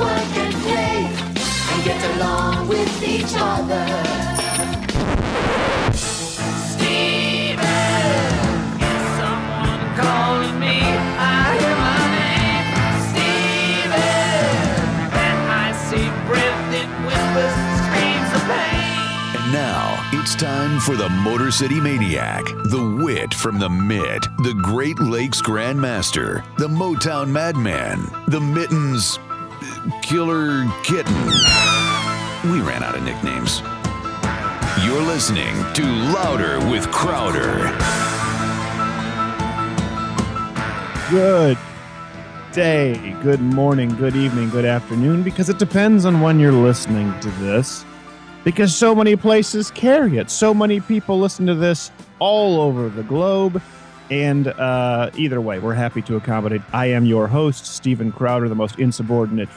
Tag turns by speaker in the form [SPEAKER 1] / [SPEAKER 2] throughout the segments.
[SPEAKER 1] everyone can play and get along with each other.
[SPEAKER 2] And it's time for the Motor City Maniac, the wit from the Mid, the Great Lakes Grandmaster, the Motown Madman, the Mittens Killer Kitten. We ran out of nicknames. You're listening to Louder with Crowder.
[SPEAKER 3] Good day, good morning, good evening, good afternoon, because it depends on when you're listening to this. Because so many places carry it. So many people listen to this all over the globe. And uh, either way, we're happy to accommodate. I am your host, Steven Crowder, the most insubordinate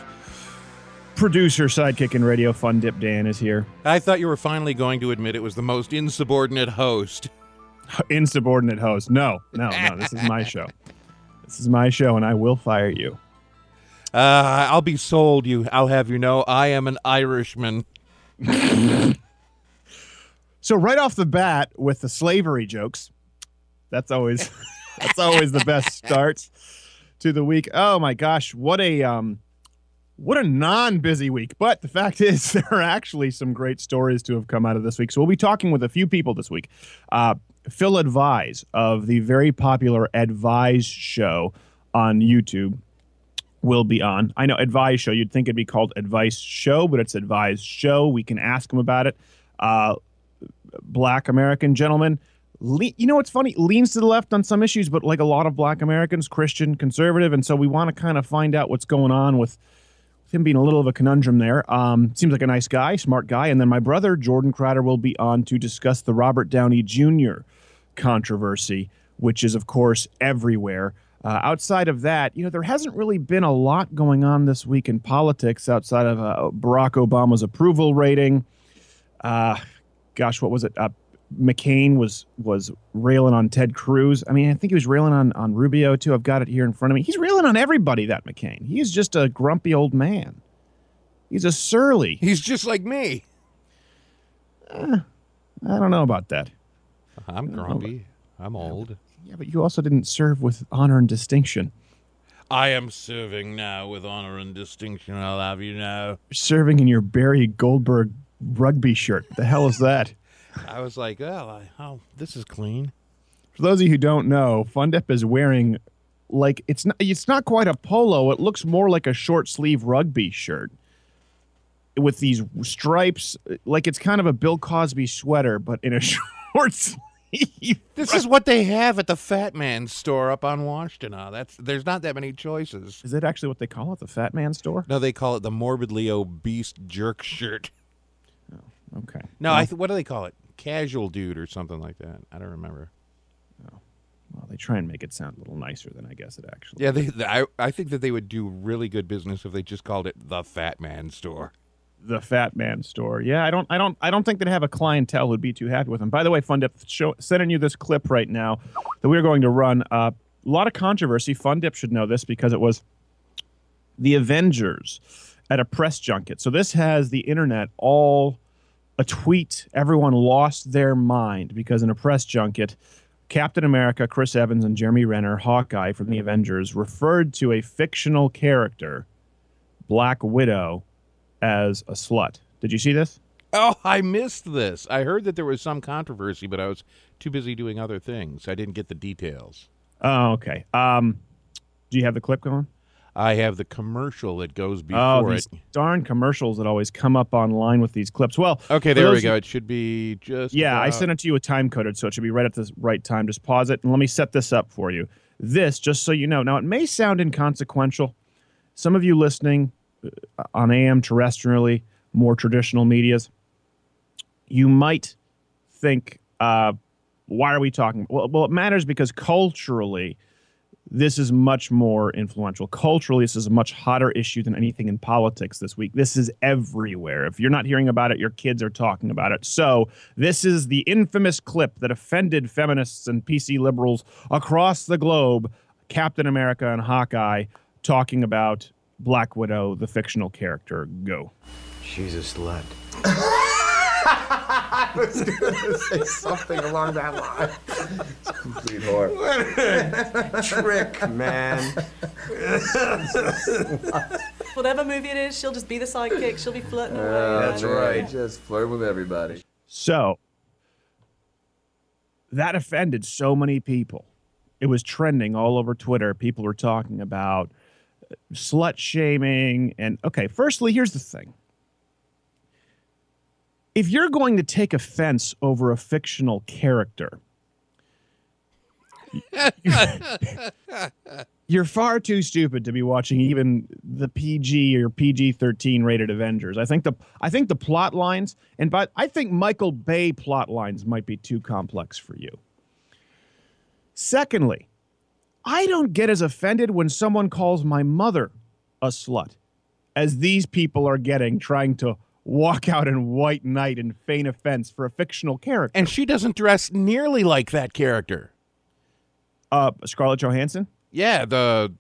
[SPEAKER 3] producer, sidekick and radio. Fun Dip Dan is here.
[SPEAKER 4] I thought you were finally going to admit it was the most insubordinate host.
[SPEAKER 3] Insubordinate host. No, no, no. This is my show. This is my show, and I will fire you.
[SPEAKER 4] Uh, I'll be sold. You, I'll have you know, I am an Irishman.
[SPEAKER 3] So right off the bat with the slavery jokes, that's always that's always the best start to the week. Oh my gosh, what a um what a non-busy week. But the fact is there are actually some great stories to have come out of this week. So we'll be talking with a few people this week. Uh, Phil Advise of the very popular Advise show on YouTube will be on. I know Advise Show. You'd think it'd be called Advice Show, but it's Advise Show. We can ask him about it. Uh, black American gentleman. Le- you know what's funny? Leans to the left on some issues, but like a lot of black Americans, Christian, conservative, and so we want to kind of find out what's going on with him being a little of a conundrum there. Um, seems like a nice guy, smart guy. And then my brother Jordan Crowder will be on to discuss the Robert Downey Jr. controversy, which is of course everywhere. Uh, outside of that, you know, there hasn't really been a lot going on this week in politics outside of uh, Barack Obama's approval rating. Uh, gosh, what was it? Uh, McCain was was railing on Ted Cruz. I mean, I think he was railing on on Rubio too. I've got it here in front of me. He's railing on everybody. That McCain. He's just a grumpy old man. He's a surly.
[SPEAKER 4] He's just like me.
[SPEAKER 3] I don't know about that.
[SPEAKER 4] I'm grumpy. I'm old.
[SPEAKER 3] Yeah, but you also didn't serve with honor and distinction.
[SPEAKER 4] I am serving now with honor and distinction. I'll have you know.
[SPEAKER 3] Serving in your Barry Goldberg rugby shirt. The hell is that?
[SPEAKER 4] I was like, well, I, oh, this is clean.
[SPEAKER 3] For those of you who don't know, Fundip is wearing like it's not it's not quite a polo. It looks more like a short sleeve rugby shirt with these stripes. Like it's kind of a Bill Cosby sweater, but in a short sleeve.
[SPEAKER 4] This is what they have at the Fat Man store up on Washtenaw. That's there's not that many choices.
[SPEAKER 3] Is that actually what they call it? The Fat Man store?
[SPEAKER 4] No, they call it the morbidly obese jerk shirt.
[SPEAKER 3] Oh, okay.
[SPEAKER 4] No,
[SPEAKER 3] well,
[SPEAKER 4] I th- what do they call it? Casual dude or something like that. I don't remember. Oh.
[SPEAKER 3] well, they try and make it sound a little nicer than I guess it actually.
[SPEAKER 4] Yeah, they, th I I think that they would do really good business if they just called it the Fat Man store.
[SPEAKER 3] the Fat Man store. Yeah, I don't, I don't, I don't think they'd have a clientele who'd be too happy with them. By the way, Fundip, show, sending you this clip right now that we're going to run. Uh, a lot of controversy. Fundip should know this because it was the Avengers at a press junket. So this has the internet all a tweet. Everyone lost their mind because in a press junket, Captain America, Chris Evans, and Jeremy Renner, Hawkeye from the Avengers, referred to a fictional character, Black Widow, as a slut. Did you see this?
[SPEAKER 4] Oh, I missed this. I heard that there was some controversy, but I was too busy doing other things. I didn't get the details.
[SPEAKER 3] Oh, okay. Um, do you have the clip going?
[SPEAKER 4] I have the commercial that goes before
[SPEAKER 3] Oh,
[SPEAKER 4] before
[SPEAKER 3] these
[SPEAKER 4] it.
[SPEAKER 3] darn commercials that always come up online with these clips. Well,
[SPEAKER 4] Okay, there we go. It should be just
[SPEAKER 3] Yeah, I sent it to you with time coded, so it should be right at the right time. Just pause it and let me set this up for you. This, just so you know, now it may sound inconsequential. Some of you listening uh, on AM terrestrially, more traditional medias, you might think, uh, why are we talking? Well, well, it matters because culturally, this is much more influential. Culturally, this is a much hotter issue than anything in politics this week. This is everywhere. If you're not hearing about it, your kids are talking about it. So, this is the infamous clip that offended feminists and PC liberals across the globe Captain America and Hawkeye talking about Black Widow, the fictional character. Go.
[SPEAKER 5] She's a slut.
[SPEAKER 6] I was gonna say something along that line. It's a complete whore.
[SPEAKER 5] Trick, man.
[SPEAKER 7] Whatever movie it is, she'll just be the sidekick. She'll be flirting away.
[SPEAKER 6] That's
[SPEAKER 7] and-
[SPEAKER 6] right. Just flirt with everybody.
[SPEAKER 3] So that offended so many people. It was trending all over Twitter. People were talking about uh, slut shaming. And okay, firstly, here's the thing if you're going to take offense over a fictional character, you're far too stupid to be watching even the PG or PG-13 rated Avengers. I think the I think the plot lines and but I think Michael Bay plot lines might be too complex for you. Secondly, I don't get as offended when someone calls my mother a slut as these people are getting trying to walk out in white knight and feign offense for a fictional character.
[SPEAKER 4] And she doesn't dress nearly like that character.
[SPEAKER 3] uh Scarlett Johansson?
[SPEAKER 4] Yeah, the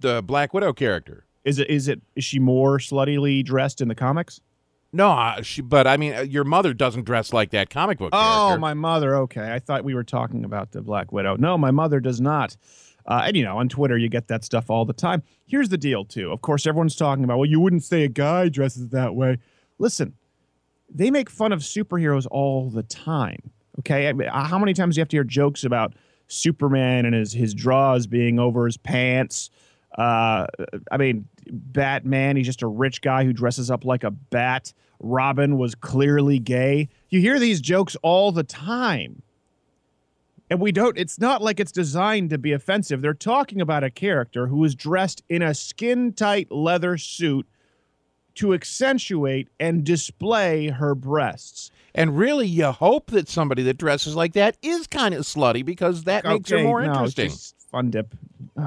[SPEAKER 4] the Black Widow character.
[SPEAKER 3] Is it is it is she more sluttily dressed in the comics?
[SPEAKER 4] No, uh, she, but I mean, uh, your mother doesn't dress like that comic book
[SPEAKER 3] Oh,
[SPEAKER 4] character.
[SPEAKER 3] my mother. Okay, I thought we were talking about the Black Widow. No, my mother does not. Uh, and you know, on Twitter, you get that stuff all the time. Here's the deal, too. Of course, everyone's talking about. Well, you wouldn't say a guy dresses that way. Listen, they make fun of superheroes all the time. Okay, I mean, uh, how many times do you have to hear jokes about Superman and his his draws being over his pants? Uh, I mean, Batman, he's just a rich guy who dresses up like a bat. Robin was clearly gay. You hear these jokes all the time. And we don't, it's not like it's designed to be offensive. They're talking about a character who is dressed in a skin tight leather suit to accentuate and display her breasts.
[SPEAKER 4] and really, you hope that somebody that dresses like that is kind of slutty because that makes her more
[SPEAKER 3] no,
[SPEAKER 4] interesting.
[SPEAKER 3] just fun dip.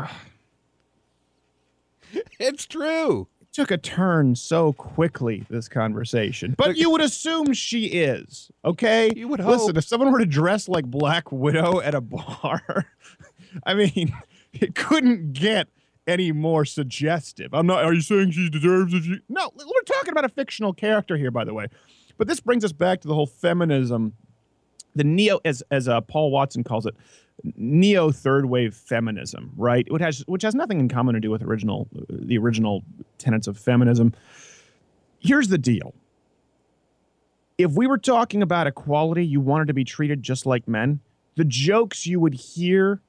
[SPEAKER 4] It's true.
[SPEAKER 3] took a turn so quickly this conversation but you would assume she is okay
[SPEAKER 4] You would
[SPEAKER 3] listen if someone were to dress like black widow at a bar i mean it couldn't get any more suggestive i'm not are you saying she deserves it no we're talking about a fictional character here by the way but this brings us back to the whole feminism the neo as as uh, paul watson calls it neo third wave feminism, right? Which has which has nothing in common to do with original the original tenets of feminism. Here's the deal. If we were talking about equality, you wanted to be treated just like men, the jokes you would hear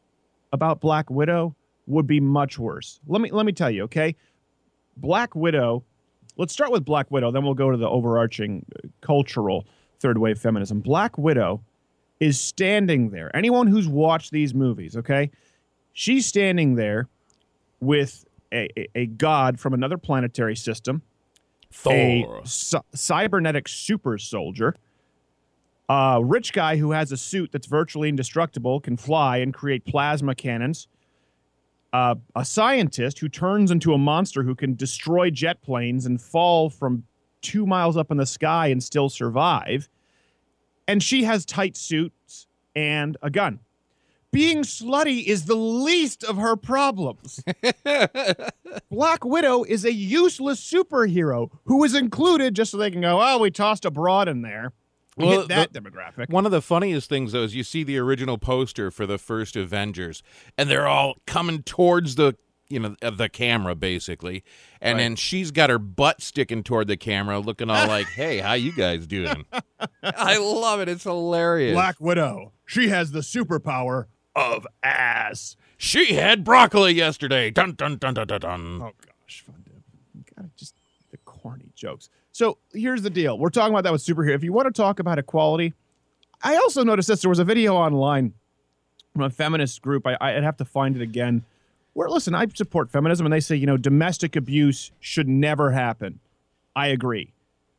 [SPEAKER 3] about Black Widow would be much worse. Let me let me tell you, okay? Black Widow, let's start with Black Widow, then we'll go to the overarching uh, cultural third wave feminism. Black Widow is standing there. Anyone who's watched these movies, okay? She's standing there with a, a, a god from another planetary system,
[SPEAKER 4] Thor.
[SPEAKER 3] cy- cybernetic super soldier, a rich guy who has a suit that's virtually indestructible, can fly and create plasma cannons, uh, a scientist who turns into a monster who can destroy jet planes and fall from two miles up in the sky and still survive. And she has tight suits and a gun. Being slutty is the least of her problems. Black Widow is a useless superhero who is included just so they can go, oh, we tossed a broad in there. We
[SPEAKER 4] Well,
[SPEAKER 3] that
[SPEAKER 4] the-
[SPEAKER 3] demographic.
[SPEAKER 4] One of the funniest things, though, is you see the original poster for the first Avengers, and they're all coming towards the you know uh, the camera basically, and
[SPEAKER 3] Right.
[SPEAKER 4] then she's got her butt sticking toward the camera, looking all like, "Hey, how you guys doing?" I love it. It's hilarious.
[SPEAKER 3] Black Widow. She has the superpower of ass.
[SPEAKER 4] She had broccoli yesterday. Dun dun dun dun dun dun.
[SPEAKER 3] Oh gosh, fun gotta just the corny jokes. So here's the deal. We're talking about that with superhero. If you want to talk about equality, I also noticed this. There was a video online from a feminist group. I, I'd have to find it again. Where listen, I support feminism, and they say you know domestic abuse should never happen. I agree,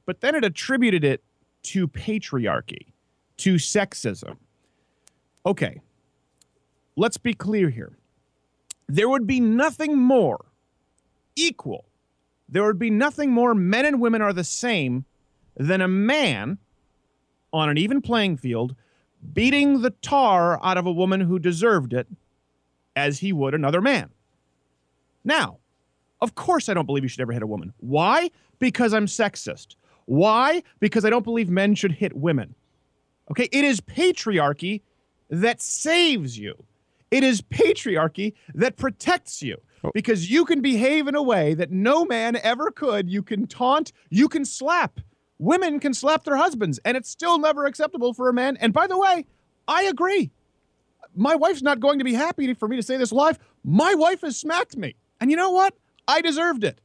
[SPEAKER 3] but then it attributed it to patriarchy, to sexism. Okay, let's be clear here. There would be nothing more equal. There would be nothing more men and women are the same than a man on an even playing field beating the tar out of a woman who deserved it as he would another man. Now, Of course, I don't believe you should ever hit a woman. Why? Because I'm sexist. Why? Because I don't believe men should hit women. Okay, it is patriarchy that saves you. It is patriarchy that protects you Oh. because you can behave in a way that no man ever could. You can taunt, you can slap. Women can slap their husbands, and it's still never acceptable for a man. And by the way, I agree. My wife's not going to be happy for me to say this live. My wife has smacked me. And you know what? I deserved it.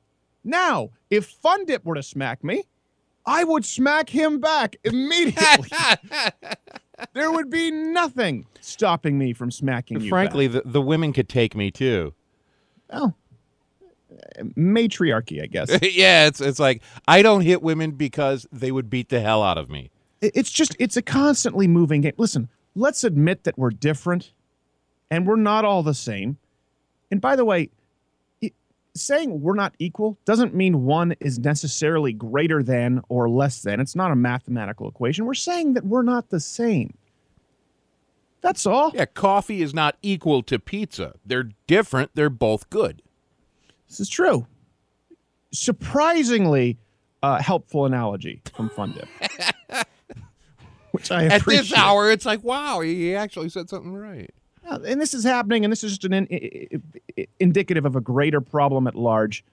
[SPEAKER 3] Now, if Fun Dip were to smack me, I would smack him back immediately. there would be nothing stopping me from smacking you.
[SPEAKER 4] Frankly,
[SPEAKER 3] back.
[SPEAKER 4] the, the women could take me too.
[SPEAKER 3] Well, uh, matriarchy, I guess.
[SPEAKER 4] yeah, it's it's like I don't hit women because they would beat the hell out of me.
[SPEAKER 3] It's just it's a constantly moving game. Listen, let's admit that we're different, and we're not all the same. And by the way, it, saying we're not equal doesn't mean one is necessarily greater than or less than. It's not a mathematical equation. We're saying that we're not the same. That's all.
[SPEAKER 4] Yeah, coffee is not equal to pizza. They're different. They're both good.
[SPEAKER 3] This is true. Surprisingly uh, helpful analogy from Fun Dip. Which I
[SPEAKER 4] At this hour, it's like, wow, he actually said something right.
[SPEAKER 3] And this is happening, and this is just an in, indicative of a greater problem at large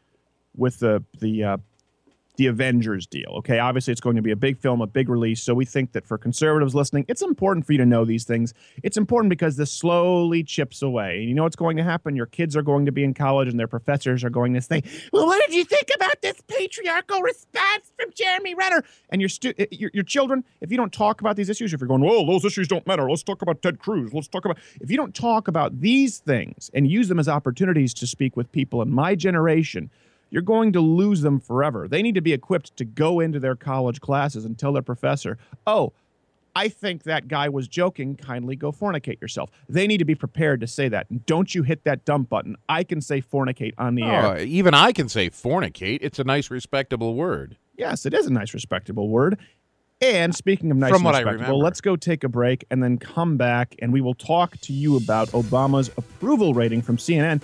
[SPEAKER 3] with the the uh, the Avengers deal. Okay, obviously it's going to be a big film, a big release. So we think that for conservatives listening, it's important for you to know these things. It's important because this slowly chips away. And you know what's going to happen? Your kids are going to be in college, and their professors are going to say, "Well, what did you think about this patriarchal response from Jeremy Renner?" And your stu- uh, your, your children, if you don't talk about these issues, if you're going, "Well, those issues don't matter. Let's talk about Ted Cruz. Let's talk about," if you don't talk about these things and use them as opportunities to speak with people in my generation you're going to lose them forever. They need to be equipped to go into their college classes and tell their professor, oh, I think that guy was joking. Kindly go fornicate yourself. They need to be prepared to say that. And don't you hit that dump button. I can say fornicate on the
[SPEAKER 4] Oh,
[SPEAKER 3] air.
[SPEAKER 4] even I can say fornicate. It's a nice, respectable word.
[SPEAKER 3] Yes, it is a nice, respectable word. And speaking of nice
[SPEAKER 4] From
[SPEAKER 3] and
[SPEAKER 4] what I
[SPEAKER 3] respectable,
[SPEAKER 4] remember.
[SPEAKER 3] let's go take a break and then come back and we will talk to you about Obama's approval rating from CNN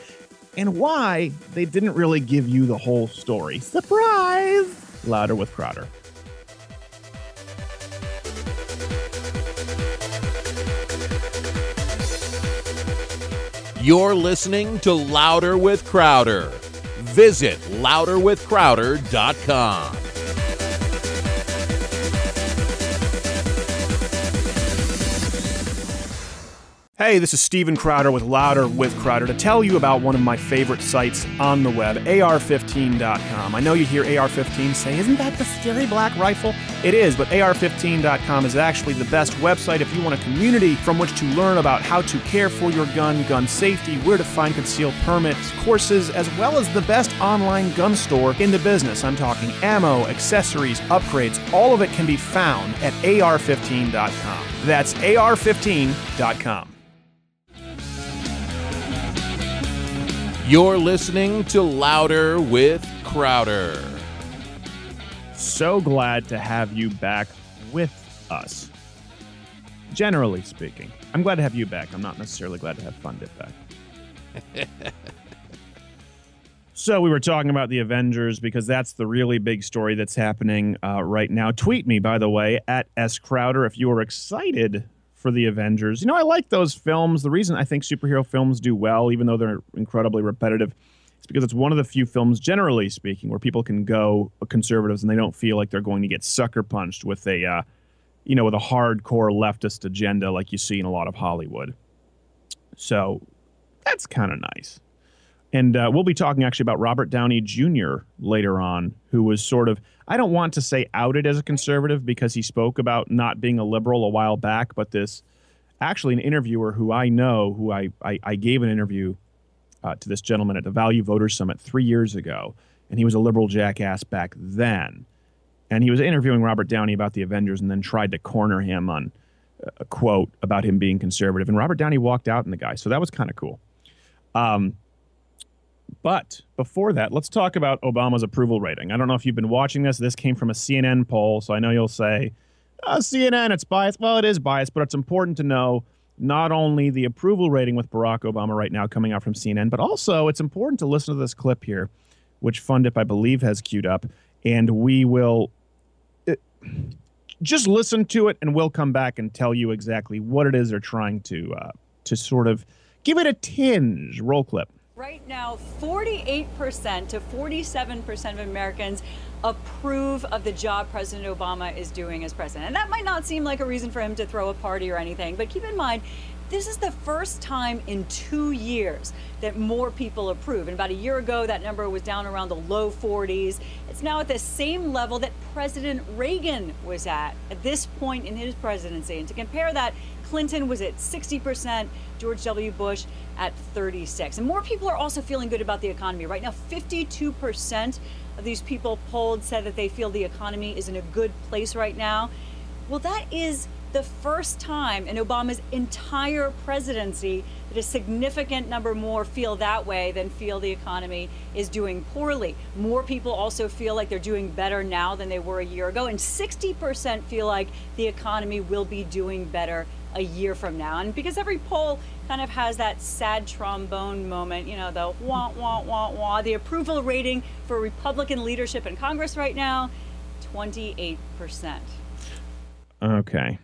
[SPEAKER 3] and why they didn't really give you the whole story. Surprise! Louder with Crowder.
[SPEAKER 4] You're listening to Louder with Crowder. Visit louderwithcrowder.com.
[SPEAKER 3] Hey, this is Steven Crowder with Louder with Crowder to tell you about one of my favorite sites on the web, AR15.com. I know you hear AR15 say, Isn't that the scary black rifle? It is, but AR15.com is actually the best website if you want a community from which to learn about how to care for your gun, gun safety, where to find concealed permits, courses, as well as the best online gun store in the business. I'm talking ammo, accessories, upgrades. All of it can be found at AR15.com. That's AR15.com.
[SPEAKER 4] You're listening to Louder with Crowder.
[SPEAKER 3] so glad to have you back with us. Generally speaking, I'm glad to have you back. I'm not necessarily glad to have Fun Dip back. so we were talking about the Avengers because that's the really big story that's happening uh, right now. Tweet me, by the way, at S Crowder if you are excited for the Avengers. You know, I like those films. The reason I think superhero films do well, even though they're incredibly repetitive, is because it's one of the few films, generally speaking, where people can go conservatives and they don't feel like they're going to get sucker punched with a, uh, you know, with a hardcore leftist agenda like you see in a lot of Hollywood. So that's kind of nice. And uh, we'll be talking actually about Robert Downey Jr. later on, who was sort of, I don't want to say outed as a conservative because he spoke about not being a liberal a while back, but this actually an interviewer who I know, who I, I, I gave an interview uh, to this gentleman at the Value Voters Summit three years ago, and he was a liberal jackass back then. And he was interviewing Robert Downey about the Avengers and then tried to corner him on a quote about him being conservative. And Robert Downey walked out in the guy. So that was kind of cool. Um, but before that, let's talk about Obama's approval rating. I don't know if you've been watching this. This came from a CNN poll. So I know you'll say, uh, CNN, it's biased. Well, it is biased, but it's important to know not only the approval rating with Barack Obama right now coming out from CNN, but also it's important to listen to this clip here which Fundip, I believe, has queued up, and we will uh, just listen to it, and we'll come back and tell you exactly what it is they're trying to uh, to sort of give it a tinge. Roll clip.
[SPEAKER 8] Right now, 48% to 47% of Americans approve of the job President Obama is doing as president. And that might not seem like a reason for him to throw a party or anything, but keep in mind, this is the first time in two years that more people approve. And about a year ago, that number was down around the low 40s. It's now at the same level that President Reagan was at at this point in his presidency. And to compare that, Clinton was at 60%, George W. Bush at 36. And more people are also feeling good about the economy. Right now, 52% of these people polled said that they feel the economy is in a good place right now. Well, that is the first time in Obama's entire presidency that a significant number more feel that way than feel the economy is doing poorly. More people also feel like they're doing better now than they were a year ago, and 60% feel like the economy will be doing better a year from now. And because every poll kind of has that sad trombone moment, you know, the wah, wah, wah, wah, the approval rating for Republican leadership in Congress right now, 28%.
[SPEAKER 3] Okay.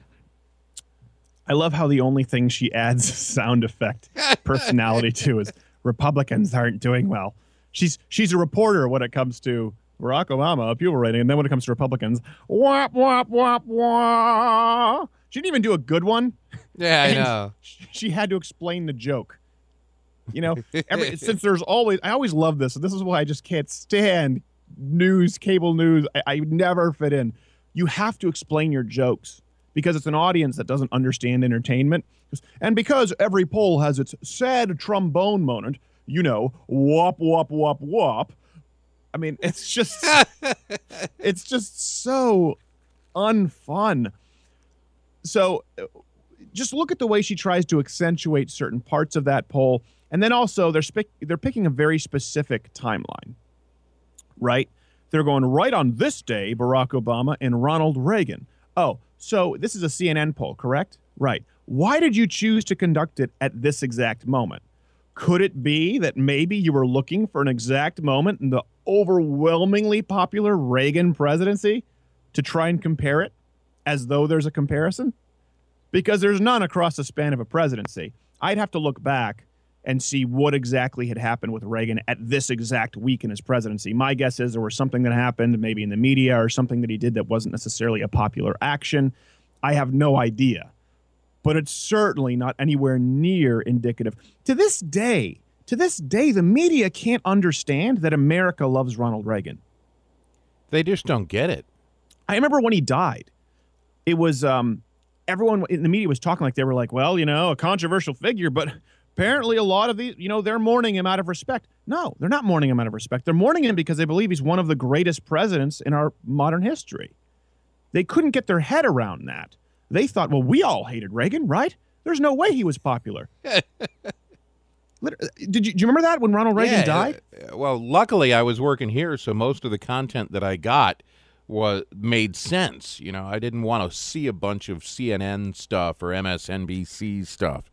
[SPEAKER 3] I love how the only thing she adds sound effect personality to is Republicans aren't doing well. She's she's a reporter when it comes to Barack Obama approval rating, and then when it comes to Republicans, wop wop wop wop. She didn't even do a good one.
[SPEAKER 4] Yeah, I know.
[SPEAKER 3] She had to explain the joke. You know, every, since there's always, I always love this. This is why I just can't stand news, cable news. I, I never fit in. You have to explain your jokes because it's an audience that doesn't understand entertainment. And because every poll has its sad trombone moment, you know, whop, whop, whop, whop. I mean, it's just, it's just so unfun. So just look at the way she tries to accentuate certain parts of that poll. And then also they're spic- they're picking a very specific timeline. Right? They're going right on this day Barack Obama and Ronald Reagan. Oh, so this is a CNN poll, correct? Right. Why did you choose to conduct it at this exact moment? Could it be that maybe you were looking for an exact moment in the overwhelmingly popular Reagan presidency to try and compare it as though there's a comparison? Because there's none across the span of a presidency. I'd have to look back and see what exactly had happened with Reagan at this exact week in his presidency. My guess is there was something that happened, maybe in the media, or something that he did that wasn't necessarily a popular action. I have no idea. But it's certainly not anywhere near indicative. To this day, to this day, the media can't understand that America loves Ronald Reagan.
[SPEAKER 4] They just don't get it.
[SPEAKER 3] I remember when he died, it was um, everyone in the media was talking like they were like, well, you know, a controversial figure, but apparently a lot of these, you know, they're mourning him out of respect. No, they're not mourning him out of respect. They're mourning him because they believe he's one of the greatest presidents in our modern history. They couldn't get their head around that. They thought, well, we all hated Reagan, right? There's no way he was popular. Did you, do you remember that when Ronald Reagan
[SPEAKER 4] Yeah,
[SPEAKER 3] died?
[SPEAKER 4] uh, well, luckily I was working here, so most of the content that I got was made sense. You know, I didn't want to see a bunch of CNN stuff or MSNBC stuff.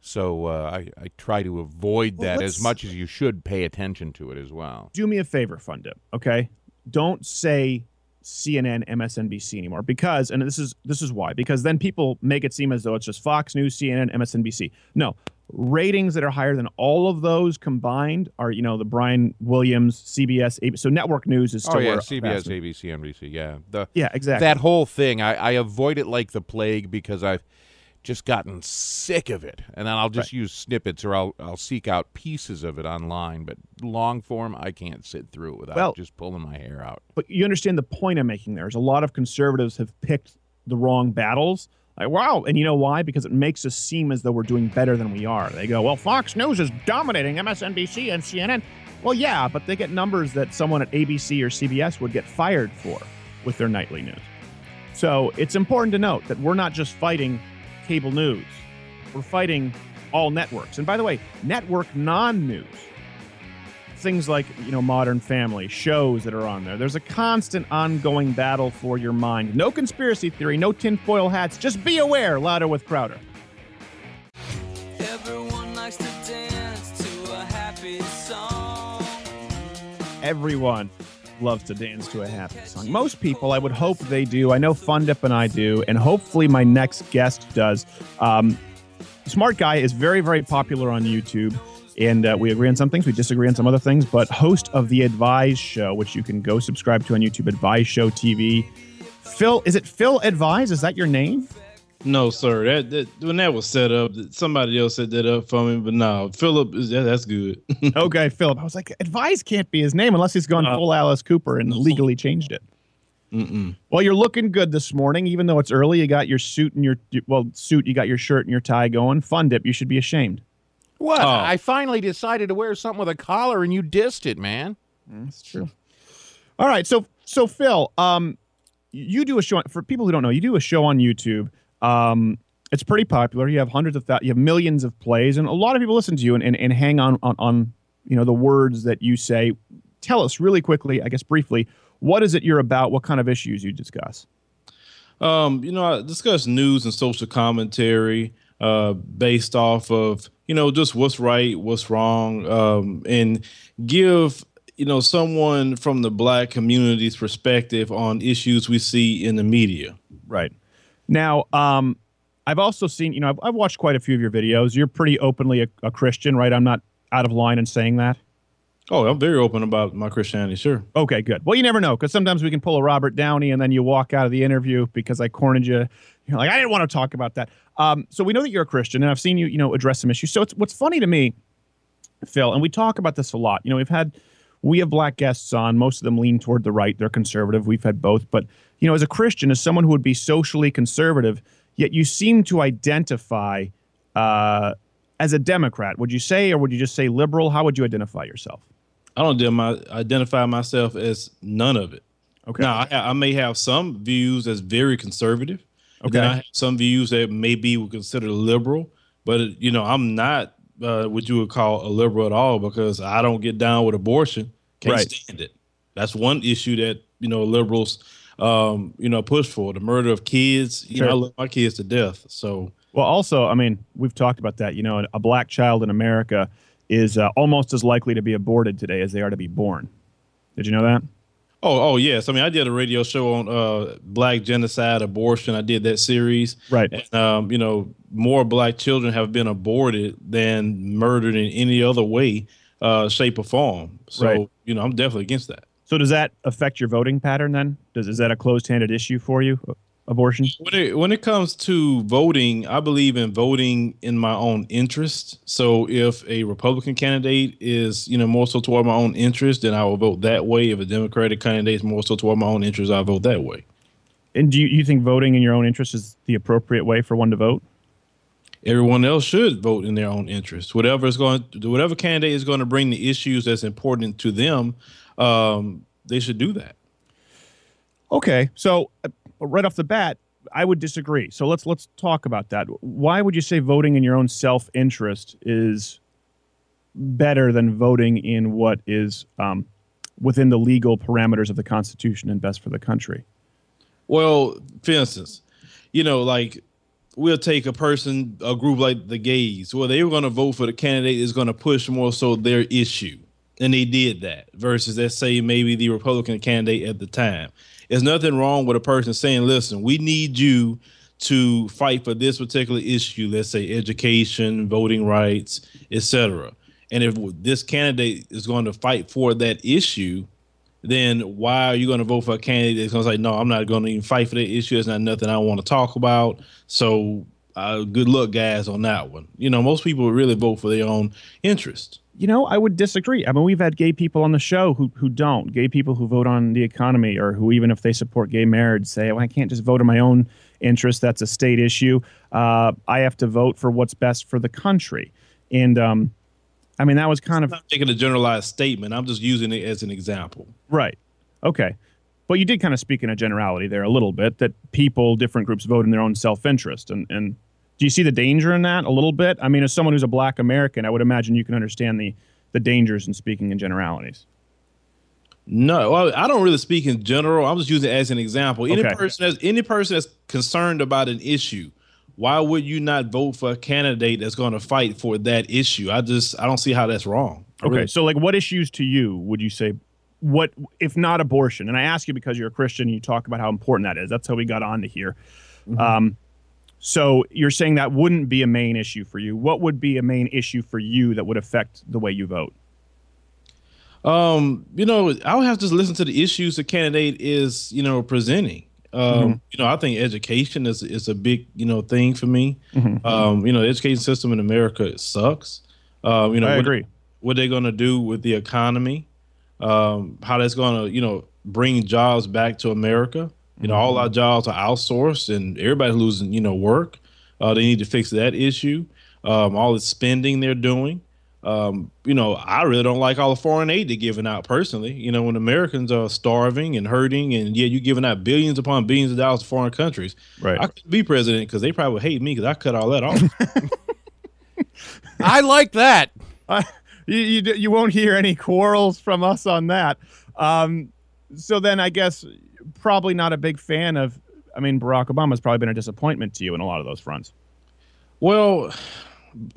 [SPEAKER 4] So uh, I, I try to avoid
[SPEAKER 3] Well,
[SPEAKER 4] that as much as you should pay attention to it as well.
[SPEAKER 3] do me a favor, Fundip, okay? Don't say CNN, MSNBC anymore because, and this is this is why, because then people make it seem as though it's just Fox News, CNN, MSNBC. No, ratings that are higher than all of those combined are, you know, the Brian Williams, CBS, ABC. So network news is still
[SPEAKER 4] Oh yeah, CBS, ABC, NBC. Yeah, the
[SPEAKER 3] Yeah, exactly.
[SPEAKER 4] that whole thing. I, I avoid it like the plague because I've just gotten sick of it, and then I'll just use snippets or I'll I'll seek out pieces of it online. But long form, I can't sit through it without
[SPEAKER 3] Well-
[SPEAKER 4] just pulling my hair out.
[SPEAKER 3] but you understand the point I'm making there is a lot of conservatives have picked the wrong battles. Like, wow. And you know why? Because it makes us seem as though we're doing better than we are. They go, well, Fox News is dominating MSNBC and CNN. Well, yeah, but they get numbers that someone at ABC or CBS would get fired for with their nightly news. So it's important to note that we're not just fighting cable news, we're fighting all networks. And by the way, network non news things like you know modern family shows that are on there. There's a constant ongoing battle for your mind. No conspiracy theory no tinfoil hats. Just be aware louder with crowder.
[SPEAKER 9] Everyone likes to dance to a happy song.
[SPEAKER 3] Everyone loves to dance to a happy song. Most people, I would hope they do. I know Fundip and I do, and hopefully my next guest does. Um, Smart Guy is very, very popular on YouTube, and uh, we agree on some things, we disagree on some other things. But host of the Advise Show, which you can go subscribe to on YouTube, Advise Show TV. Phil, is it Phil Advise? Is that your name?
[SPEAKER 10] No, sir. That, that when that was set up, somebody else set that up for me. But no, Philip is that, that's good.
[SPEAKER 3] okay, Philip. I was like, Advise can't be his name unless he's gone
[SPEAKER 10] Uh,
[SPEAKER 3] full Alice Cooper and legally changed it.
[SPEAKER 10] Mm-mm.
[SPEAKER 3] Well, you're looking good this morning, even though it's early. You got your suit and your well suit. You got your shirt and your tie going. Fun dip. You should be ashamed.
[SPEAKER 4] What?
[SPEAKER 10] Oh.
[SPEAKER 4] I finally decided to wear something with a collar, and you dissed it, man.
[SPEAKER 3] That's true. All right, so so Phil, um, you do a show for people who don't know. You do a show on YouTube. Um, it's pretty popular. You have hundreds of thousands, you have millions of plays, and a lot of people listen to you and, and, and hang on, on on you know the words that you say. Tell us really quickly, I guess briefly, what is it you're about? What kind of issues you discuss?
[SPEAKER 10] Um, you know, I discuss news and social commentary uh, based off of you know just what's right, what's wrong, um, and give you know someone from the black community's perspective on issues we see in the media.
[SPEAKER 3] Right. Now, um, I've also seen, you know, I've, I've watched quite a few of your videos. You're pretty openly a, a Christian, right? I'm not out of line in saying that.
[SPEAKER 10] Oh, I'm very open about my Christianity, sure.
[SPEAKER 3] Okay, good. Well, you never know because sometimes we can pull a Robert Downey and then you walk out of the interview because I cornered you. You're like, I didn't want to talk about that. Um, so we know that you're a Christian, and I've seen you, you know, address some issues. So it's what's funny to me, Phil, and we talk about this a lot. You know, we've had we have black guests on. Most of them lean toward the right. They're conservative. We've had both, but you know, as a Christian, as someone who would be socially conservative, yet you seem to identify uh, as a Democrat. Would you say, or would you just say liberal? How would you identify yourself?
[SPEAKER 10] I don't identify myself as none of it.
[SPEAKER 3] Okay.
[SPEAKER 10] Now, I, I may have some views that's very conservative. and
[SPEAKER 3] Okay.
[SPEAKER 10] I have some views that maybe would consider liberal, but you know, I'm not uh, what you would call a liberal at all because I don't get down with abortion. Can't
[SPEAKER 3] Right.
[SPEAKER 10] stand it. That's one issue that you know liberals, um, you know, push for the murder of kids. You
[SPEAKER 3] Sure.
[SPEAKER 10] know, I love my kids to death. So
[SPEAKER 3] Well, also, I mean, we've talked about that. You know, a black child in America is uh, almost as likely to be aborted today as they are to be born. Did you know that?
[SPEAKER 10] Oh, oh yes. I mean, I did a radio show on uh, black genocide, abortion. I did that series.
[SPEAKER 3] Right.
[SPEAKER 10] And, um, you know, more black children have been aborted than murdered in any other way, uh, shape, or form. So,
[SPEAKER 3] Right.
[SPEAKER 10] you know, I'm definitely against that.
[SPEAKER 3] So does that affect your voting pattern then? Does is that a closed-handed issue for you? Abortion?
[SPEAKER 10] When it, when it comes to voting, I believe in voting in my own interest. So if a Republican candidate is, you know, more so toward my own interest, then I will vote that way. If a Democratic candidate is more so toward my own interest, I'll vote that way.
[SPEAKER 3] And do you, you think voting in your own interest is the appropriate way for one to vote?
[SPEAKER 10] everyone else should vote in their own interest. Whatever is going, whatever candidate is going to bring the issues that's important to them, um, they should do that.
[SPEAKER 3] Okay, so right off the bat, I would disagree. So let's let's talk about that. Why would you say voting in your own self-interest is better than voting in what is um, within the legal parameters of the Constitution and best for the country?
[SPEAKER 10] Well, for instance, you know, like we'll take a person, a group like the gays, well, they were going to vote for the candidate is going to push more so their issue. And they did that versus, let's say, maybe the Republican candidate at the time. There's nothing wrong with a person saying, listen, we need you to fight for this particular issue, let's say education, voting rights, etc. And if this candidate is going to fight for that issue, then why are you going to vote for a candidate that's going to say, no, I'm not going to even fight for that issue. It's not nothing I want to talk about. So uh, good luck, guys, on that one. You know, most people really vote for their own interest.
[SPEAKER 3] You know, I would disagree. I mean, we've had gay people on the show who who don't. Gay people who vote on the economy or who even if they support gay marriage say, "Well, I can't just vote in my own interest. That's a state issue. Uh, I have to vote for what's best for the country." And um, I mean, that was kind of
[SPEAKER 10] I'm not a generalized statement. I'm just using it as an example.
[SPEAKER 3] Right. Okay. But you did kind of speak in a generality there a little bit that people, different groups vote in their own self interest. And, and do you see the danger in that a little bit? I mean, as someone who's a black American, I would imagine you can understand the, the dangers in speaking in generalities.
[SPEAKER 10] No, I don't really speak in general. I'm just using it as an example. Any
[SPEAKER 3] Okay.
[SPEAKER 10] person that's any person that's concerned about an issue, why would you not vote for a candidate that's going to fight for that issue? I just I don't see how that's wrong. I
[SPEAKER 3] Okay.
[SPEAKER 10] really-
[SPEAKER 3] So, like, what issues to you would you say what if not abortion? And I ask you because you're a Christian. And you talk about how important that is. That's how we got onto here. Um, so you're saying that wouldn't be a main issue for you. What would be a main issue for you that would affect the way you vote?
[SPEAKER 10] Um, you know, I'll have to listen to the issues the candidate is, you know, presenting. Um,
[SPEAKER 3] Mhm.
[SPEAKER 10] you know, I think education is is a big, you know, thing for me.
[SPEAKER 3] Mhm.
[SPEAKER 10] Um, you know, the education system in America sucks. Um, you know,
[SPEAKER 3] I
[SPEAKER 10] what,
[SPEAKER 3] agree.
[SPEAKER 10] What they're going to do with the economy, um, how that's going to, you know, bring jobs back to America. You know, all our jobs are outsourced, and everybody's losing, you know, work. Uh, they need to fix that issue. Um, all the spending they're doing. Um, you know, I really don't like all the foreign aid they're giving out personally. You know, when Americans are starving and hurting, and yeah, you're giving out billions upon billions of dollars to foreign countries.
[SPEAKER 3] Right.
[SPEAKER 10] I could be president because they probably would hate me because I cut all that off.
[SPEAKER 4] I like that.
[SPEAKER 3] Uh, you, you you won't hear any quarrels from us on that. Um, so then I guess probably not a big fan of. I mean, Barack Obama's probably been a disappointment to you in a lot of those fronts.
[SPEAKER 10] Well,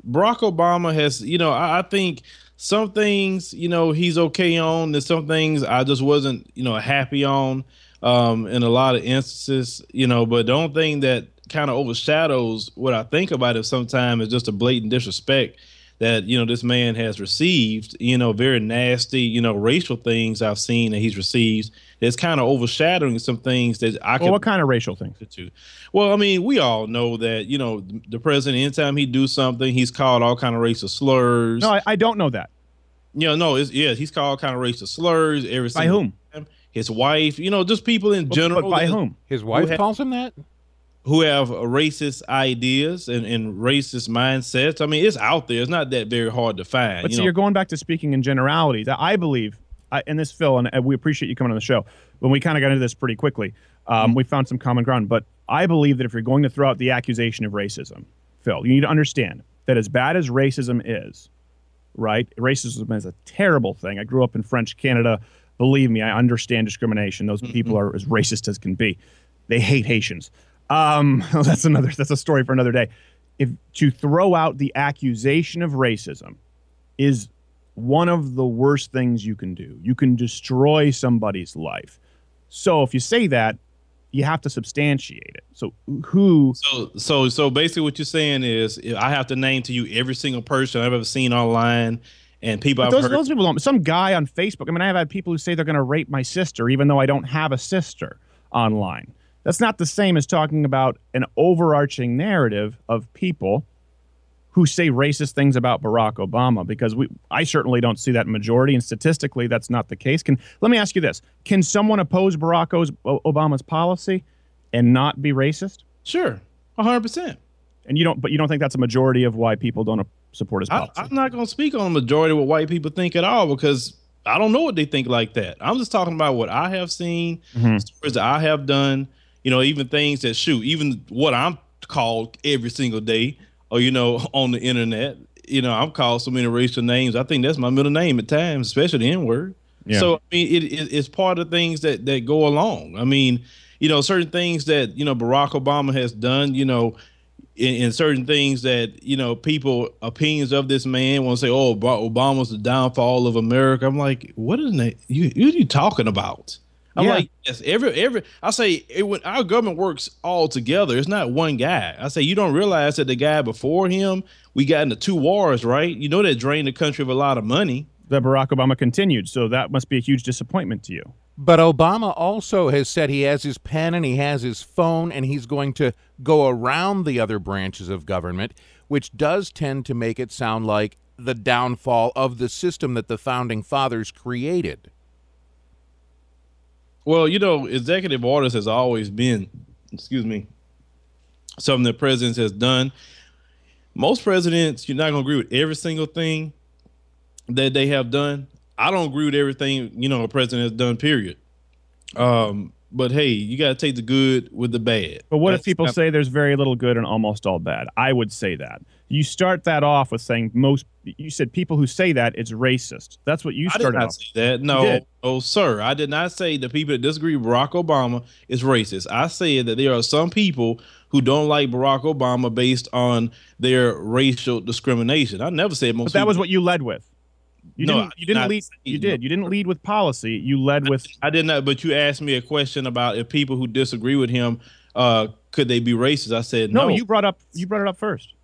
[SPEAKER 10] Barack Obama has, you know, I, I think some things, you know, he's okay on. There's some things I just wasn't, you know, happy on um, in a lot of instances, you know. But the only thing that kind of overshadows what I think about it sometimes is just a blatant disrespect that you know this man has received. You know, very nasty, you know, racial things I've seen that he's received. That's kind of overshadowing some things that I
[SPEAKER 3] Well,
[SPEAKER 10] could
[SPEAKER 3] what kind of racial things?
[SPEAKER 10] to. Well, I mean, we all know that you know the president. Anytime he do something, he's called all kind of racial slurs.
[SPEAKER 3] No, I, I don't know that.
[SPEAKER 10] you know, no, it's yeah, he's called all kind of racial slurs. Every
[SPEAKER 3] By whom?
[SPEAKER 10] time. His wife, you know, just people in
[SPEAKER 3] But-
[SPEAKER 10] general.
[SPEAKER 3] but by
[SPEAKER 10] that-
[SPEAKER 3] whom?
[SPEAKER 4] His wife
[SPEAKER 10] ha-
[SPEAKER 4] calls him that.
[SPEAKER 10] Who have uh, racist ideas and, and racist mindsets. I mean, it's out there. It's not that very hard to find.
[SPEAKER 3] But
[SPEAKER 10] you
[SPEAKER 3] see,
[SPEAKER 10] know,
[SPEAKER 3] you're going back to speaking in generalities. I I believe, I, and this Phil, and uh, we appreciate you coming on the show. When we kind of got into this pretty quickly, um, we found some common ground. But I believe that if you're going to throw out the accusation of racism, Phil, you need to understand that as bad as racism is, right? Racism is a terrible thing. I grew up in French Canada. Believe me, I understand discrimination. Those people are as racist as can be. They hate Haitians. Um, that's another. That's a story for another day. If to throw out the accusation of racism is one of the worst things you can do. You can destroy somebody's life. So if you say that, you have to substantiate it. So who?
[SPEAKER 10] So so so basically, what you're saying is, I have to name to you every single person I've ever seen online, and people
[SPEAKER 3] those,
[SPEAKER 10] heard.
[SPEAKER 3] those people don't. Some guy on Facebook. I mean, I've had people who say they're going to rape my sister, even though I don't have a sister online. That's not the same as talking about an overarching narrative of people who say racist things about Barack Obama because we I certainly don't see that majority and statistically that's not the case. Can let me ask you this. Can someone oppose Barack Obama's policy and not be racist?
[SPEAKER 10] Sure, 100%.
[SPEAKER 3] And you don't but you don't think that's a majority of why people don't support his
[SPEAKER 10] I,
[SPEAKER 3] policy?
[SPEAKER 10] I'm not going to speak on the majority of what white people think at all because I don't know what they think like that. I'm just talking about what I have seen,
[SPEAKER 3] Mhm.
[SPEAKER 10] stories that I have done, you know, even things that shoot, even what I'm called every single day or, you know, on the internet. You know, I'm called so many racial names. I think that's my middle name at times, especially the N word.
[SPEAKER 3] Yeah.
[SPEAKER 10] So I mean, it, it, it's part of things that that go along. I mean, you know, certain things that you know Barack Obama has done. You know, in, in certain things that you know people opinions of this man want to say, "Oh, Ba- Obama's the downfall of America." I'm like, what is that? You what are you talking about? I'm
[SPEAKER 3] Yeah.
[SPEAKER 10] like, yes, every every. I say it, when our government works all together. It's not one guy. I say you don't realize that the guy before him, we got into two wars, right? You know that drained the country of a lot of money.
[SPEAKER 3] that Barack Obama continued. So that must be a huge disappointment to you.
[SPEAKER 4] But Obama also has said he has his pen and he has his phone and he's going to go around the other branches of government, which does tend to make it sound like the downfall of the system that the founding fathers created.
[SPEAKER 10] Well, you know, executive orders has always been, excuse me, something that presidents has done. Most presidents, you're not gonna agree with every single thing that they have done. I don't agree with everything, you know, a president has done, period. Um, but hey, you gotta take the good with the bad.
[SPEAKER 3] But what if people say there's very little good and almost all bad? I would say that. You start that off with saying most. You said people who say that it's racist. That's what you started.
[SPEAKER 10] I did not
[SPEAKER 3] off.
[SPEAKER 10] say that. No, no, sir. I did not say the people that disagree with Barack Obama is racist. I said that there are some people who don't like Barack Obama based on their racial discrimination. I never said most.
[SPEAKER 3] But that was what you led with. You
[SPEAKER 10] No,
[SPEAKER 3] didn't. You didn't lead. You did. You didn't lead with policy. You led with.
[SPEAKER 10] I did not. But you asked me a question about if people who disagree with him, uh, could they be racist? I said
[SPEAKER 3] No,
[SPEAKER 10] no.
[SPEAKER 3] you brought up. You brought it up first.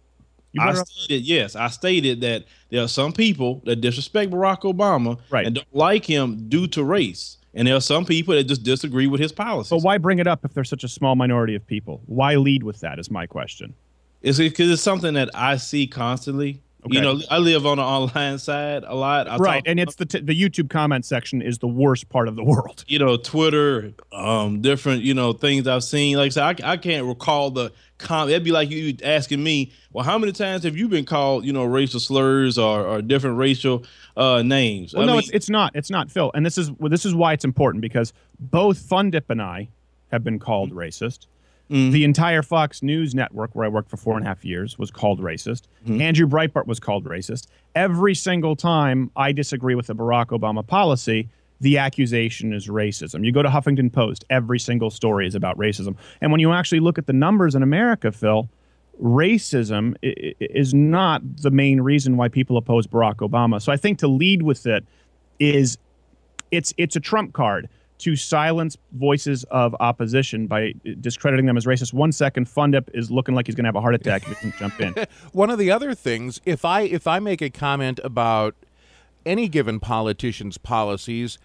[SPEAKER 10] I
[SPEAKER 3] brought it up.
[SPEAKER 10] stated yes. I stated that there are some people that disrespect Barack Obama
[SPEAKER 3] Right.
[SPEAKER 10] and don't like him due to race, and there are some people that just disagree with his policies.
[SPEAKER 3] But why bring it up if there's such a small minority of people? Why lead with that? Is my question.
[SPEAKER 10] It's because it's something that I see constantly. You know, I live on the online side a lot. I
[SPEAKER 3] right,
[SPEAKER 10] talk-
[SPEAKER 3] and it's the t- the YouTube comment section is the worst part of the world.
[SPEAKER 10] you know, Twitter, um, different, you know, things I've seen. Like I said, I, I can't recall the comment. It'd be like you asking me, well, how many times have you been called, you know, racial slurs or, or different racial uh, names?
[SPEAKER 3] Well,
[SPEAKER 10] I
[SPEAKER 3] no,
[SPEAKER 10] mean,
[SPEAKER 3] it's it's not. It's not Phil. And this is well, this is why it's important because both Fundip and I have been called racist.
[SPEAKER 10] Mhm.
[SPEAKER 3] The entire Fox News network, where I worked for four and a half years, was called racist.
[SPEAKER 10] Mm-hmm.
[SPEAKER 3] Andrew Breitbart was called racist. Every single time I disagree with the Barack Obama policy, the accusation is racism. You go to Huffington Post, every single story is about racism. And when you actually look at the numbers in America, Phil, racism is not the main reason why people oppose Barack Obama. So I think to lead with it is it's it's a trump card to silence voices of opposition by discrediting them as racist. One second, Fundip is looking like he's going to have a heart attack if he doesn't jump in.
[SPEAKER 4] One of the other things, if I if I make a comment about any given politician's policies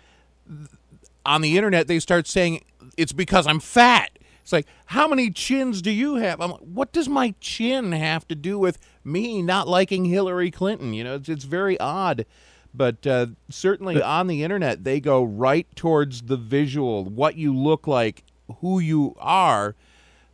[SPEAKER 4] on the internet, they start saying it's because I'm fat. It's like, how many chins do you have? I'm like, what does my chin have to do with me not liking Hillary Clinton? You know, it's, it's very odd. But uh, certainly on the internet, they go right towards the visual, what you look like, who you are,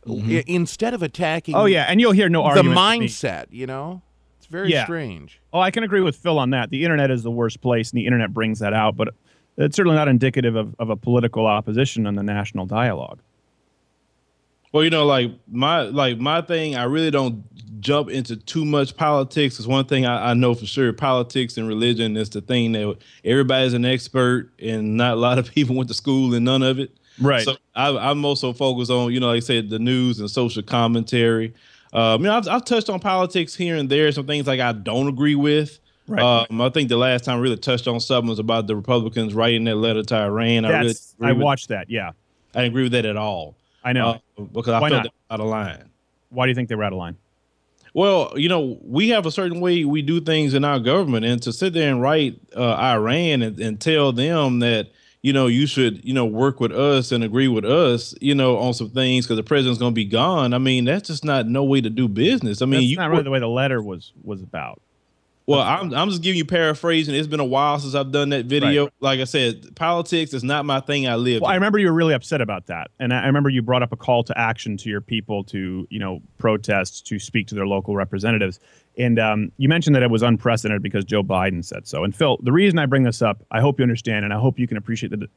[SPEAKER 4] i- instead of attacking
[SPEAKER 3] Oh yeah, and you'll hear no
[SPEAKER 4] the
[SPEAKER 3] argument. from me.
[SPEAKER 4] mindset, you know? It's very
[SPEAKER 3] Yeah.
[SPEAKER 4] strange.
[SPEAKER 3] Oh, I can agree with Phil on that. The internet is the worst place, and the internet brings that out. But it's certainly not indicative of, of a political opposition in the national dialogue.
[SPEAKER 10] Well, you know, like my like my thing, I really don't jump into too much politics. Is one thing I, I know for sure. Politics and religion is the thing that everybody's an expert, and not a lot of people went to school and none of it.
[SPEAKER 3] Right.
[SPEAKER 10] So I, I'm also focused on, you know, like I said, the news and social commentary. Um, you know, I've, I've touched on politics here and there, some things like I don't agree with.
[SPEAKER 3] Right.
[SPEAKER 10] Um, I think the last time I really touched on something was about the Republicans writing that letter to Iran. I really
[SPEAKER 3] That's I watched that. Yeah,
[SPEAKER 10] I didn't agree with that at all.
[SPEAKER 3] I know.
[SPEAKER 10] Uh, because I
[SPEAKER 3] Why
[SPEAKER 10] felt
[SPEAKER 3] not?
[SPEAKER 10] out of line.
[SPEAKER 3] Why do you think they were out of line?
[SPEAKER 10] Well, you know, we have a certain way we do things in our government, and to sit there and write uh, Iran and, and tell them that you know you should you know work with us and agree with us, you know, on some things because the president's going to be gone. I mean, that's just not no way to do business. I mean,
[SPEAKER 3] That's
[SPEAKER 10] you
[SPEAKER 3] not really the way the letter was was about.
[SPEAKER 10] Well, I'm I'm just giving you paraphrasing. It's been a while since I've done that video. Like I said, politics is not my thing. I live.
[SPEAKER 3] Well, I remember you were really upset about that, and I remember you brought up a call to action to your people to, you know, protest, to speak to their local representatives, and um, you mentioned that it was unprecedented because Joe Biden said so. And Phil, the reason I bring this up, I hope you understand, and I hope you can appreciate the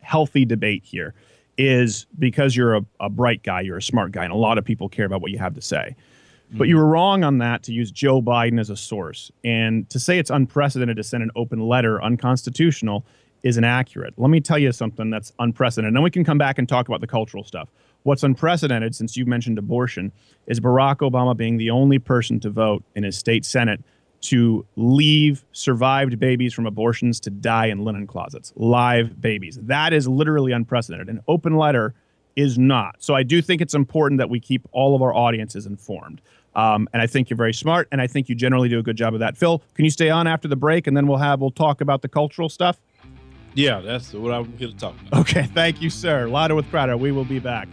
[SPEAKER 3] healthy debate here, is because you're a, a bright guy, you're a smart guy, and a lot of people care about what you have to say. But you were wrong on that to use Joe Biden as a source. And to say it's unprecedented to send an open letter unconstitutional is inaccurate. Let me tell you something that's unprecedented. And then we can come back and talk about the cultural stuff. What's unprecedented, since you mentioned abortion, is Barack Obama being the only person to vote in his state Senate to leave survived babies from abortions to die in linen closets. Live babies. That is literally unprecedented. An open letter is not. So I do think it's important that we keep all of our audiences informed. Um, and I think you're very smart, and I think you generally do a good job of that. Phil, can you stay on after the break, and then we'll have we'll talk about the cultural stuff.
[SPEAKER 10] yeah, that's what I'm here to talk about.
[SPEAKER 3] Okay, thank you, sir. Louder with Crowder. We will be back.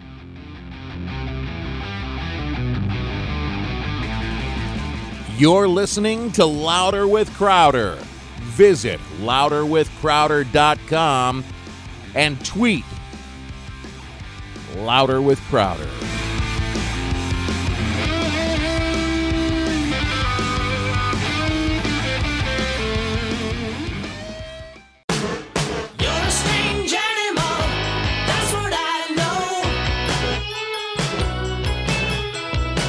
[SPEAKER 4] You're listening to Louder with Crowder. Visit louderwithcrowder.com and tweet Louder with Crowder.
[SPEAKER 9] You're a strange animal, that's what I know.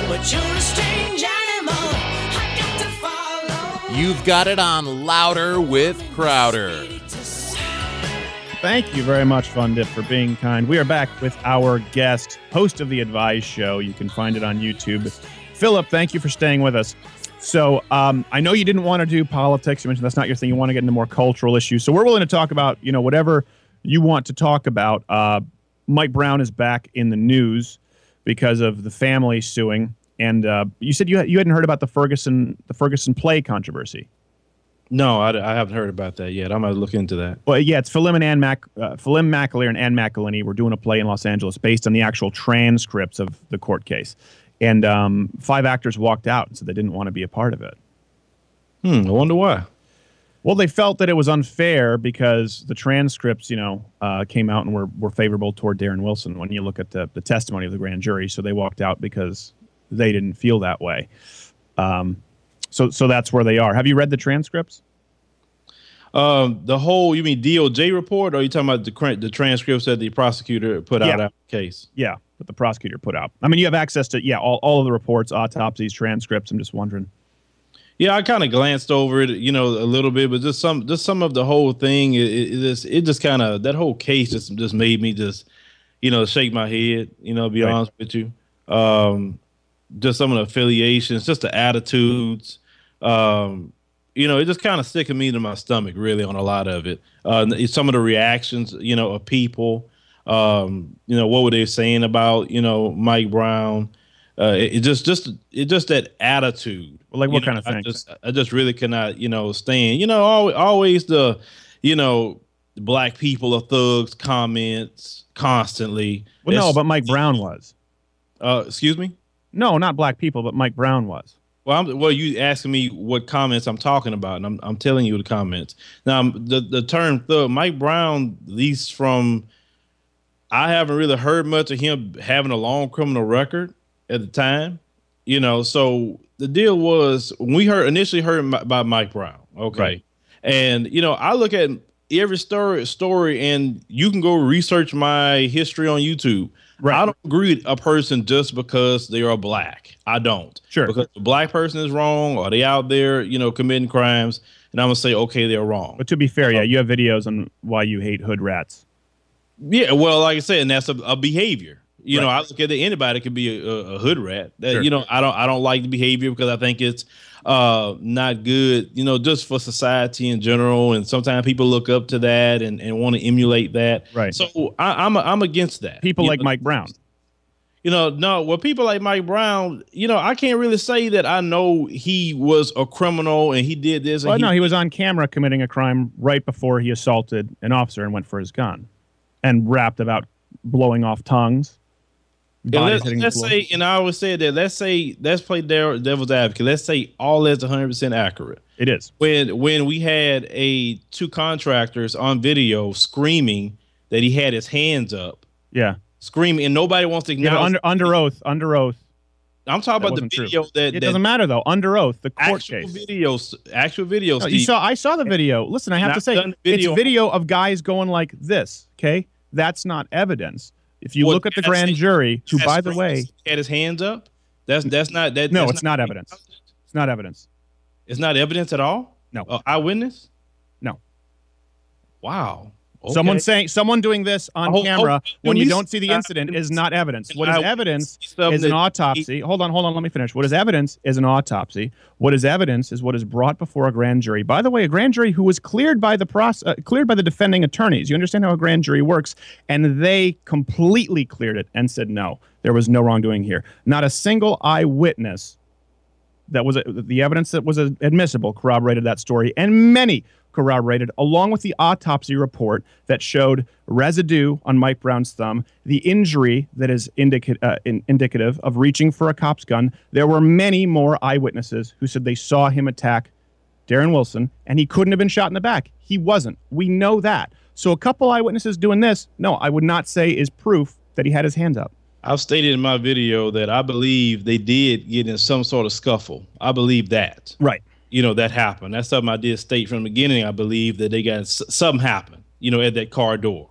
[SPEAKER 9] But you're a strange animal, I got to follow.
[SPEAKER 4] You've got it on Louder with Crowder.
[SPEAKER 3] Thank you very much, Fundip, for being kind. We are back with our guest, host of the Advise Show. You can find it on YouTube. Philip, thank you for staying with us. So um, I know you didn't want to do politics. You mentioned that's not your thing. You want to get into more cultural issues. So we're willing to talk about you know whatever you want to talk about. Uh, Mike Brown is back in the news because of the family suing, and uh, you said you you hadn't heard about the Ferguson the Ferguson play controversy.
[SPEAKER 10] No, I, I haven't heard about that yet. I'm gonna look into that.
[SPEAKER 3] Well, yeah, it's Phelim and Ann Mac, uh, Phelim McAleer and Ann McElhinney were doing a play in Los Angeles based on the actual transcripts of the court case, and um, five actors walked out and said they didn't want to be a part of it.
[SPEAKER 10] Hmm. I wonder why.
[SPEAKER 3] Well, they felt that it was unfair because the transcripts, you know, uh, came out and were, were favorable toward Darren Wilson when you look at the, the testimony of the grand jury. So they walked out because they didn't feel that way. Um, so so that's where they are. Have you read the transcripts?
[SPEAKER 10] Um, the whole you mean DOJ report, or are you talking about the the transcripts that the prosecutor put out
[SPEAKER 3] Yeah.
[SPEAKER 10] after the case?
[SPEAKER 3] Yeah, that the prosecutor put out. I mean, you have access to yeah all, all of the reports, autopsies, transcripts. I'm just wondering.
[SPEAKER 10] Yeah, I kind of glanced over it, you know, a little bit, but just some, just some of the whole thing. It, it, it just, it just kind of that whole case just, just made me just, you know, shake my head. You know, be
[SPEAKER 3] Right.
[SPEAKER 10] honest with you, um, just some of the affiliations, just the attitudes. Um, you know, it just kind of sticking me to my stomach, really, on a lot of it. Uh, some of the reactions, you know, of people. Um, you know, what were they saying about, you know, Mike Brown? Uh, it, it just, just, it just that attitude.
[SPEAKER 3] Well, like what
[SPEAKER 10] know,
[SPEAKER 3] kind of
[SPEAKER 10] I
[SPEAKER 3] thing?
[SPEAKER 10] just, I just really cannot, you know, stand. You know, always, always the, you know, black people are thugs comments constantly.
[SPEAKER 3] Well, no, but Mike Brown was.
[SPEAKER 10] uh, excuse me.
[SPEAKER 3] No, not black people, but Mike Brown was.
[SPEAKER 10] Well, I'm, well, you asking me what comments I'm talking about, and I'm I'm telling you the comments. Now, the the term thug, Mike Brown, at least from, I haven't really heard much of him having a long criminal record at the time. You know, so the deal was when we heard initially heard about Mike Brown, okay,
[SPEAKER 3] Right.
[SPEAKER 10] and you know, I look at every story story, and you can go research my history on YouTube.
[SPEAKER 3] Right.
[SPEAKER 10] I don't agree with a person just because they are black. I don't.
[SPEAKER 3] Sure.
[SPEAKER 10] Because the black person is wrong, or they out there, you know, committing crimes, and I'm gonna say, okay, they're wrong.
[SPEAKER 3] But to be fair, yeah, you have videos on why you hate hood rats.
[SPEAKER 10] Yeah, well, like I said, and that's a, a behavior. You know, I look at it, anybody could be a, a, a hood rat. That,
[SPEAKER 3] Sure.
[SPEAKER 10] You know, I don't I don't like the behavior because I think it's uh not good, you know, just for society in general. And sometimes people look up to that and, and want to emulate that.
[SPEAKER 3] Right.
[SPEAKER 10] So I, I'm I'm against that.
[SPEAKER 3] People
[SPEAKER 10] You
[SPEAKER 3] like
[SPEAKER 10] know,
[SPEAKER 3] Mike Brown.
[SPEAKER 10] You know, no, well, people like Mike Brown, you know, I can't really say that I know he was a criminal and he did this.
[SPEAKER 3] Well, no, he was on camera committing a crime right before he assaulted an officer and went for his gun, and rapped about blowing off tongues.
[SPEAKER 10] Let's, let's say, and I always say that. Let's say, let's play devil's advocate. Let's say all that's 100 percent accurate.
[SPEAKER 3] it is.
[SPEAKER 10] When when we had a two contractors on video screaming that he had his hands up,
[SPEAKER 3] Yeah.
[SPEAKER 10] screaming, and nobody wants to
[SPEAKER 3] Yeah,
[SPEAKER 10] acknowledge.
[SPEAKER 3] but under under oath, under oath.
[SPEAKER 10] I'm talking
[SPEAKER 3] that
[SPEAKER 10] about the
[SPEAKER 3] wasn't true.
[SPEAKER 10] video that,
[SPEAKER 3] It
[SPEAKER 10] that
[SPEAKER 3] doesn't matter though. Under oath, the court
[SPEAKER 10] actual
[SPEAKER 3] case.
[SPEAKER 10] videos, actual videos.
[SPEAKER 3] No, you saw. I saw the video. Listen, I have to say,
[SPEAKER 10] video-
[SPEAKER 3] it's video of guys going like this. Okay, that's not evidence. If you
[SPEAKER 10] What,
[SPEAKER 3] look at the grand jury, who, by the way,
[SPEAKER 10] had his hands up. That's that's not that.
[SPEAKER 3] no, it's not evidence. It's not evidence.
[SPEAKER 10] It's not evidence at all.
[SPEAKER 3] No.
[SPEAKER 10] Uh, eyewitness.
[SPEAKER 3] No.
[SPEAKER 10] Wow.
[SPEAKER 3] Someone saying someone doing this on
[SPEAKER 10] Oh, oh,
[SPEAKER 3] camera when you
[SPEAKER 10] you
[SPEAKER 3] don't see the
[SPEAKER 10] said
[SPEAKER 3] incident is not evidence. What is evidence is an autopsy. Hold on, hold on. Let me finish. What is evidence is an autopsy. What is evidence is what is brought before a grand jury. By the way, a grand jury who was cleared by the process, uh, cleared by the defending attorneys. You understand how a grand jury works, and they completely cleared it and said no, there was no wrongdoing here. Not a single eyewitness that was uh, the evidence that was uh, admissible corroborated that story, and many corroborated, along with the autopsy report that showed residue on Mike Brown's thumb, the injury that is indica- uh, in- indicative of reaching for a cop's gun. There were many more eyewitnesses who said they saw him attack Darren Wilson, and he couldn't have been shot in the back. He wasn't. We know that. So a couple eyewitnesses doing this, no, I would not say is proof that he had his hands up.
[SPEAKER 10] I've stated in my video that I believe they did get in some sort of scuffle. I believe that.
[SPEAKER 3] Right.
[SPEAKER 10] You know, that happened. That's something I did state from the beginning. I believe that they got something happened, you know, at that car door.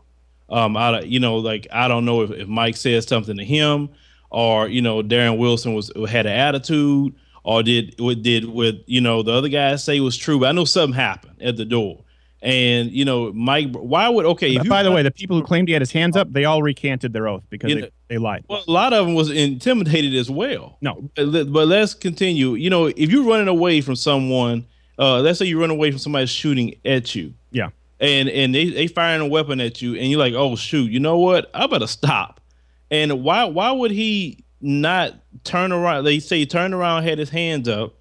[SPEAKER 10] Um, I, you know, like I don't know if, if Mike said something to him or, you know, Darren Wilson was had an attitude or did what did what, you know, the other guys say was true. But I know something happened at the door. And you know, Mike, why would okay? If you,
[SPEAKER 3] By the way, the people who claimed he had his hands up, they all recanted their oath because
[SPEAKER 10] You
[SPEAKER 3] they,
[SPEAKER 10] know-
[SPEAKER 3] they lied.
[SPEAKER 10] well, a lot of them was intimidated as well.
[SPEAKER 3] No.
[SPEAKER 10] But let- but let's continue. You know, if you're running away from someone, uh, let's say you run away from somebody shooting at you,
[SPEAKER 3] Yeah.
[SPEAKER 10] and and they they firing a weapon at you, and you're like, oh shoot, you know what? I better stop. And why why would he not turn around? They say he turned around, had his hands up,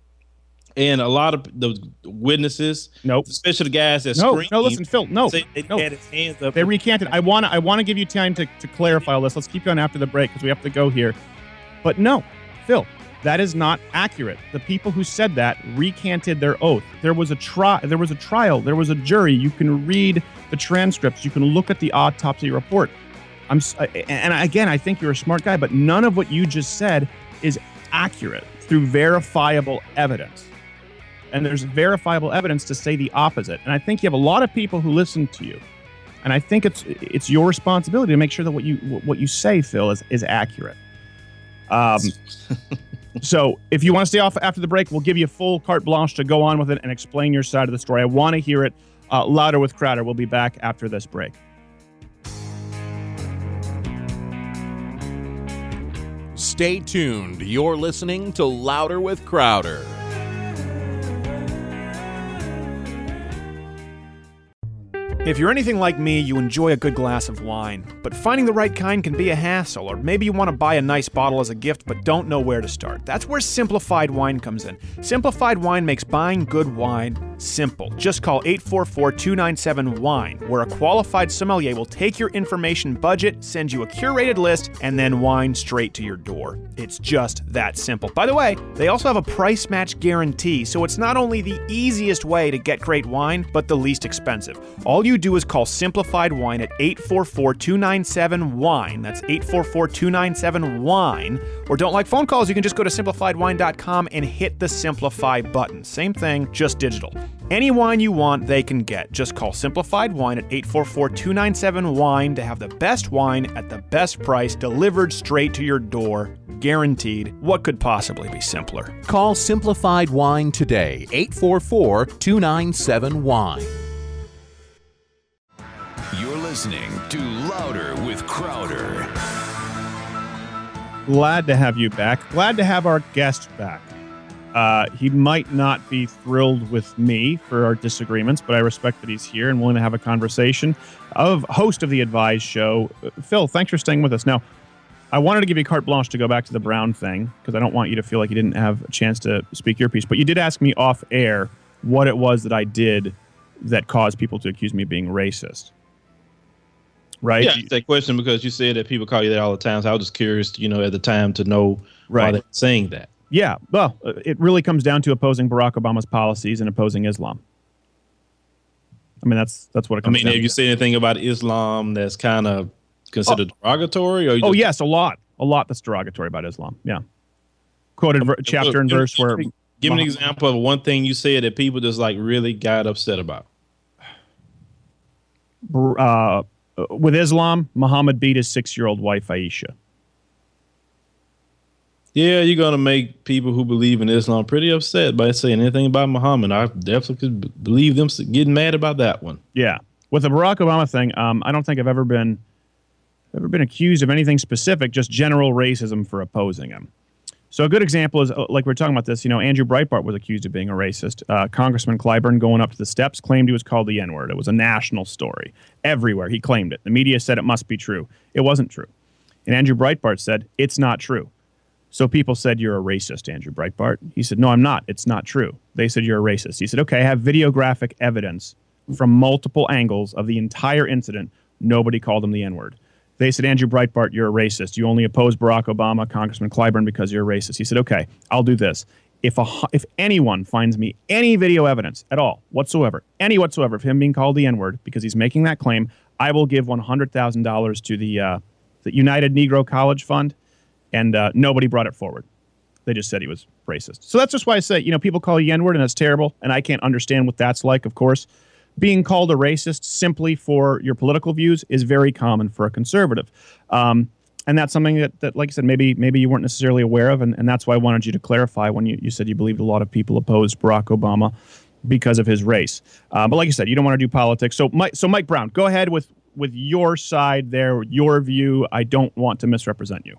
[SPEAKER 10] and a lot of the witnesses,
[SPEAKER 3] Nope.
[SPEAKER 10] especially the guys that
[SPEAKER 3] No,
[SPEAKER 10] screamed,
[SPEAKER 3] no, listen, Phil, no,
[SPEAKER 10] they
[SPEAKER 3] no.
[SPEAKER 10] had his hands up.
[SPEAKER 3] They recanted. I want to. I want to give you time to, to clarify all this. Let's keep going after the break because we have to go here. But no, Phil, that is not accurate. The people who said that recanted their oath. There was a try. There was a trial. There was a jury. You can read the transcripts. You can look at the autopsy report. I'm. And again, I think you're a smart guy, but none of what you just said is accurate through verifiable evidence. And there's verifiable evidence to say the opposite. And I think you have a lot of people who listen to you and I think it's it's your responsibility to make sure that what you what you say, Phil, is is accurate. Um, so if you want to stay off after the break, we'll give you a full carte blanche to go on with it and explain your side of the story. I want to hear it uh, louder with Crowder. We'll be back after this break.
[SPEAKER 4] Stay tuned. You're listening to Louder with Crowder.
[SPEAKER 11] If you're anything like me, you enjoy a good glass of wine, but finding the right kind can be a hassle, or maybe you want to buy a nice bottle as a gift but don't know where to start. That's where Simplified Wine comes in. Simplified Wine makes buying good wine simple. Just call 844 297 WINE, where a qualified sommelier will take your information budget, send you a curated list, and then wine straight to your door. It's just that simple. By the way, they also have a price match guarantee, so it's not only the easiest way to get great wine, but the least expensive. All you do is call Simplified Wine at 844 297 WINE. That's 844 297 WINE. Or don't like phone calls, you can just go to simplifiedwine.com and hit the Simplify button. Same thing, just digital. Any wine you want, they can get. Just call Simplified Wine at 844 297 WINE to have the best wine at the best price delivered straight to your door. Guaranteed. What could possibly be simpler?
[SPEAKER 4] Call Simplified Wine today, 844 297 Wine.
[SPEAKER 2] Listening to Louder with Crowder.
[SPEAKER 3] Glad to have you back. Glad to have our guest back. Uh, he might not be thrilled with me for our disagreements, but I respect that he's here and willing to have a conversation. Of host of the Advised Show, Uh, Phil. Thanks for staying with us. Now, I wanted to give you carte blanche to go back to the Brown thing because I don't want you to feel like you didn't have a chance to speak your piece. But you did ask me off air what it was that I did that caused people to accuse me of being racist. Right?
[SPEAKER 10] Yeah, that question because you said that people call you that all the time. So I was just curious, you know, at the time to know why
[SPEAKER 3] Right.
[SPEAKER 10] they're saying that.
[SPEAKER 3] Yeah, well, uh, it really comes down to opposing Barack Obama's policies and opposing Islam. I mean, that's that's what it comes.
[SPEAKER 10] I
[SPEAKER 3] mean,
[SPEAKER 10] have you
[SPEAKER 3] to.
[SPEAKER 10] said anything about Islam that's kind of considered derogatory? Or you
[SPEAKER 3] Oh yes, a lot, a lot that's derogatory about Islam. Yeah, quoted ver- chapter and
[SPEAKER 10] Give-
[SPEAKER 3] verse where.
[SPEAKER 10] Give me an example of one thing you said that people just like really got upset about.
[SPEAKER 3] uh, with Islam, Muhammad beat his six-year-old wife Aisha.
[SPEAKER 10] Yeah, you're gonna make people who believe in Islam pretty upset by saying anything about Muhammad. I definitely could believe them getting mad about that one.
[SPEAKER 3] Yeah, with the Barack Obama thing, um, I don't think I've ever been ever been accused of anything specific, just general racism for opposing him. So a good example is uh, like we we're talking about this. You know, Andrew Breitbart was accused of being a racist. Uh, Congressman Clyburn going up to the steps claimed he was called the N-word. It was a national story everywhere. He claimed it. The media said it must be true. It wasn't true, and Andrew Breitbart said it's not true. So people said, You're a racist, Andrew Breitbart. He said, No, I'm not. It's not true. They said, You're a racist. He said, Okay, I have videographic evidence from multiple angles of the entire incident. Nobody called him the N word. They said, Andrew Breitbart, you're a racist. You only oppose Barack Obama, Congressman Clyburn, because you're a racist. He said, Okay, I'll do this. If, a, if anyone finds me any video evidence at all, whatsoever, any whatsoever, of him being called the N word because he's making that claim, I will give $100,000 to the, uh, the United Negro College Fund and uh, nobody brought it forward. They just said he was racist. So that's just why I say, you know, people call you N word and that's terrible, and I can't understand what that's like. Of course, being called a racist simply for your political views is very common for a conservative, um, and that's something that, that, like I said, maybe maybe you weren't necessarily aware of, and, and that's why I wanted you to clarify when you, you said you believed a lot of people opposed Barack Obama because of his race. Uh, but like you said, you don't want to do politics. So Mike, so Mike Brown, go ahead with with your side there, your view. I don't want to misrepresent you.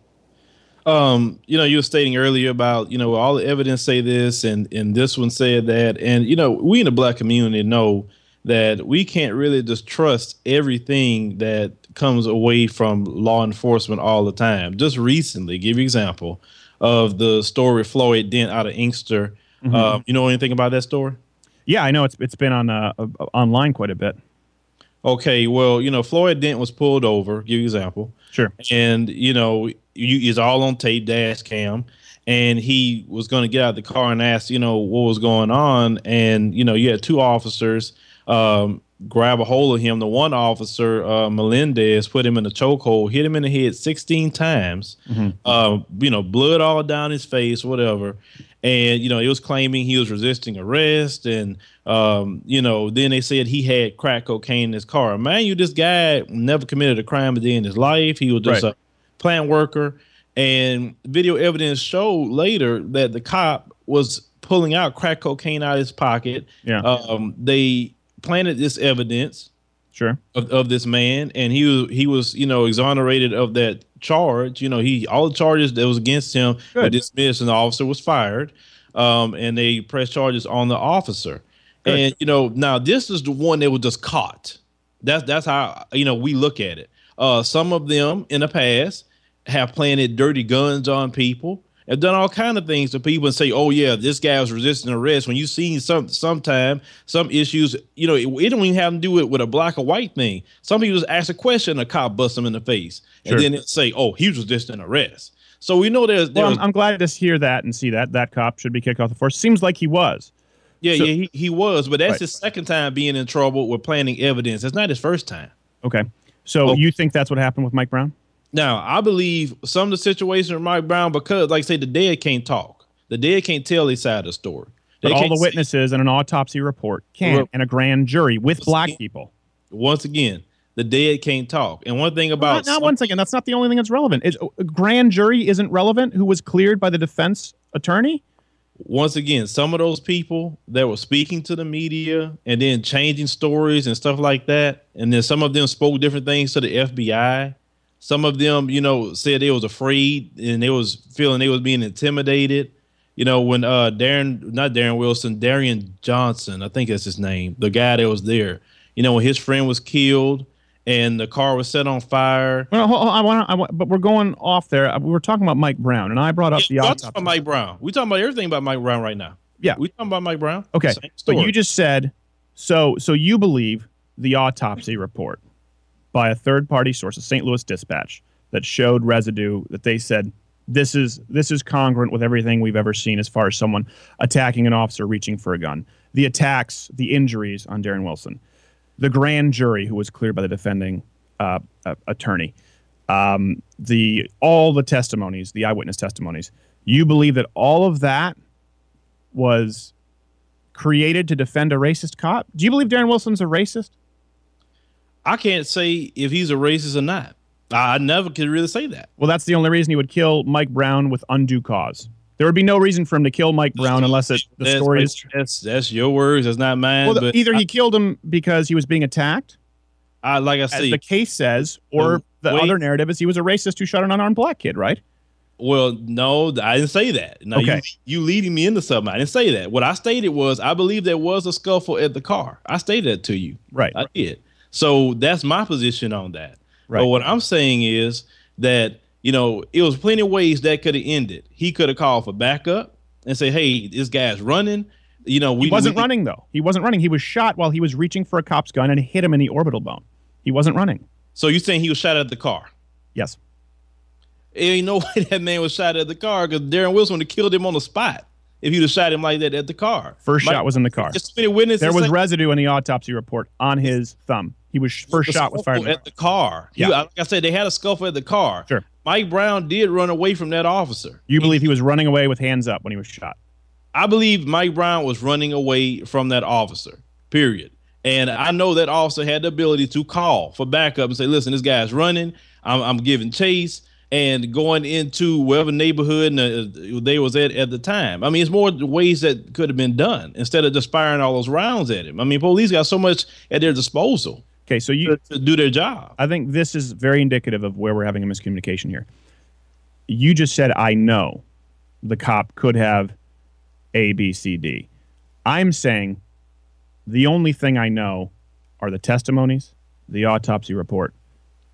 [SPEAKER 10] um, you know, you were stating earlier about, you know, all the evidence say this and and this one said that. And, you know, we in the black community know that we can't really just trust everything that comes away from law enforcement all the time. Just recently, give you example of the story Floyd Dent out of Inkster.
[SPEAKER 3] Mhm.
[SPEAKER 10] Um, you know anything about that story?
[SPEAKER 3] Yeah, I know it's it's been on uh, uh, online quite a bit.
[SPEAKER 10] Okay, well, you know, Floyd Dent was pulled over. Give you example.
[SPEAKER 3] Sure.
[SPEAKER 10] And you know, you is all on tape, dash cam, and he was going to get out of the car and ask, you know, what was going on, and you know, you had two officers um, grab a hold of him. The one officer, uh, Melendez, put him in a chokehold, hit him in the head 16 times. Uh, you know, blood all down his face, whatever. And you know, he was claiming he was resisting arrest, and um, you know, then they said he had crack cocaine in his car. Man, you this guy never committed a crime a day in his life. He was just
[SPEAKER 3] Right.
[SPEAKER 10] a plant worker, and video evidence showed later that the cop was pulling out crack cocaine out of his pocket.
[SPEAKER 3] Yeah.
[SPEAKER 10] Um, they planted this evidence
[SPEAKER 3] Sure.
[SPEAKER 10] of, of this man, and he was he was you know exonerated of that charge. You know, he all the charges that was against him were dismissed, and the officer was fired. Um, and they pressed charges on the officer.
[SPEAKER 3] Good.
[SPEAKER 10] And you know, now this is the one that was just caught. That's that's how you know we look at it. Uh, some of them in the past have planted dirty guns on people, have done all kind of things to people and say, "Oh yeah, this guy was resisting arrest." When you see some sometime some issues, you know, it, it don't even have to do with with a black or white thing. Some people just ask a question, a cop busts them in the face,
[SPEAKER 3] Sure.
[SPEAKER 10] and then say, "Oh, he was resisting arrest." So we know there's,
[SPEAKER 3] Well, I'm, I'm glad to hear that and see that that cop should be kicked off the force. Seems like he was.
[SPEAKER 10] yeah,
[SPEAKER 3] so-
[SPEAKER 10] yeah, he, he was, but that's
[SPEAKER 3] Right.
[SPEAKER 10] his second time being in trouble with planting evidence. That's not his first time.
[SPEAKER 3] Okay. So
[SPEAKER 10] Oh.
[SPEAKER 3] you think that's what happened with Mike Brown?
[SPEAKER 10] Now, I believe some of the situation with Mike Brown, because like I say, the dead can't talk. The dead can't tell their side of the story. They
[SPEAKER 3] But all the witnesses and an autopsy report can,
[SPEAKER 10] Well-
[SPEAKER 3] and a grand jury with black people.
[SPEAKER 10] once again, the dead can't talk. And one thing about
[SPEAKER 3] Not, not one second. That's not the only thing that's relevant. Is uh, a grand jury isn't relevant? Who was cleared by the defense attorney?
[SPEAKER 10] once again, some of those people that were speaking to the media and then changing stories and stuff like that, and then some of them spoke different things to the FBI. Some of them, you know, said they was afraid and they was feeling they was being intimidated. You know, when uh Darren, not Darren Wilson, Dorian Johnson, I think that's his name, the guy that was there. You know, when his friend was killed and the car was set on fire.
[SPEAKER 3] Well, hold- hold- I want to, but we're going off there. We were talking about Mike Brown, and I brought up the
[SPEAKER 10] talking
[SPEAKER 3] autopsy.
[SPEAKER 10] about Mike Brown. We talking about everything about Mike Brown right now.
[SPEAKER 3] Yeah.
[SPEAKER 10] we talking about Mike Brown.
[SPEAKER 3] Okay, but you just said so. So you believe the autopsy report by a third-party source, a St. Louis Dispatch, that showed residue that they said this is this is congruent with everything we've ever seen as far as someone attacking an officer reaching for a gun, the attacks, the injuries on Darren Wilson, the grand jury who was cleared by the defending uh, uh, attorney, um, the all the testimonies, the eyewitness testimonies. You believe that all of that was created to defend a racist cop? Do you believe Darren Wilson's a racist?
[SPEAKER 10] I can't say if he's a racist or not. I never could really say that.
[SPEAKER 3] Well, that's the only reason he would kill Mike Brown with undue cause. There would be no reason for him to kill Mike Brown unless it, the
[SPEAKER 10] That's,
[SPEAKER 3] story is.
[SPEAKER 10] that's that's your words. That's not mine.
[SPEAKER 3] Well, the- either
[SPEAKER 10] I,
[SPEAKER 3] he killed him because he was being attacked,
[SPEAKER 10] I, like I say,
[SPEAKER 3] the case says, or
[SPEAKER 10] The
[SPEAKER 3] other narrative is he was a racist who shot an unarmed black kid, right?
[SPEAKER 10] well, no, I didn't say that. No,
[SPEAKER 3] Okay.
[SPEAKER 10] you, you leading me into something. I didn't say that. What I stated was I believe there was a scuffle at the car. I stated that to you.
[SPEAKER 3] Right.
[SPEAKER 10] I did. So that's my position on that.
[SPEAKER 3] Right.
[SPEAKER 10] But what I'm saying is that you know it was plenty of ways that could have ended. He could have called for backup and say, "Hey, this guy's running." You know, we
[SPEAKER 3] He wasn't
[SPEAKER 10] we-
[SPEAKER 3] running though. He wasn't running. He was shot while he was reaching for a cop's gun and hit him in the orbital bone. He wasn't running.
[SPEAKER 10] So you're saying he was shot at the car?
[SPEAKER 3] Yes.
[SPEAKER 10] Ain't no way that man was shot at the car because Darren Wilson would have killed him on the spot if he'd have shot him like that at the car.
[SPEAKER 3] First
[SPEAKER 10] Mike-
[SPEAKER 3] shot was in the car.
[SPEAKER 10] There's too many witnesses.
[SPEAKER 3] There was
[SPEAKER 10] say-
[SPEAKER 3] residue in the autopsy report on his thumb. He was first
[SPEAKER 10] the
[SPEAKER 3] shot was fired. in the
[SPEAKER 10] at the car.
[SPEAKER 3] Yeah.
[SPEAKER 10] You- like I said, they had a scuffle at the car.
[SPEAKER 3] Sure.
[SPEAKER 10] Mike Brown did run away from that officer.
[SPEAKER 3] You believe he was running away with hands up when he was shot?
[SPEAKER 10] I believe Mike Brown was running away from that officer. Period. And I know that officer had the ability to call for backup and say, "Listen, this guy's running. I'm, I'm giving chase." and going into whatever neighborhood uh, they was at at the time. I mean, it's more ways that could have been done instead of just firing all those rounds at him. I mean, police got so much at their disposal.
[SPEAKER 3] Okay, so you
[SPEAKER 10] to, to do their job.
[SPEAKER 3] I think this is very indicative of where we're having a miscommunication here. You just said I know the cop could have A, B, C, D. I'm saying the only thing I know are the testimonies, the autopsy report,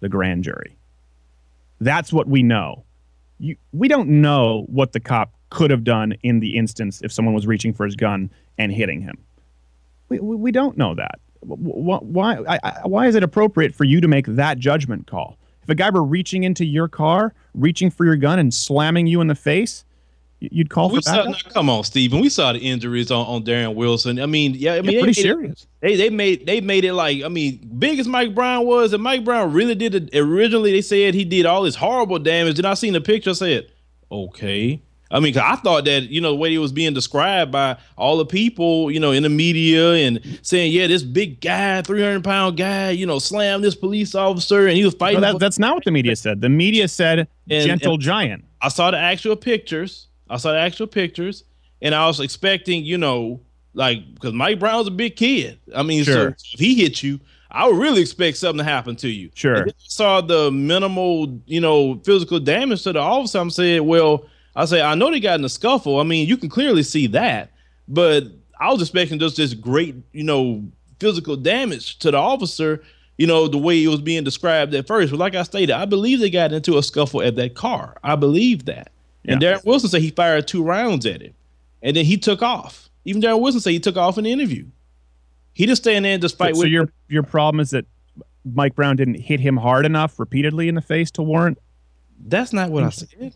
[SPEAKER 3] the grand jury. That's what we know. You, we don't know what the cop could have done in the instance if someone was reaching for his gun and hitting him. We, we, we don't know that. Why, why, I, I, why is it appropriate for you to make that judgment call? If a guy were reaching into your car, reaching for your gun, and slamming you in the face, you'd call
[SPEAKER 10] we
[SPEAKER 3] for
[SPEAKER 10] saw, come on, Steven. We saw the injuries on, on Darren Wilson. I mean, yeah, I mean,
[SPEAKER 3] Yeah,
[SPEAKER 10] they
[SPEAKER 3] pretty
[SPEAKER 10] made it-
[SPEAKER 3] serious.
[SPEAKER 10] they they made they made it like I mean, big as Mike Brown was, and Mike Brown really did it. Originally, they said he did all this horrible damage. Then I seen the picture. I said, okay. I mean, 'cause I thought that you know the way he was being described by all the people, you know, in the media and saying, yeah, this big guy, three hundred pound guy, you know, slammed this police officer, and he was
[SPEAKER 3] No,
[SPEAKER 10] fighting.
[SPEAKER 3] that, that's not what the media said. The media said
[SPEAKER 10] And-
[SPEAKER 3] gentle
[SPEAKER 10] and-
[SPEAKER 3] giant.
[SPEAKER 10] I saw the actual pictures. I saw the actual pictures, and I was expecting, you know, like because Mike Brown's a big kid. I mean,
[SPEAKER 3] Sure.
[SPEAKER 10] so if he hit you, I would really expect something to happen to you.
[SPEAKER 3] Sure.
[SPEAKER 10] I saw the minimal, you know, physical damage to the officer. I'm saying, well, I say I know they got in a scuffle. I mean, you can clearly see that, but I was expecting just this great, you know, physical damage to the officer. You know, the way it was being described at first. But like I stated, I believe they got into a scuffle at that car. I believe that. And Darren Wilson said he fired two rounds at him, and then he took off. Even Darren Wilson said he took off in the interview. He just stand there just fight
[SPEAKER 3] so your your problem is that Mike Brown didn't hit him hard enough repeatedly in the face to warrant.
[SPEAKER 10] That's not what I said.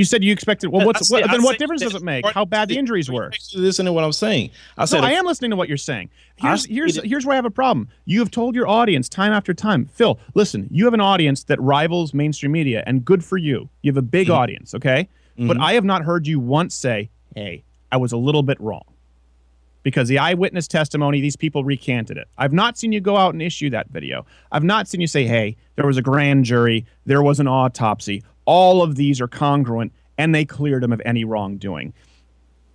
[SPEAKER 3] You said you expected. Well, what's
[SPEAKER 10] said-
[SPEAKER 3] what, then what difference does it make? How bad the injuries were?
[SPEAKER 10] Listen to what I'm saying. I said
[SPEAKER 3] no, I am listening to what you're saying. Here's here's here's where I have a problem. You have told your audience time after time, Phil. Listen, you have an audience that rivals mainstream media, and good for you. You have a big
[SPEAKER 10] Mm-hmm.
[SPEAKER 3] audience, okay? But I have not heard you once say, "Hey, I was a little bit wrong," because the eyewitness testimony, these people recanted it. I've not seen you go out and issue that video. I've not seen you say, "Hey, there was a grand jury, there was an autopsy. All of these are congruent, and they cleared him of any wrongdoing."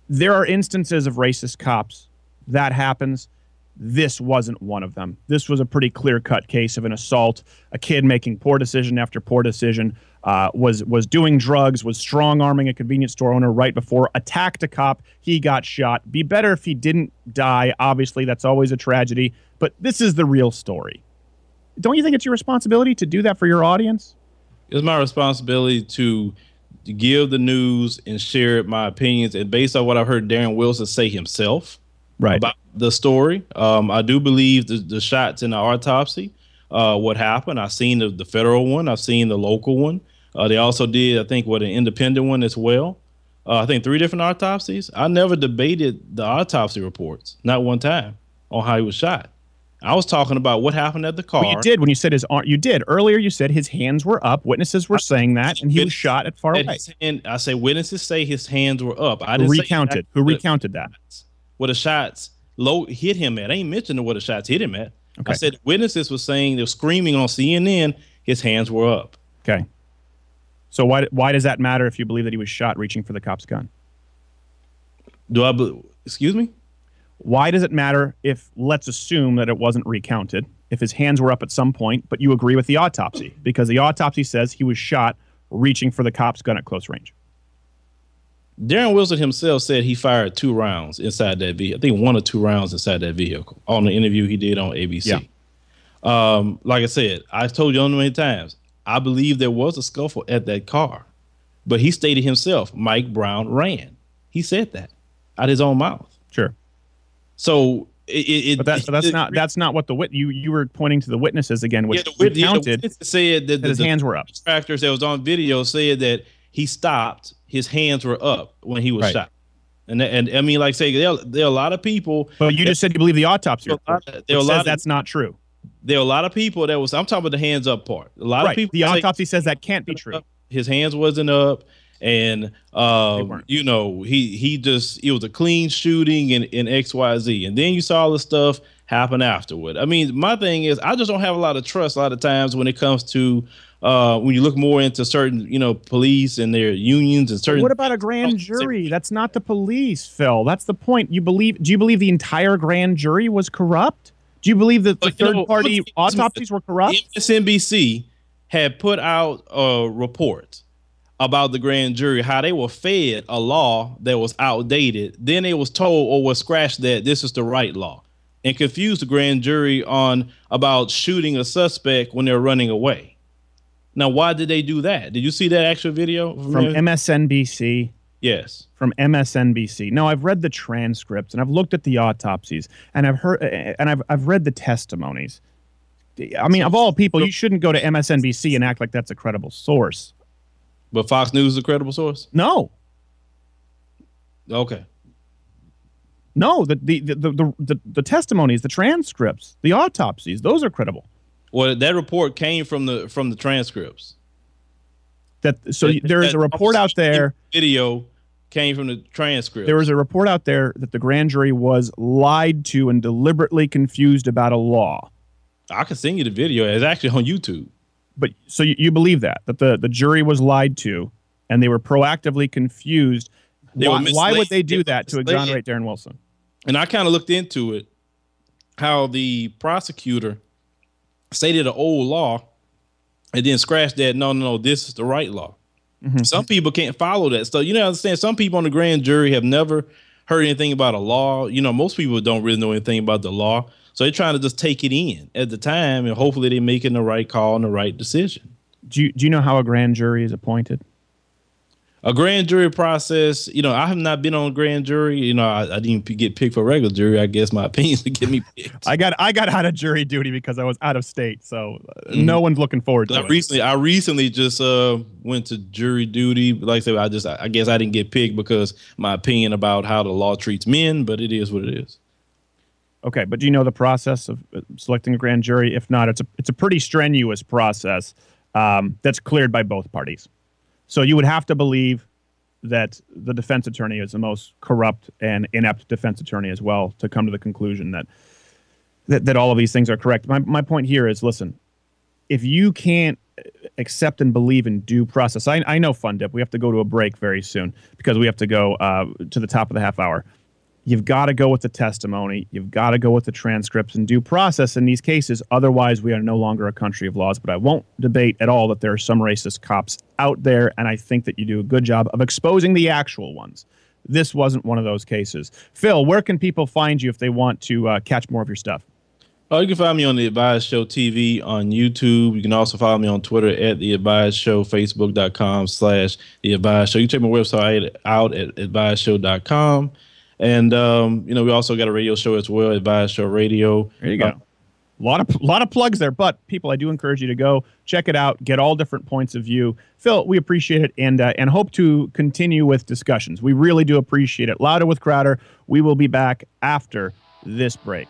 [SPEAKER 3] there are instances of racist cops. That happens. This wasn't one of them. This was a pretty clear cut case of an assault. A kid making poor decision after poor decision uh, was was doing drugs was strong arming a convenience store owner right before attacked a cop. He got shot. Be better if he didn't die. Obviously that's always a tragedy but this is the real story. Don't you think it's your responsibility to do that for your audience
[SPEAKER 10] it's my responsibility to give the news and share my opinions and based on what I've heard Darren Wilson say himself
[SPEAKER 3] right
[SPEAKER 10] about the story. Um, I do believe the, the shots in the autopsy, uh, what happened. I've seen the, the federal one. I've seen the local one. Uh, they also did, I think, what an independent one as well. Uh, I think three different autopsies. I never debated the autopsy reports, not one time, on how he was shot. I was talking about what happened at the car.
[SPEAKER 3] Well, you did when you said his arm. You did earlier. You said his hands were up. Witnesses were saying that, and he was shot at far away.
[SPEAKER 10] hand- I say witnesses say his hands were up. I didn't say
[SPEAKER 3] recounted? Who recounted that?
[SPEAKER 10] Where the shots low hit him at. I ain't mentioning where the shots hit him at.
[SPEAKER 3] Okay.
[SPEAKER 10] I said witnesses were saying they're screaming on CNN. His hands were up.
[SPEAKER 3] Okay. So why why does that matter if you believe that he was shot reaching for the cop's gun?
[SPEAKER 10] Do I? be- Excuse me.
[SPEAKER 3] Why does it matter if let's assume that it wasn't recounted if his hands were up at some point, but you agree with the autopsy because the autopsy says he was shot reaching for the cop's gun at close range.
[SPEAKER 10] Darren Wilson himself said he fired two rounds inside that vehicle. I think one or two rounds inside that vehicle on the interview he did on ABC. Um, like I said, I've told you many times, I believe there was a scuffle at that car, but he stated himself, Mike Brown ran. He said that out his own mouth.
[SPEAKER 3] Sure.
[SPEAKER 10] So it, it, it
[SPEAKER 3] But that's but that's not that's not what the wit you you were pointing to the witnesses again, which
[SPEAKER 10] yeah, the, wit- yeah, the said that,
[SPEAKER 3] that his
[SPEAKER 10] the,
[SPEAKER 3] hands were up.
[SPEAKER 10] Factors that was on video said that he stopped. His hands were up when he was
[SPEAKER 3] Right.
[SPEAKER 10] shot. And and I mean, like say there, are- there are a lot of people.
[SPEAKER 3] But you just said you believe the autopsy
[SPEAKER 10] There a
[SPEAKER 3] report,
[SPEAKER 10] lot-
[SPEAKER 3] which
[SPEAKER 10] there
[SPEAKER 3] says
[SPEAKER 10] of-
[SPEAKER 3] that's not true.
[SPEAKER 10] There are a lot of people that was. I'm talking about the hands up part. A lot
[SPEAKER 3] Right.
[SPEAKER 10] of people.
[SPEAKER 3] The autopsy says that can't be true.
[SPEAKER 10] His hands wasn't up, and um, you know he he just it was a clean shooting and, in X Y Z. And then you saw all the stuff happen afterward. I mean, my thing is, I just don't have a lot of trust a lot of times when it comes to uh, when you look more into certain, you know, police and their unions and certain.
[SPEAKER 3] What about a grand jury? That's not the police, Phil. That's the point. You believe? Do you believe the entire grand jury was corrupt? Do you believe that the
[SPEAKER 10] But, you know,
[SPEAKER 3] third party autopsies were corrupt?
[SPEAKER 10] MSNBC had put out a report about the grand jury, how they were fed a law that was outdated. Then they was told or was scratched that this is the right law, and confused the grand jury on about shooting a suspect when they're running away. Now, why did they do that? Did you see that actual video
[SPEAKER 3] From MSNBC.
[SPEAKER 10] Yes.
[SPEAKER 3] From MSNBC. Now, I've read the transcripts and I've looked at the autopsies and I've heard and I've I've read the testimonies. I mean, of all people, you shouldn't go to MSNBC and act like that's a credible source.
[SPEAKER 10] But Fox News is a credible source?
[SPEAKER 3] No.
[SPEAKER 10] Okay.
[SPEAKER 3] No, the the the the, the, the testimonies, the transcripts, the autopsies, those are credible.
[SPEAKER 10] Well, that report came from the from the transcripts.
[SPEAKER 3] That so
[SPEAKER 10] That-
[SPEAKER 3] there is a report out there.
[SPEAKER 10] Video came from the transcript.
[SPEAKER 3] There was a report out there that the grand jury was lied to and deliberately confused about a law.
[SPEAKER 10] I can send you the video. It's actually on YouTube.
[SPEAKER 3] But so you, you believe that that the the jury was lied to and they were proactively confused.
[SPEAKER 10] They
[SPEAKER 3] why, why would they do
[SPEAKER 10] They
[SPEAKER 3] that to exonerate Darren Wilson?
[SPEAKER 10] And I kind of looked into it, how the prosecutor stated an old law and then scratched that. No, no, no, this is the right law.
[SPEAKER 3] Mm-hmm.
[SPEAKER 10] Some people can't follow that. So you know, understand. Some people on the grand jury have never heard anything about a law. You know, most people don't really know anything about the law, so they're trying to just take it in at the time, and hopefully they're making the right call and the right decision.
[SPEAKER 3] Do you, do you know how a grand jury is appointed?
[SPEAKER 10] A grand jury process, you know, I have not been on a grand jury. You know, I, I didn't get picked for a regular jury. I guess my opinions to get me picked.
[SPEAKER 3] I got I got out of jury duty because I was out of state, so uh,
[SPEAKER 10] Mhm.
[SPEAKER 3] no one's looking forward to
[SPEAKER 10] I
[SPEAKER 3] it.
[SPEAKER 10] recently, I recently just uh went to jury duty. Like I said, I just, I guess I didn't get picked because my opinion about how the law treats men. But it is what it is.
[SPEAKER 3] Okay, but do you know the process of uh, selecting a grand jury? If not, it's a it's a pretty strenuous process um, that's cleared by both parties. So you would have to believe that the defense attorney is the most corrupt and inept defense attorney as well to come to the conclusion that that, that all of these things are correct. My my point here is, listen, if you can't accept and believe in due process, I I know Fun Dip. We have to go to a break very soon because we have to go uh, to the top of the half hour you've got to go with the testimony. You've got to go with the transcripts and due process in these cases. Otherwise, we are no longer a country of laws. But I won't debate at all that there are some racist cops out there, and I think that you do a good job of exposing the actual ones. This wasn't one of those cases. Phil, where can people find you if they want to uh, catch more of your stuff?
[SPEAKER 10] Oh, you can find me on the Advise Show TV on YouTube. You can also follow me on Twitter at the Advise Show, Facebook.com slash the Advise Show. You check my website out at advice adviseshow.com. And um, you know, we also got a radio show as well, Advise Show Radio.
[SPEAKER 3] There you go. A lot of lot of plugs there, but people, I do encourage you to go check it out, get all different points of view. Phil, we appreciate it, and uh, and hope to continue with discussions. We really do appreciate it. Louder with Crowder. We will be back after this break.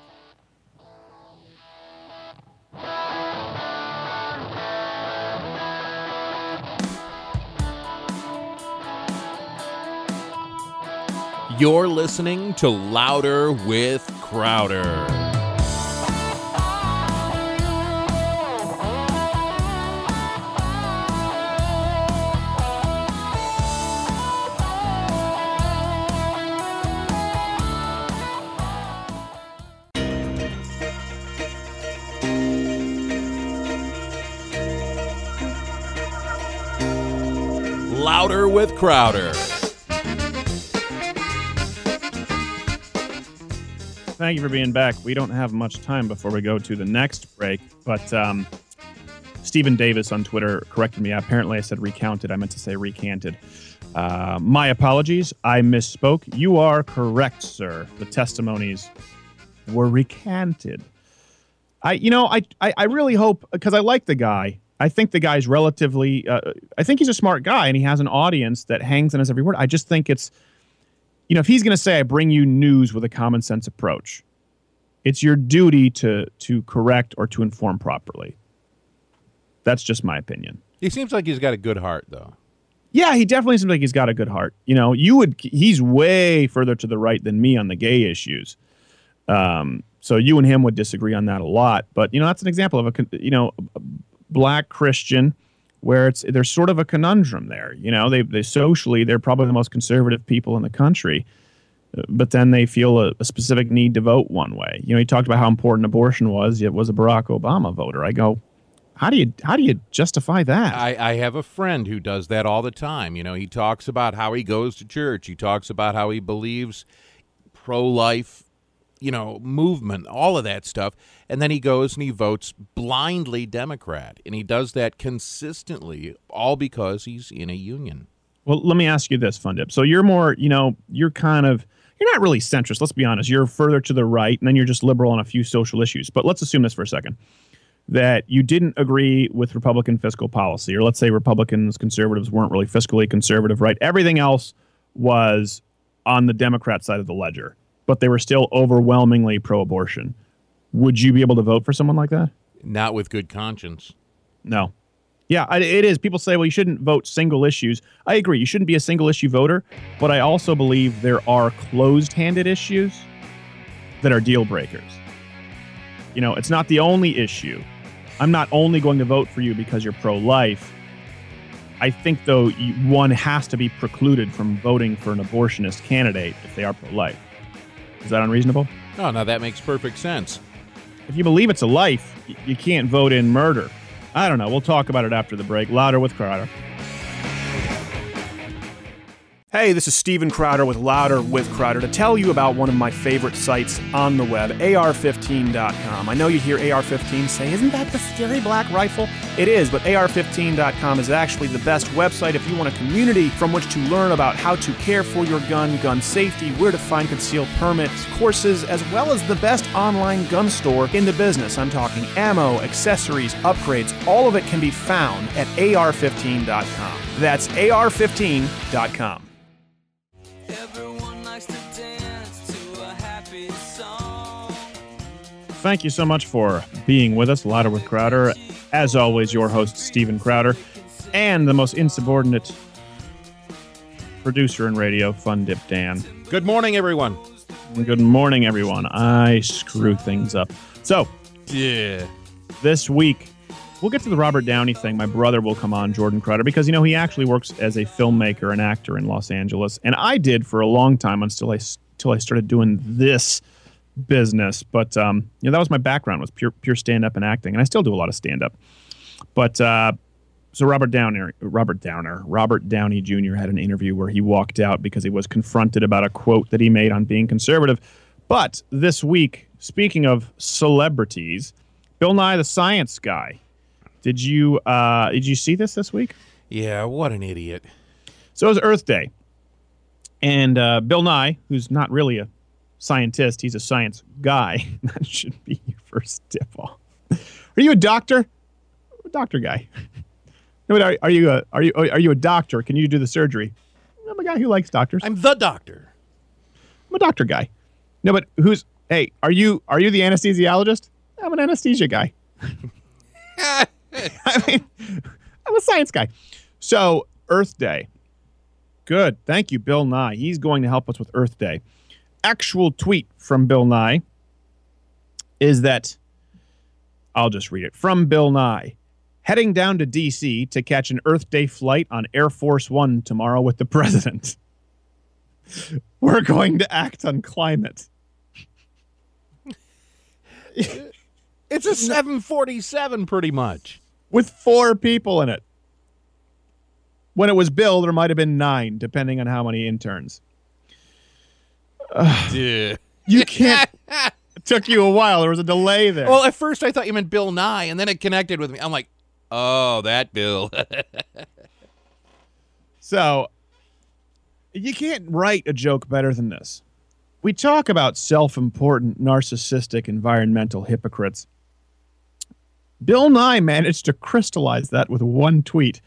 [SPEAKER 4] You're listening to Louder with Crowder. Louder with Crowder.
[SPEAKER 3] Thank you for being back. We don't have much time before we go to the next break, but um, Stephen Davis on Twitter corrected me. Apparently, I said recounted. I meant to say recanted. Uh, my apologies. I misspoke. You are correct, sir. The testimonies were recanted. I, you know, I, I, I really hope because I like the guy. I think the guy's relatively. Uh, I think he's a smart guy, and he has an audience that hangs on his every word. I just think it's you know, if he's going to say, I bring you news with a common sense approach, it's your duty to to correct or to inform properly. That's just my opinion.
[SPEAKER 4] He seems like he's got a good heart, though.
[SPEAKER 3] Yeah, he definitely seems like he's got a good heart. You know, you would he's way further to the right than me on the gay issues. Um, so you and him would disagree on that a lot. But you know, that's an example of a you know a black Christian where it's there's sort of a conundrum there. You know, they they socially they're probably the most conservative people in the country, but then they feel a, a specific need to vote one way. You know, he talked about how important abortion was. Yet was a Barack Obama voter. I go, how do you how do you justify that?
[SPEAKER 4] I, I have a friend who does that all the time. You know, he talks about how he goes to church. He talks about how he believes pro-life, you know, movement, all of that stuff, and then he goes and he votes blindly Democrat, and he does that consistently, all because he's in a union.
[SPEAKER 3] Well, let me ask you this, Fundip. So you're more, you know, you're kind of you're not really centrist. Let's be honest. You're further to the right, and then you're just liberal on a few social issues. But let's assume this for a second that you didn't agree with Republican fiscal policy, or let's say Republicans, conservatives weren't really fiscally conservative, right? Everything else was on the Democrat side of the ledger, but they were still overwhelmingly pro abortion. Would you be able to vote for someone like that?
[SPEAKER 4] Not with good conscience.
[SPEAKER 3] No. Yeah, it is. People say, well, you shouldn't vote single issues. I agree. You shouldn't be a single issue voter, but I also believe there are closed handed issues that are deal breakers. You know, it's not the only issue. I'm not only going to vote for you because you're pro life. I think, though, you, one has to be precluded from voting for an abortionist candidate if they are pro life. Is that unreasonable?
[SPEAKER 4] No, now that makes perfect sense.
[SPEAKER 3] If you believe it's a life, you can't vote in murder. I don't know. We'll talk about it after the break. Louder with Crowder.
[SPEAKER 11] Hey, this is Steven Crowder with Louder with Crowder to tell you about one of my favorite sites on the web, AR15.com. I know you hear AR15 say, Isn't that the scary black rifle? It is, but AR15.com is actually the best website if you want a community from which to learn about how to care for your gun, gun safety, where to find concealed permits, courses, as well as the best online gun store in the business. I'm talking ammo, accessories, upgrades, all of it can be found at AR15.com. That's AR15.com.
[SPEAKER 3] Thank you so much for being with us, Louder with Crowder. As always, your host, Steven Crowder, and the most insubordinate producer in radio, Fun Dip Dan.
[SPEAKER 4] Good morning, everyone.
[SPEAKER 3] Good morning, everyone. I screw things up. So,
[SPEAKER 4] Yeah.
[SPEAKER 3] this week, we'll get to the Robert Downey thing. My brother will come on, Jordan Crowder, because, you know, he actually works as a filmmaker and actor in Los Angeles. And I did for a long time until I, until I started doing this business. But, um, you know, that was my background was pure, pure stand-up and acting. And I still do a lot of stand-up. But, uh, so Robert Downer, Robert Downer, Robert Downey Jr. had an interview where he walked out because he was confronted about a quote that he made on being conservative. But this week, speaking of celebrities, Bill Nye the Science Guy. Did you uh, did you see this this week?
[SPEAKER 4] Yeah, what an idiot.
[SPEAKER 3] So it was Earth Day, and uh, Bill Nye, who's not really a scientist, he's a science guy. that should be your first tip off. Are you a doctor? A doctor guy. No, but are, are you a are you are you a doctor? Can you do the surgery? I'm a guy who likes doctors.
[SPEAKER 4] I'm the doctor.
[SPEAKER 3] I'm a doctor guy. No, but who's? Hey, are you are you the anesthesiologist? I'm an anesthesia guy. I mean, I'm a science guy. So Earth Day. Good. Thank you, Bill Nye. He's going to help us with Earth Day. Actual tweet from Bill Nye is that I'll just read it from Bill Nye. Heading down to DC to catch an Earth Day flight on Air Force One tomorrow with the president. We're going to act on climate.
[SPEAKER 4] It's a 747 pretty much.
[SPEAKER 3] With four people in it. When it was Bill, there might have been nine, depending on how many interns.
[SPEAKER 4] Yeah.
[SPEAKER 3] You can't. it took you a while. There was a delay there.
[SPEAKER 4] Well, at first I thought you meant Bill Nye, and then it connected with me. I'm like, oh, that Bill.
[SPEAKER 3] So you can't write a joke better than this. We talk about self important, narcissistic, environmental hypocrites. Bill Nye managed to crystallize that with one tweet.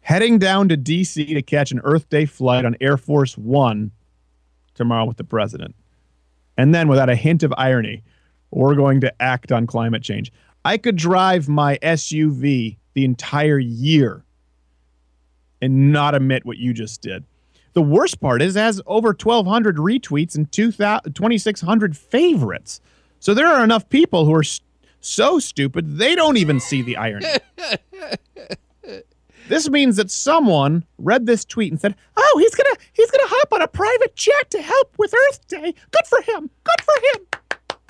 [SPEAKER 3] Heading down to DC to catch an Earth Day flight on Air Force One tomorrow with the president. And then, without a hint of irony, we're going to act on climate change. I could drive my SUV the entire year and not admit what you just did. The worst part is it has over 1,200 retweets and 2,600 favorites. So there are enough people who are so stupid they don't even see the irony. this means that someone read this tweet and said, "Oh, he's gonna he's gonna hop on a private jet to help with Earth Day. Good for him. Good for him.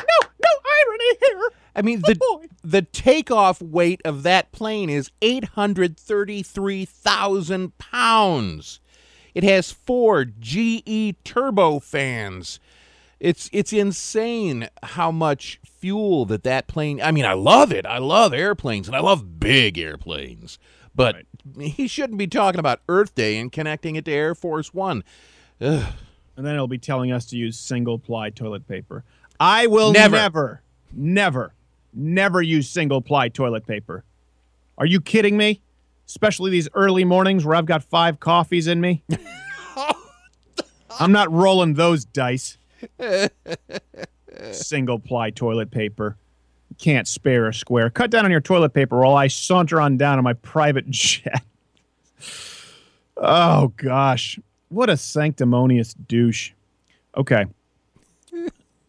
[SPEAKER 3] No, no irony here.
[SPEAKER 4] I mean,
[SPEAKER 3] Oh,
[SPEAKER 4] the
[SPEAKER 3] boy.
[SPEAKER 4] the takeoff weight of that plane is eight hundred thirty-three thousand pounds. It has four GE turbofans. It's it's insane how much fuel that that plane. I mean, I love it. I love airplanes and I love big airplanes. But he shouldn't be talking about Earth Day and connecting it to Air Force One. Ugh.
[SPEAKER 3] And then it'll be telling us to use single ply toilet paper. I will
[SPEAKER 4] Never.
[SPEAKER 3] never, never, never use single ply toilet paper. Are you kidding me? Especially these early mornings where I've got five coffees in me. I'm not rolling those dice. Single ply toilet paper. Can't spare a square. Cut down on your toilet paper while I saunter on down to my private jet. Oh, gosh. What a sanctimonious douche. Okay.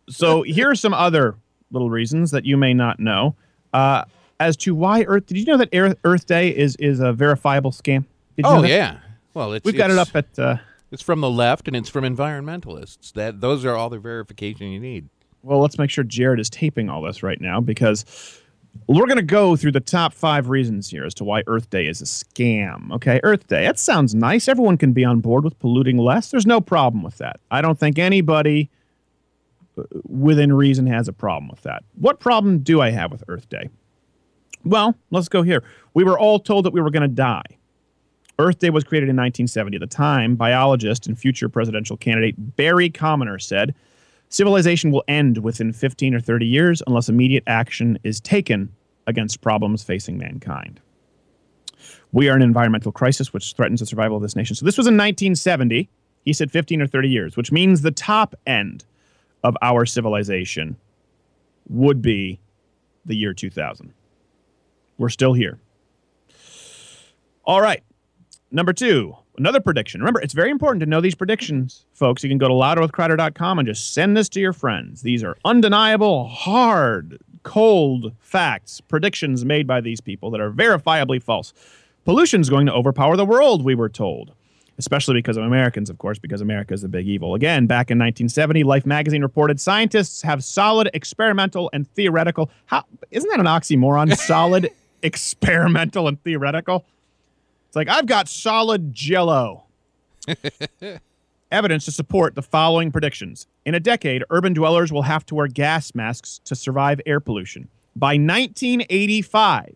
[SPEAKER 3] So here are some other little reasons that you may not know uh, as to why Earth. Did you know that Earth, Day is is a verifiable scam? Did you
[SPEAKER 4] Oh yeah. Well, it's
[SPEAKER 3] We've got it up at. Uh,
[SPEAKER 4] It's from the left and it's from environmentalists. That those are all the verification you need.
[SPEAKER 3] Well, let's make sure Jared is taping all this right now because we're going to go through the top five reasons here as to why Earth Day is a scam. Okay, Earth Day. That sounds nice. Everyone can be on board with polluting less. There's no problem with that. I don't think anybody uh, within reason has a problem with that. What problem do I have with Earth Day? Well, let's go here. We were all told that we were going to die. Earth Day was created in 1970. At the time, biologist and future presidential candidate Barry Commoner said, Civilization will end within 15 or 30 years unless immediate action is taken against problems facing mankind. We are in an environmental crisis which threatens the survival of this nation. So this was in 1970. He said 15 or 30 years, which means the top end of our civilization would be the year 2000. We're still here. All right. Number two, another prediction. Remember, it's very important to know these predictions, folks. You can go to louderwithcrowder.com and just send this to your friends. These are undeniable, hard, cold facts, predictions made by these people that are verifiably false. Pollution's going to overpower the world, we were told. Especially because of Americans, of course, because America is the big evil. Again, back in 1970, Life magazine reported scientists have solid experimental and theoretical. How isn't that an oxymoron? solid experimental and theoretical. It's like I've got solid jello. Evidence to support the following predictions. In a decade, urban dwellers will have to wear gas masks to survive air pollution. By 1985,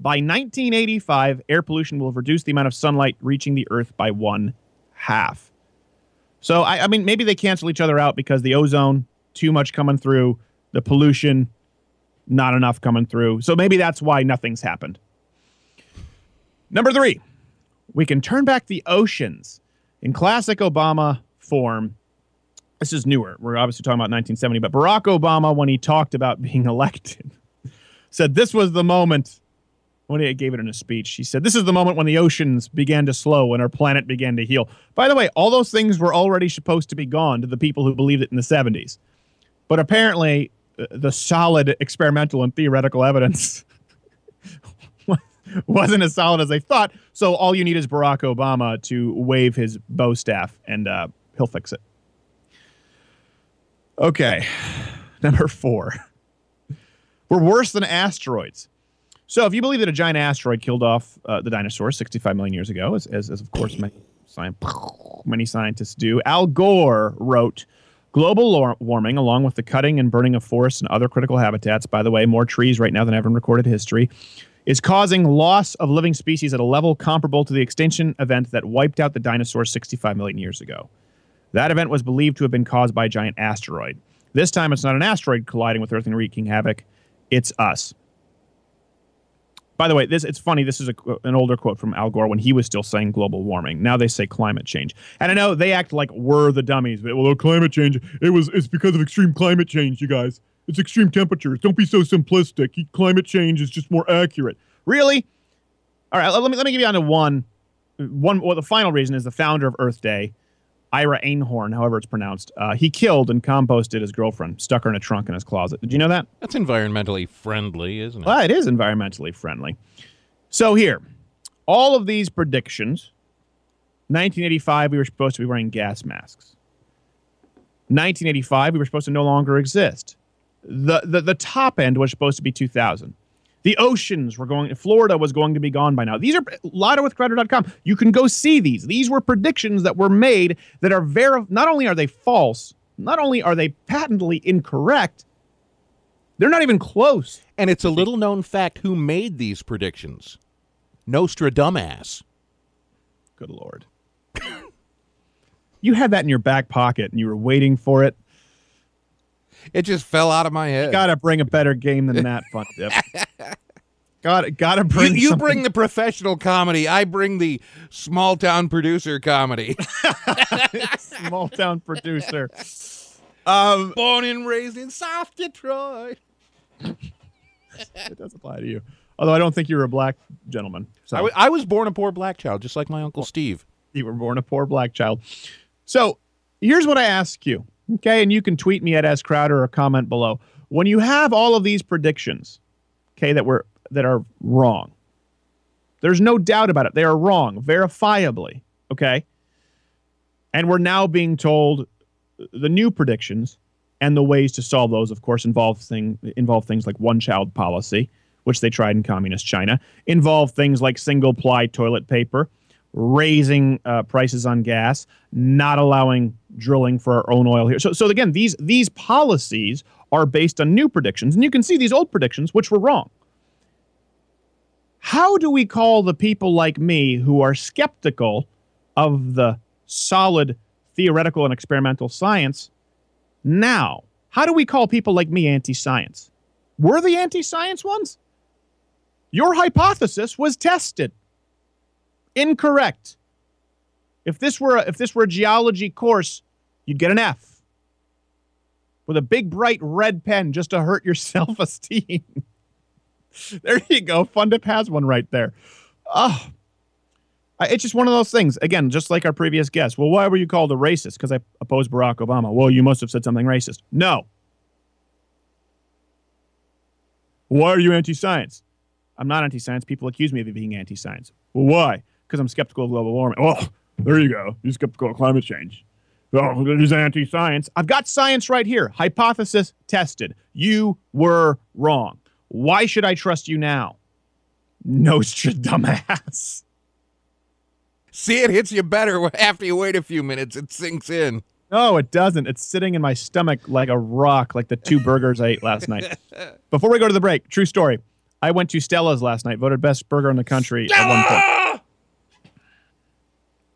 [SPEAKER 3] by 1985, air pollution will have reduced the amount of sunlight reaching the earth by one half. So, I, I mean, maybe they cancel each other out because the ozone, too much coming through, the pollution, not enough coming through. So maybe that's why nothing's happened. Number three, we can turn back the oceans. In classic Obama form, this is newer. We're obviously talking about 1970, but Barack Obama, when he talked about being elected, said this was the moment when he gave it in a speech. He said, This is the moment when the oceans began to slow and our planet began to heal. By the way, all those things were already supposed to be gone to the people who believed it in the 70s. But apparently, uh, the solid experimental and theoretical evidence wasn't as solid as they thought. So all you need is Barack Obama to wave his bow staff, and uh, he'll fix it. Okay, number four. We're worse than asteroids. So if you believe that a giant asteroid killed off uh, the dinosaurs 65 million years ago, as, as, as of course many, many scientists do, Al Gore wrote, Global warming, along with the cutting and burning of forests and other critical habitats, by the way, more trees right now than ever in recorded history, is causing loss of living species at a level comparable to the extinction event that wiped out the dinosaurs 65 million years ago. That event was believed to have been caused by a giant asteroid. This time, it's not an asteroid colliding with Earth and wreaking havoc, it's us. By the way, this it's funny. This is a, an older quote from Al Gore when he was still saying global warming. Now they say climate change, and I know they act like we're the dummies. But well, climate change it was it's because of extreme climate change, you guys. It's extreme temperatures. Don't be so simplistic. Climate change is just more accurate. Really? All right. Let me let me give you on to one. One. Well, the final reason is the founder of Earth Day Ira Einhorn, however it's pronounced, uh, he killed and composted his girlfriend, stuck her in a trunk in his closet. Did you know that?
[SPEAKER 4] That's environmentally friendly, isn't it?
[SPEAKER 3] Well, it is environmentally friendly. So here, all of these predictions. 1985, we were supposed to be wearing gas masks. 1985, we were supposed to no longer exist. The, the, the top end was supposed to be 2000. The oceans were going, Florida was going to be gone by now. These are louderwithcrowder.com. You can go see these. These were predictions that were made that are very, not only are they false, not only are they patently incorrect, they're not even close.
[SPEAKER 4] And it's a little known fact who made these predictions. Nostradamus.
[SPEAKER 3] Good lord. you had that in your back pocket and you were waiting for it.
[SPEAKER 4] It just fell out of my head.
[SPEAKER 3] You Got to bring a better game than that, Fun Dip. Got got to
[SPEAKER 4] You,
[SPEAKER 3] bring.
[SPEAKER 4] you
[SPEAKER 3] something-
[SPEAKER 4] bring the professional comedy. I bring the small town producer comedy.
[SPEAKER 3] small town producer. Um,
[SPEAKER 4] Born and raised in South Detroit.
[SPEAKER 3] it does apply to you. Although I don't think you were a black gentleman. So
[SPEAKER 4] I, w- I was born a poor black child, just like my uncle Steve.
[SPEAKER 3] you were born a poor black child. So here's what I ask you. Okay, and you can tweet me at S Crowder or comment below. When you have all of these predictions, okay, that were that are wrong. There's no doubt about it. They are wrong, verifiably. Okay. And we're now being told the new predictions and the ways to solve those, of course, involve thing involve things like one child policy, which they tried in communist China, involve things like single ply toilet paper, raising uh, prices on gas, not allowing drilling for our own oil here. So, so again, these these policies are based on new predictions, and you can see these old predictions, which were wrong. How do we call the people like me who are skeptical of the solid theoretical and experimental science now? How do we call people like me anti-science? We're the anti-science ones? Your hypothesis was tested. Incorrect. If this were a, if this were a geology course, you'd get an F with a big bright red pen just to hurt your self-esteem. there you go. Fundip has one right there. Oh, it's just one of those things. Again, just like our previous guest. Well, why were you called a racist? Because I opposed Barack Obama. Well, you must have said something racist. No. Why are you anti-science? I'm not anti-science. People accuse me of being anti-science. Well, why? Because I'm skeptical of global warming. Well, there you go. You're skeptical of climate change. Oh, there's anti-science. I've got science right here. Hypothesis tested. You were wrong. Why should I trust you now? Nostradamus.
[SPEAKER 4] See, it hits you better after you wait a few minutes. It sinks in.
[SPEAKER 3] No, it doesn't. It's sitting in my stomach like a rock, like the two burgers I ate last night. Before we go to the break, true story. I went to Stella's last night, voted best burger in the country at one point.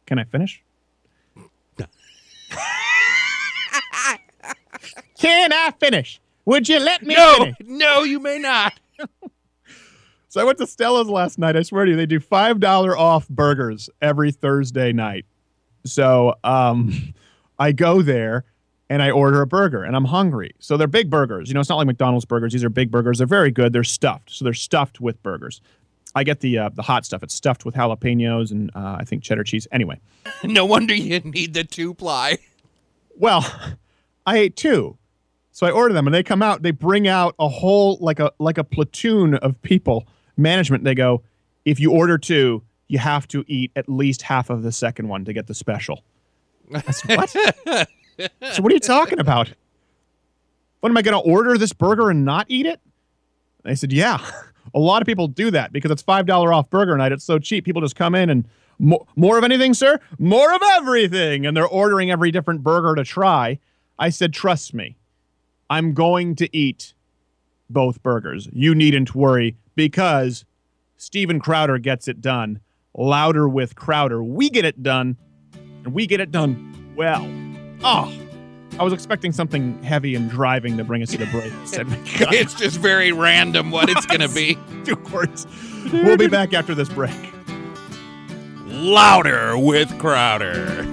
[SPEAKER 3] Can I finish? Can I finish? Would you let me
[SPEAKER 4] No,
[SPEAKER 3] finish?
[SPEAKER 4] no, you may not.
[SPEAKER 3] So I went to Stella's last night. I swear to you, they do five dollar off burgers every Thursday night. So um, I go there and I order a burger, and I'm hungry. So they're big burgers. You know, it's not like McDonald's burgers. These are big burgers. They're very good. They're stuffed. So they're stuffed with burgers. I get the uh, the hot stuff. It's stuffed with jalapenos and uh, I think cheddar cheese. Anyway,
[SPEAKER 4] No wonder you need the two ply.
[SPEAKER 3] well, I ate two. So I order them and they come out, they bring out a whole like a like a platoon of people, management. They go, if you order two, you have to eat at least half of the second one to get the special. I said, what? so what are you talking about? What am I going to order this burger and not eat it? They said, yeah. A lot of people do that because it's five dollar off burger night. It's so cheap. People just come in and more, more of anything, sir. More of everything, and they're ordering every different burger to try. I said, trust me, I'm going to eat both burgers. You needn't worry because Steven Crowder gets it done. Louder with Crowder. We get it done, and we get it done well. Oh, I was expecting something heavy and driving to bring us to the break.
[SPEAKER 4] It's just very random what it's going to be.
[SPEAKER 3] two words. We'll be back after this break.
[SPEAKER 4] Louder with Crowder.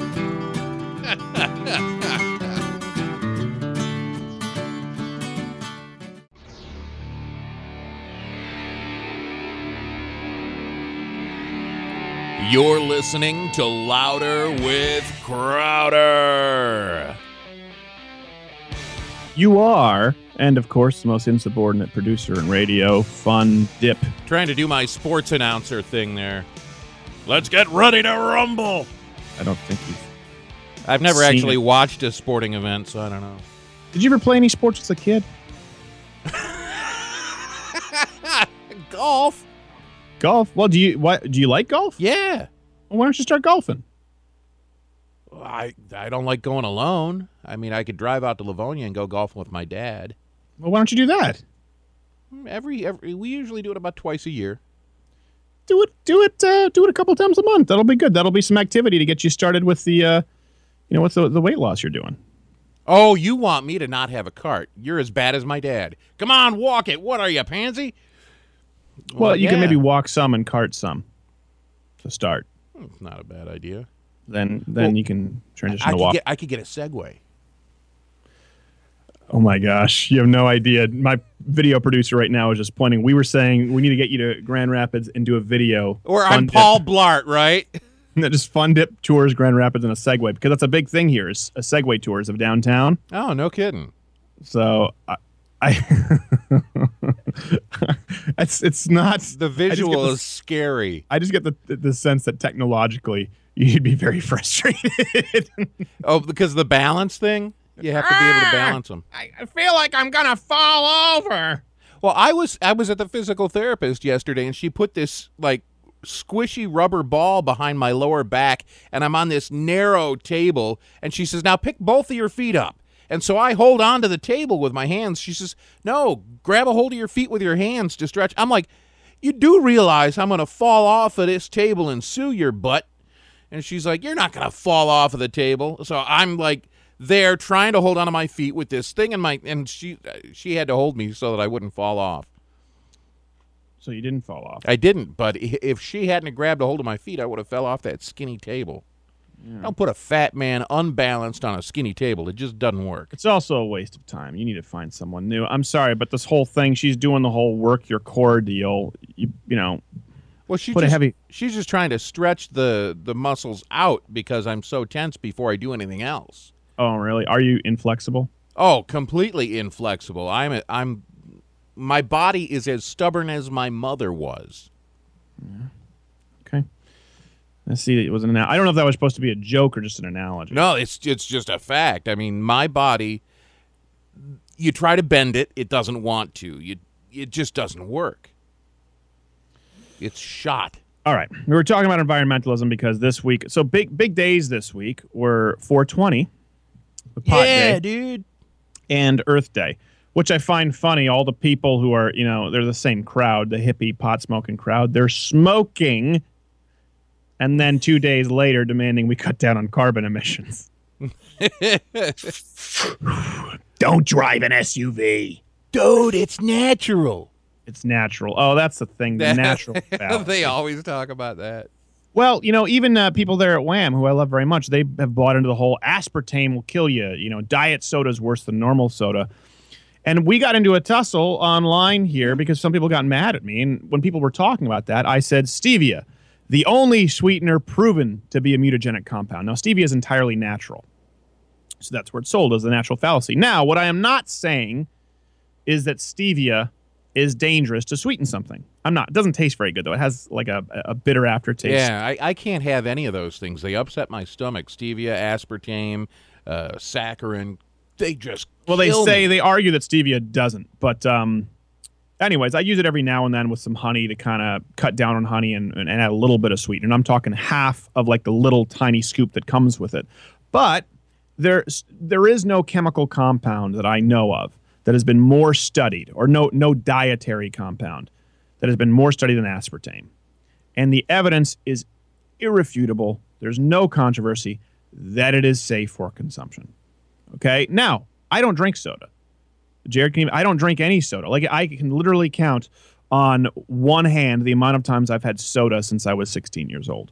[SPEAKER 4] You're listening to Louder with Crowder.
[SPEAKER 3] You are, and of course, the most insubordinate producer in radio, Fun Dip.
[SPEAKER 4] Trying to do my sports announcer thing there. Let's get ready to rumble.
[SPEAKER 3] I don't think you've.
[SPEAKER 4] I've never actually
[SPEAKER 3] it.
[SPEAKER 4] watched a sporting event, so I don't know.
[SPEAKER 3] Did you ever play any sports as a kid?
[SPEAKER 4] Golf?
[SPEAKER 3] Golf? Well, do you what? Do you like golf?
[SPEAKER 4] Yeah.
[SPEAKER 3] Well, why don't you start golfing?
[SPEAKER 4] I I don't like going alone. I mean, I could drive out to Livonia and go golfing with my dad.
[SPEAKER 3] Well, why don't you do that?
[SPEAKER 4] Every every we usually do it about twice a year.
[SPEAKER 3] Do it. Do it. Uh, do it a couple times a month. That'll be good. That'll be some activity to get you started with the, uh, you know, what's the the weight loss you're doing.
[SPEAKER 4] Oh, you want me to not have a cart? You're as bad as my dad. Come on, walk it. What are you, pansy?
[SPEAKER 3] Well, you can maybe walk some and cart some to start.
[SPEAKER 4] It's not a bad idea.
[SPEAKER 3] Then then
[SPEAKER 4] Well,
[SPEAKER 3] you can transition
[SPEAKER 4] I
[SPEAKER 3] to walk.
[SPEAKER 4] get I could get a Segway.
[SPEAKER 3] Oh my gosh, you have no idea. My video producer right now is just pointing. We were saying we need to get you to Grand Rapids and do a video.
[SPEAKER 4] Or I'm
[SPEAKER 3] dip-
[SPEAKER 4] Paul Blart, right?
[SPEAKER 3] just fun dip tours Grand Rapids in a Segway because that's a big thing here. Is a Segway tours of downtown.
[SPEAKER 4] Oh, no kidding.
[SPEAKER 3] So I, I it's it's not
[SPEAKER 4] The visual
[SPEAKER 3] the-
[SPEAKER 4] is scary.
[SPEAKER 3] I just get the the sense that technologically you'd be very frustrated.
[SPEAKER 4] Oh, because the balance thing? You have to be able to ah! balance them.
[SPEAKER 3] I I feel like I'm gonna fall over.
[SPEAKER 4] Well, I was I was at the physical therapist yesterday, and she put this like squishy rubber ball behind my lower back, and I'm on this narrow table, and she says, "Now pick both of your feet up." And so I hold on to the table with my hands. She says, "No, grab a hold of your feet with your hands to stretch." I'm like, "You do realize I'm going to fall off of this table and sue your butt?" And she's like, "You're not going to fall off of the table." So I'm like there trying to hold onto my feet with this thing in my and she she had to hold me so that I wouldn't fall off.
[SPEAKER 3] So you didn't fall off.
[SPEAKER 4] I didn't, but if she hadn't grabbed a hold of my feet, I would have fell off that skinny table. Don't put a fat man unbalanced on a skinny table. It just doesn't work.
[SPEAKER 3] It's also a waste of time. You need to find someone new. I'm sorry, but this whole thing, she's doing the whole work your core deal. You, you know,
[SPEAKER 4] Well, she
[SPEAKER 3] Put a
[SPEAKER 4] just,
[SPEAKER 3] heavy-
[SPEAKER 4] she's just trying to stretch the the muscles out because I'm so tense before I do anything else.
[SPEAKER 3] Oh really? Are you inflexible?
[SPEAKER 4] Oh, completely inflexible. I'm a, I'm my body is as stubborn as my mother was.
[SPEAKER 3] Okay. Let's see. It was an. I don't know if that was supposed to be a joke or just an analogy.
[SPEAKER 4] No, it's it's just a fact. I mean, my body you try to bend it, it doesn't want to. You it just doesn't work. It's shot.
[SPEAKER 3] All right. We were talking about environmentalism because this week, so big big days this week were 420, the pot day,
[SPEAKER 4] dude.
[SPEAKER 3] and Earth Day, which I find funny. All the people who are, you know, they're the same crowd, the hippie pot smoking crowd. They're smoking, and then two days later demanding we cut down on carbon emissions. Don't drive an SUV.
[SPEAKER 4] Dude, it's natural.
[SPEAKER 3] It's natural. Oh, that's the thing. The natural.
[SPEAKER 4] they always talk about that.
[SPEAKER 3] Well, you know, even uh, people there at Wham, who I love very much, they have bought into the whole aspartame will kill you. You know, diet soda is worse than normal soda. And we got into a tussle online here because some people got mad at me. And when people were talking about that, I said stevia, the only sweetener proven to be a mutagenic compound. Now, stevia is entirely natural. So that's where it's sold as a natural fallacy. Now, what I am not saying is that stevia is dangerous to sweeten something. I'm not. It doesn't taste very good, though. It has like a, a bitter aftertaste.
[SPEAKER 4] Yeah, I, I can't have any of those things. They upset my stomach. Stevia, aspartame, uh, saccharin. They just
[SPEAKER 3] Well, they say
[SPEAKER 4] me.
[SPEAKER 3] they argue that stevia doesn't, but um, anyways, I use it every now and then with some honey to kind of cut down on honey and, and add a little bit of sweetener. And I'm talking half of like the little tiny scoop that comes with it. But there there is no chemical compound that I know of that has been more studied, or no no dietary compound that has been more studied than aspartame. And the evidence is irrefutable. There's no controversy that it is safe for consumption. Okay. Now, I don't drink soda. Jared can even, I don't drink any soda. Like I can literally count on one hand the amount of times I've had soda since I was 16 years old.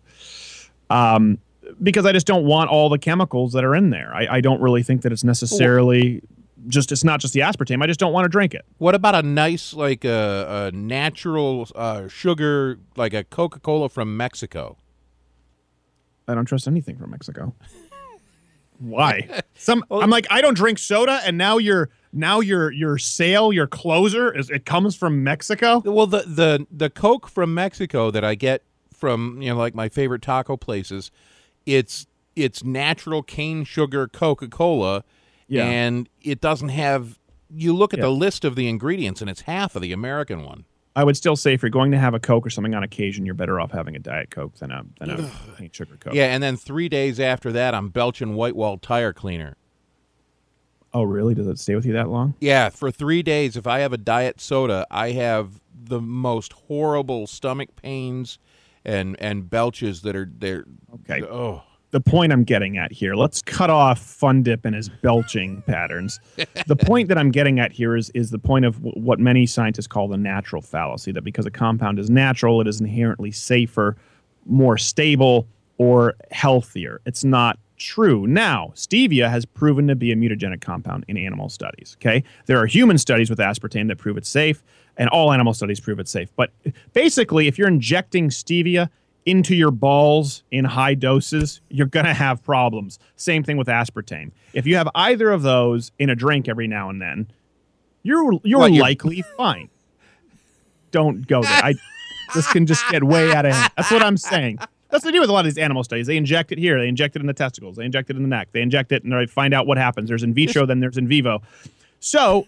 [SPEAKER 3] Um, because I just don't want all the chemicals that are in there. I, I don't really think that it's necessarily just it's not just the aspartame. I just don't want to drink it.
[SPEAKER 4] What about a nice, like a, a natural uh, sugar, like a Coca Cola from Mexico?
[SPEAKER 3] I don't trust anything from Mexico. Why? Some I'm like I don't drink soda, and now your now your your sale your closer is it comes from Mexico.
[SPEAKER 4] Well, the the the Coke from Mexico that I get from you know like my favorite taco places, it's it's natural cane sugar Coca Cola,
[SPEAKER 3] Yeah.
[SPEAKER 4] and it doesn't have. You look at
[SPEAKER 3] Yeah.
[SPEAKER 4] the list of the ingredients, and it's half of the American one.
[SPEAKER 3] I would still say if you're going to have a Coke or something on occasion, you're better off having a Diet Coke than a than a cane sugar Coke.
[SPEAKER 4] Yeah, and then three days after that, I'm belching white wall tire cleaner.
[SPEAKER 3] Oh, really? Does it stay with you that long?
[SPEAKER 4] Yeah, for three days, if I have a diet soda, I have the most horrible stomach pains and and belches that are there.
[SPEAKER 3] Okay.
[SPEAKER 4] Oh,
[SPEAKER 3] the point I'm getting at here. Let's cut off Fun Dip and his belching patterns. The point that I'm getting at here is is the point of w- what many scientists call the natural fallacy that because a compound is natural, it is inherently safer, more stable, or healthier. It's not true. Now, stevia has proven to be a mutagenic compound in animal studies. Okay, there are human studies with aspartame that prove it's safe, and all animal studies prove it's safe. But basically, if you're injecting stevia into your balls in high doses, you're going to have problems. Same thing with aspartame. If you have either of those in a drink every now and then, you're you're
[SPEAKER 4] you're-
[SPEAKER 3] likely fine. Don't go there. I this can just get way out of hand. That's what I'm saying. That's what they do with a lot of these animal studies. They inject it here, they inject it in the testicles, they inject it in the neck, they inject it and they find out what happens. There's in vitro, then there's in vivo. So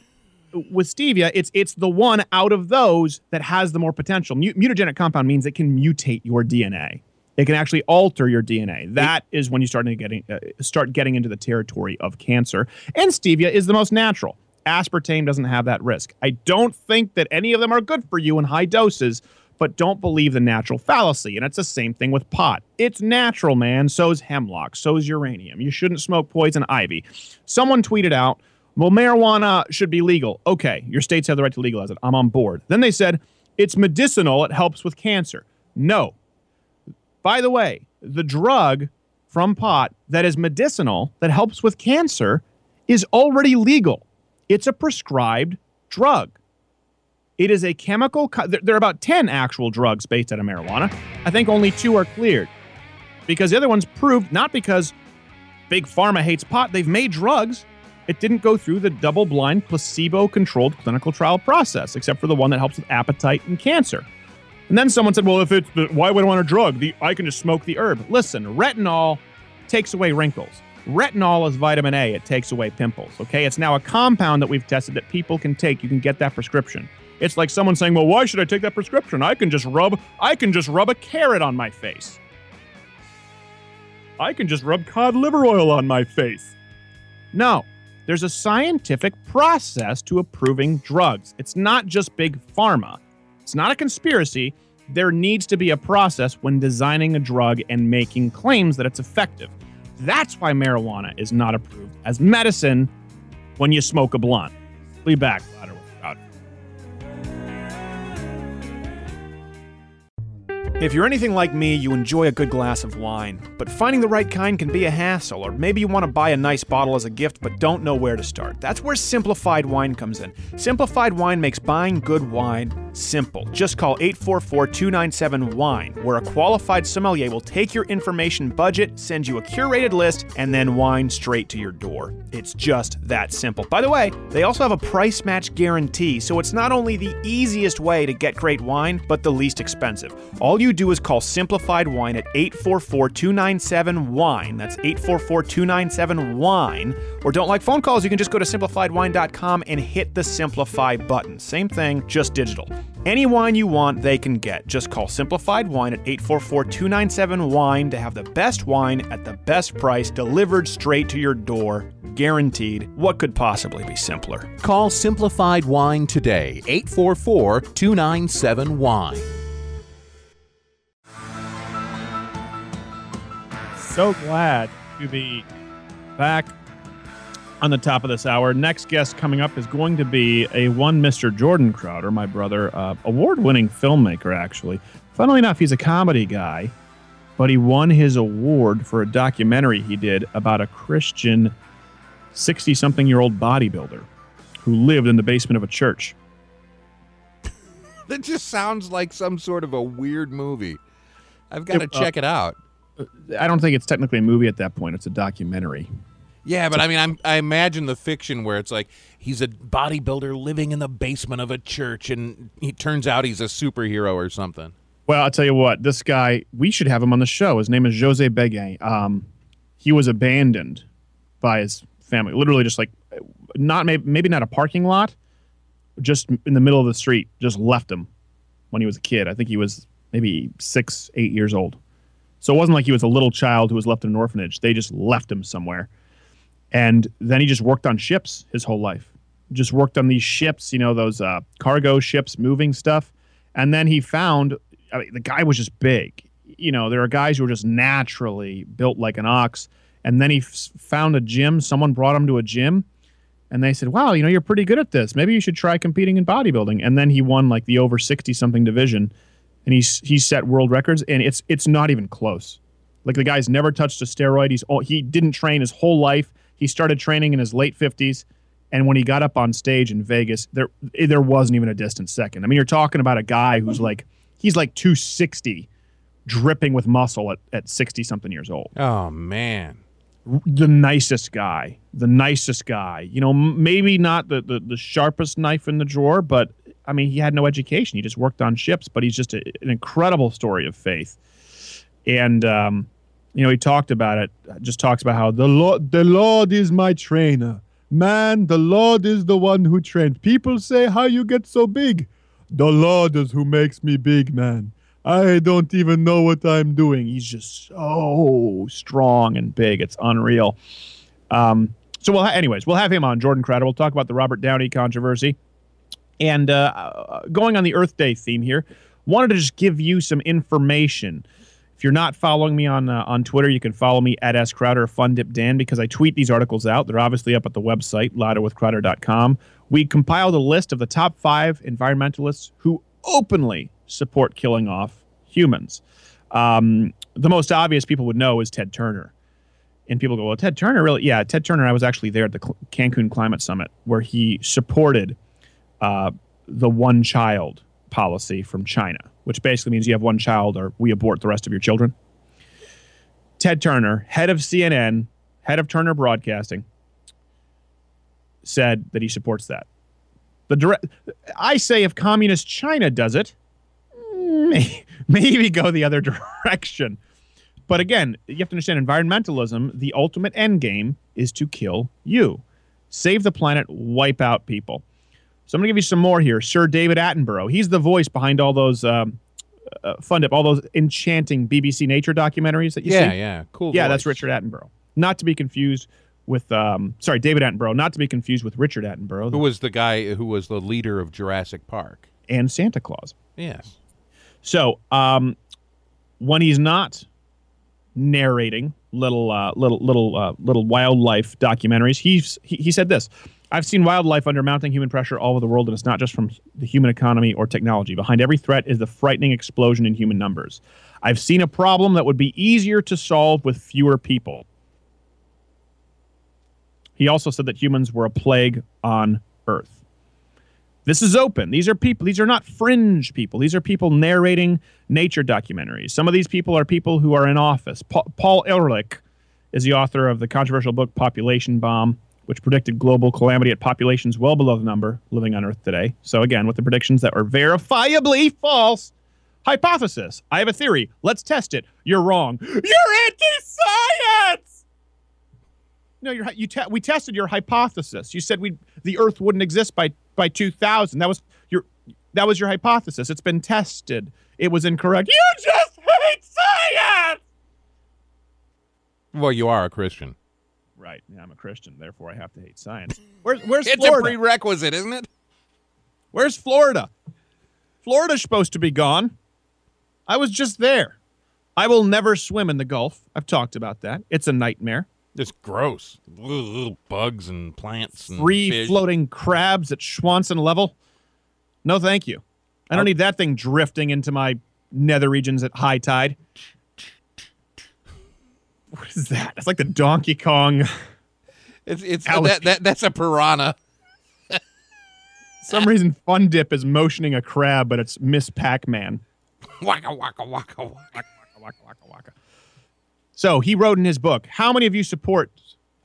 [SPEAKER 3] with stevia, it's it's the one out of those that has the more potential. Mu- mutagenic compound means it can mutate your DNA. It can actually alter your DNA. That is when you start getting uh, start getting into the territory of cancer. And stevia is the most natural. Aspartame doesn't have that risk. I don't think that any of them are good for you in high doses, but don't believe the natural fallacy. And it's the same thing with pot. It's natural, man. So is hemlock. So is uranium. You shouldn't smoke poison ivy. Someone tweeted out, well, marijuana should be legal. Okay, your states have the right to legalize it. I'm on board. Then they said, it's medicinal. It helps with cancer. No. By the way, the drug from pot that is medicinal, that helps with cancer, is already legal. It's a prescribed drug. It is a chemical. Co- there, are about 10 actual drugs based out of marijuana. I think only two are cleared because the other ones proved not because Big Pharma hates pot, they've made drugs. It didn't go through the double blind, placebo controlled clinical trial process, except for the one that helps with appetite and cancer. And then someone said, well, if it's the, why would I want a drug? The, I can just smoke the herb. Listen, retinol takes away wrinkles. Retinol is vitamin A. It takes away pimples. Okay. It's now a compound that we've tested that people can take. You can get that prescription. It's like someone saying, well, why should I take that prescription? I can just rub, I can just rub a carrot on my face. I can just rub cod liver oil on my face. No, there's a scientific process to approving drugs. It's not just big pharma. It's not a conspiracy. There needs to be a process when designing a drug and making claims that it's effective. That's why marijuana is not approved as medicine when you smoke a blunt. Be back,
[SPEAKER 11] If you're anything like me, you enjoy a good glass of wine, but finding the right kind can be a hassle, or maybe you want to buy a nice bottle as a gift but don't know where to start. That's where Simplified Wine comes in. Simplified Wine makes buying good wine simple. Just call 844 297 WINE, where a qualified sommelier will take your information budget, send you a curated list, and then wine straight to your door. It's just that simple. By the way, they also have a price match guarantee, so it's not only the easiest way to get great wine, but the least expensive. All you do is call Simplified Wine at 844 297 WINE. That's 844 297 WINE. Or don't like phone calls, you can just go to simplifiedwine.com and hit the Simplify button. Same thing, just digital. Any wine you want, they can get. Just call Simplified Wine at 844 297 WINE to have the best wine at the best price delivered straight to your door. Guaranteed. What could possibly be simpler?
[SPEAKER 4] Call Simplified Wine today, 844 297 Wine.
[SPEAKER 3] So glad to be back on the top of this hour. Next guest coming up is going to be a one Mr. Jordan Crowder, my brother, uh, award winning filmmaker, actually. Funnily enough, he's a comedy guy, but he won his award for a documentary he did about a Christian 60 something year old bodybuilder who lived in the basement of a church.
[SPEAKER 4] That just sounds like some sort of a weird movie. I've got to
[SPEAKER 3] uh,
[SPEAKER 4] check it out.
[SPEAKER 3] I don't think it's technically a movie at that point. It's a documentary.
[SPEAKER 4] Yeah, but I mean, I'm, I imagine the fiction where it's like he's a bodybuilder living in the basement of a church, and he turns out he's a superhero or something.
[SPEAKER 3] Well, I'll tell you what. This guy, we should have him on the show. His name is Jose Begue. Um, he was abandoned by his family, literally just like not maybe, maybe not a parking lot, just in the middle of the street. Just left him when he was a kid. I think he was maybe six, eight years old. So it wasn't like he was a little child who was left in an orphanage. They just left him somewhere. And then he just worked on ships his whole life. Just worked on these ships, you know, those uh, cargo ships, moving stuff. And then he found I mean, the guy was just big. You know, there are guys who are just naturally built like an ox. And then he f- found a gym. Someone brought him to a gym, and they said, "Wow, you know, you're pretty good at this. Maybe you should try competing in bodybuilding." And then he won like the over sixty something division, and he's he set world records. And it's it's not even close. Like the guy's never touched a steroid. He's all, he didn't train his whole life. He started training in his late fifties. And when he got up on stage in Vegas, there there wasn't even a distant second. I mean, you're talking about a guy who's like he's like 260 dripping with muscle at, at 60 something years old
[SPEAKER 4] Oh man,
[SPEAKER 3] the nicest guy the nicest guy you know m- maybe not the, the, the sharpest knife in the drawer but i mean he had no education he just worked on ships but he's just a, an incredible story of faith and um, you know he talked about it just talks about how the lord the lord is my trainer man the lord is the one who trained people say how you get so big the Lord is who makes me big, man. I don't even know what I'm doing. He's just so strong and big. It's unreal. Um, so, we'll ha- anyways, we'll have him on Jordan Crowder. We'll talk about the Robert Downey controversy. And uh, uh, going on the Earth Day theme here, wanted to just give you some information. If you're not following me on uh, on Twitter, you can follow me at S Crowder or Dan because I tweet these articles out. They're obviously up at the website louderwithcrowder.com. We compiled a list of the top five environmentalists who openly support killing off humans. Um, the most obvious people would know is Ted Turner. And people go, well, Ted Turner, really? Yeah, Ted Turner. I was actually there at the Cancun Climate Summit where he supported uh, the one child policy from China, which basically means you have one child or we abort the rest of your children. Ted Turner, head of CNN, head of Turner Broadcasting, said that he supports that. The direct, I say if communist China does it, may- maybe go the other direction. But again, you have to understand environmentalism, the ultimate end game is to kill you. Save the planet, wipe out people. So I'm going to give you some more here. Sir David Attenborough. He's the voice behind all those um, uh, fun dip, all those enchanting BBC nature documentaries that you
[SPEAKER 4] yeah,
[SPEAKER 3] see.
[SPEAKER 4] yeah, yeah, cool.
[SPEAKER 3] Yeah, that's. Richard Attenborough. Not to be confused with, um, sorry, David Attenborough. Not to be confused with Richard Attenborough
[SPEAKER 4] Who was the guy who was the leader of Jurassic Park?
[SPEAKER 3] and Santa Claus.
[SPEAKER 4] Yes.
[SPEAKER 3] So um, when he's not narrating little uh, little little uh, little wildlife documentaries, he's he, he said this. I've seen wildlife under mounting human pressure all over the world, and it's not just from the human economy or technology. Behind every threat is the frightening explosion in human numbers. I've seen a problem that would be easier to solve with fewer people. He also said that humans were a plague on Earth. This is open. These are people, these are not fringe people. These are people narrating nature documentaries. Some of these people are people who are in office. Pa- Paul Ehrlich is the author of the controversial book Population Bomb, which predicted global calamity at populations well below the number living on Earth today. So, again, with the predictions that were verifiably false. Hypothesis. I have a theory. Let's test it. You're wrong. You're anti science! No, you're, you te- we tested your hypothesis. You said we the Earth wouldn't exist by by 2000. That was your that was your hypothesis. It's been tested. It was incorrect. You just hate science.
[SPEAKER 4] Well, you are a Christian.
[SPEAKER 3] Right. Yeah, I'm a Christian, therefore I have to hate science. Where's where's
[SPEAKER 4] It's
[SPEAKER 3] Florida?
[SPEAKER 4] a prerequisite, isn't it?
[SPEAKER 3] Where's Florida? Florida's supposed to be gone. I was just there. I will never swim in the Gulf. I've talked about that. It's a nightmare.
[SPEAKER 4] It's gross. Little, little bugs and plants and
[SPEAKER 3] Free
[SPEAKER 4] fish.
[SPEAKER 3] floating crabs at Schwanson level. No, thank you. I don't need that thing drifting into my nether regions at high tide. What is that? It's like the Donkey Kong.
[SPEAKER 4] It's it's that, that that's a piranha.
[SPEAKER 3] some reason Fun Dip is motioning a crab, but it's Miss Pac Man.
[SPEAKER 4] Waka waka waka waka.
[SPEAKER 3] Waka, waka, waka, waka. So he wrote in his book, "How many of you support?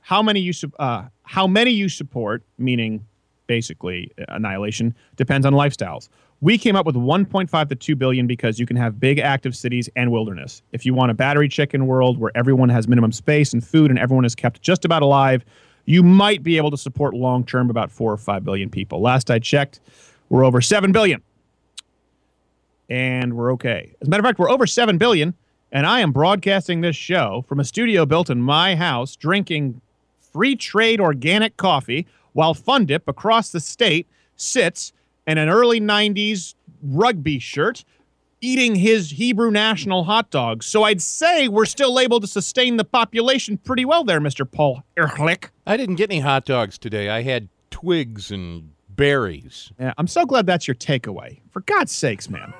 [SPEAKER 3] How many you uh, How many you support? Meaning, basically, annihilation depends on lifestyles. We came up with 1.5 to 2 billion because you can have big active cities and wilderness. If you want a battery chicken world where everyone has minimum space and food and everyone is kept just about alive, you might be able to support long term about 4 or 5 billion people. Last I checked, we're over 7 billion. And we're okay. As a matter of fact, we're over 7 billion and I am broadcasting this show from a studio built in my house drinking free trade organic coffee while Fundip across the state sits in an early 90s rugby shirt eating his Hebrew national hot dogs. So I'd say we're still able to sustain the population pretty well there, Mr. Paul Ehrlich.
[SPEAKER 4] I didn't get any hot dogs today. I had twigs and berries.
[SPEAKER 3] Yeah, I'm so glad that's your takeaway. For God's sakes, man.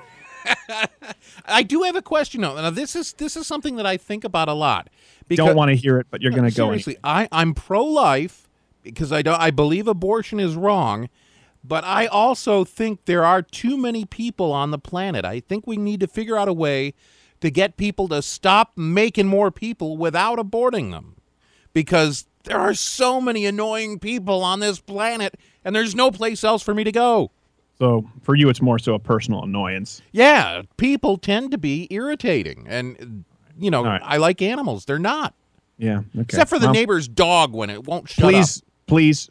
[SPEAKER 4] I do have a question though. Now this is this is something that I think about a lot.
[SPEAKER 3] Because, Don't want to hear it, but you're
[SPEAKER 4] No,
[SPEAKER 3] going to go.
[SPEAKER 4] seriously. I I'm pro life because I don't I believe abortion is wrong, but I also think there are too many people on the planet. I think we need to figure out a way to get people to stop making more people without aborting them, because there are so many annoying people on this planet, and there's no place else for me to go.
[SPEAKER 3] So for you, it's more so a personal annoyance.
[SPEAKER 4] Yeah, people tend to be irritating, and you know I like animals. They're not.
[SPEAKER 3] Yeah. Okay.
[SPEAKER 4] Except for the
[SPEAKER 3] Well,
[SPEAKER 4] neighbor's dog when it won't shut
[SPEAKER 3] please,
[SPEAKER 4] up.
[SPEAKER 3] please,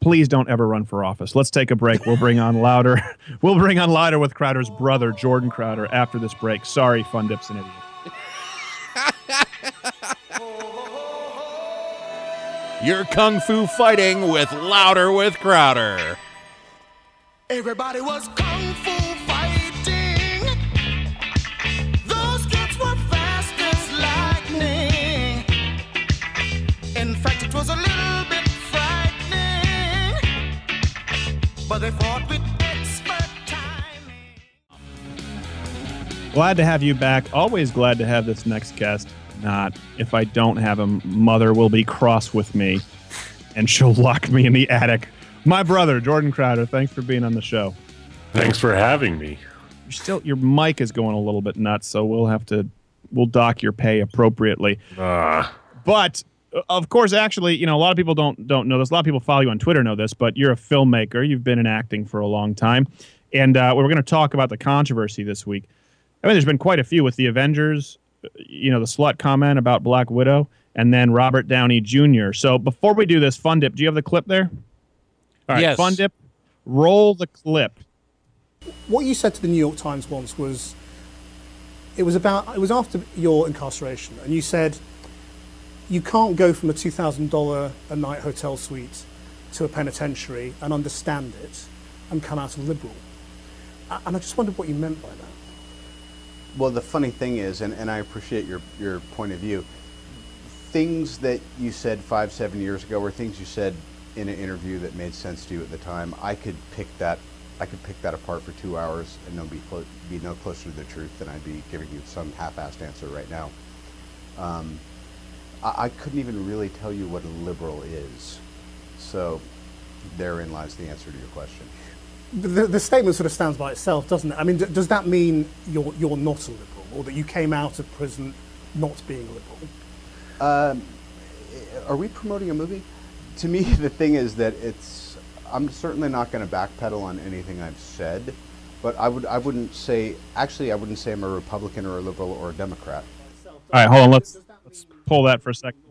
[SPEAKER 3] please don't ever run for office. Let's take a break. We'll bring on louder. we'll bring on louder with Crowder's brother, Jordan Crowder, after this break. Sorry, Fun Dips and Idiot.
[SPEAKER 4] You're kung fu fighting with louder with Crowder.
[SPEAKER 1] Everybody was kung But they fought with expert
[SPEAKER 3] Glad to have you back. Always glad to have this next guest. Not if I don't have him, mother will be cross with me, and she'll lock me in the attic. My brother, Jordan Crowder. Thanks for being on the show.
[SPEAKER 12] Thanks for having me.
[SPEAKER 3] You're still your mic is going a little bit nuts, so we'll have to we'll dock your pay appropriately.
[SPEAKER 12] Ah.
[SPEAKER 3] But uh, of course, actually, you know, a lot of people don't don't know this. A lot of people follow you on Twitter know this, but you're a filmmaker. You've been in acting for a long time, and uh, we're going to talk about the controversy this week. I mean, there's been quite a few with the Avengers. uh, You know, the slut comment about Black Widow, and then Robert Downey Jr. So before we do this, Fun Dip, do you have the clip there? All right,
[SPEAKER 13] Yes.
[SPEAKER 3] Fun Dip, roll the clip.
[SPEAKER 13] What you said to the New York Times once was, it was about it was after your incarceration, and you said, you can't go from a two thousand dollar a night hotel suite to a penitentiary and understand it, and come out a liberal. And I just wondered what you meant by that.
[SPEAKER 14] Well, the funny thing is, and, and I appreciate your, your point of view, things that you said five, seven years ago were things you said in an interview that made sense to you at the time. I could pick that, I could pick that apart for two hours and no be, clo- be no closer to the truth than I'd be giving you some half-assed answer right now. Um, I, I couldn't even really tell you what a liberal is. So therein lies the answer to your question.
[SPEAKER 13] The, the, the statement sort of stands by itself, doesn't it? I mean, d- does that mean you're you're not a liberal, or that you came out of prison not being a liberal?
[SPEAKER 14] Um, are we promoting a movie? To me, the thing is that it's. I'm certainly not going to backpedal on anything I've said, but I would. I wouldn't say. Actually, I wouldn't say I'm a Republican or a liberal or a Democrat.
[SPEAKER 3] All right, hold on. Let's let's pull that for a second.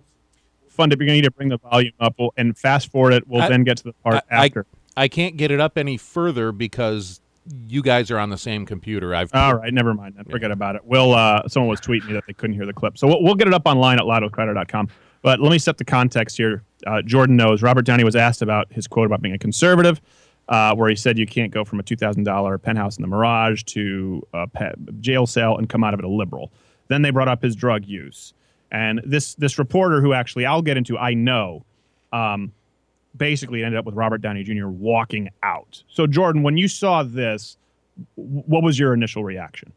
[SPEAKER 3] Fun Dip, you're gonna need to bring the volume up we'll, and fast forward it. We'll
[SPEAKER 4] I-
[SPEAKER 3] then get to the part
[SPEAKER 4] I,
[SPEAKER 3] after.
[SPEAKER 4] I can't get it up any further because you guys are on the same computer. I've
[SPEAKER 3] All right, never mind. Then forget about it. We'll. Uh, someone was tweeting me that they couldn't hear the clip, so we'll, we'll get it up online at louderwithcrowder.com. But let me set the context here. Uh, Jordan knows Robert Downey was asked about his quote about being a conservative, uh, where he said you can't go from a two thousand dollar penthouse in the Mirage to a pe- jail cell and come out of it a liberal. Then they brought up his drug use, and this this reporter who actually I'll get into I know. Um, basically ended up with Robert Downey Jr. walking out. So, Jordan, when you saw this, what was your initial reaction?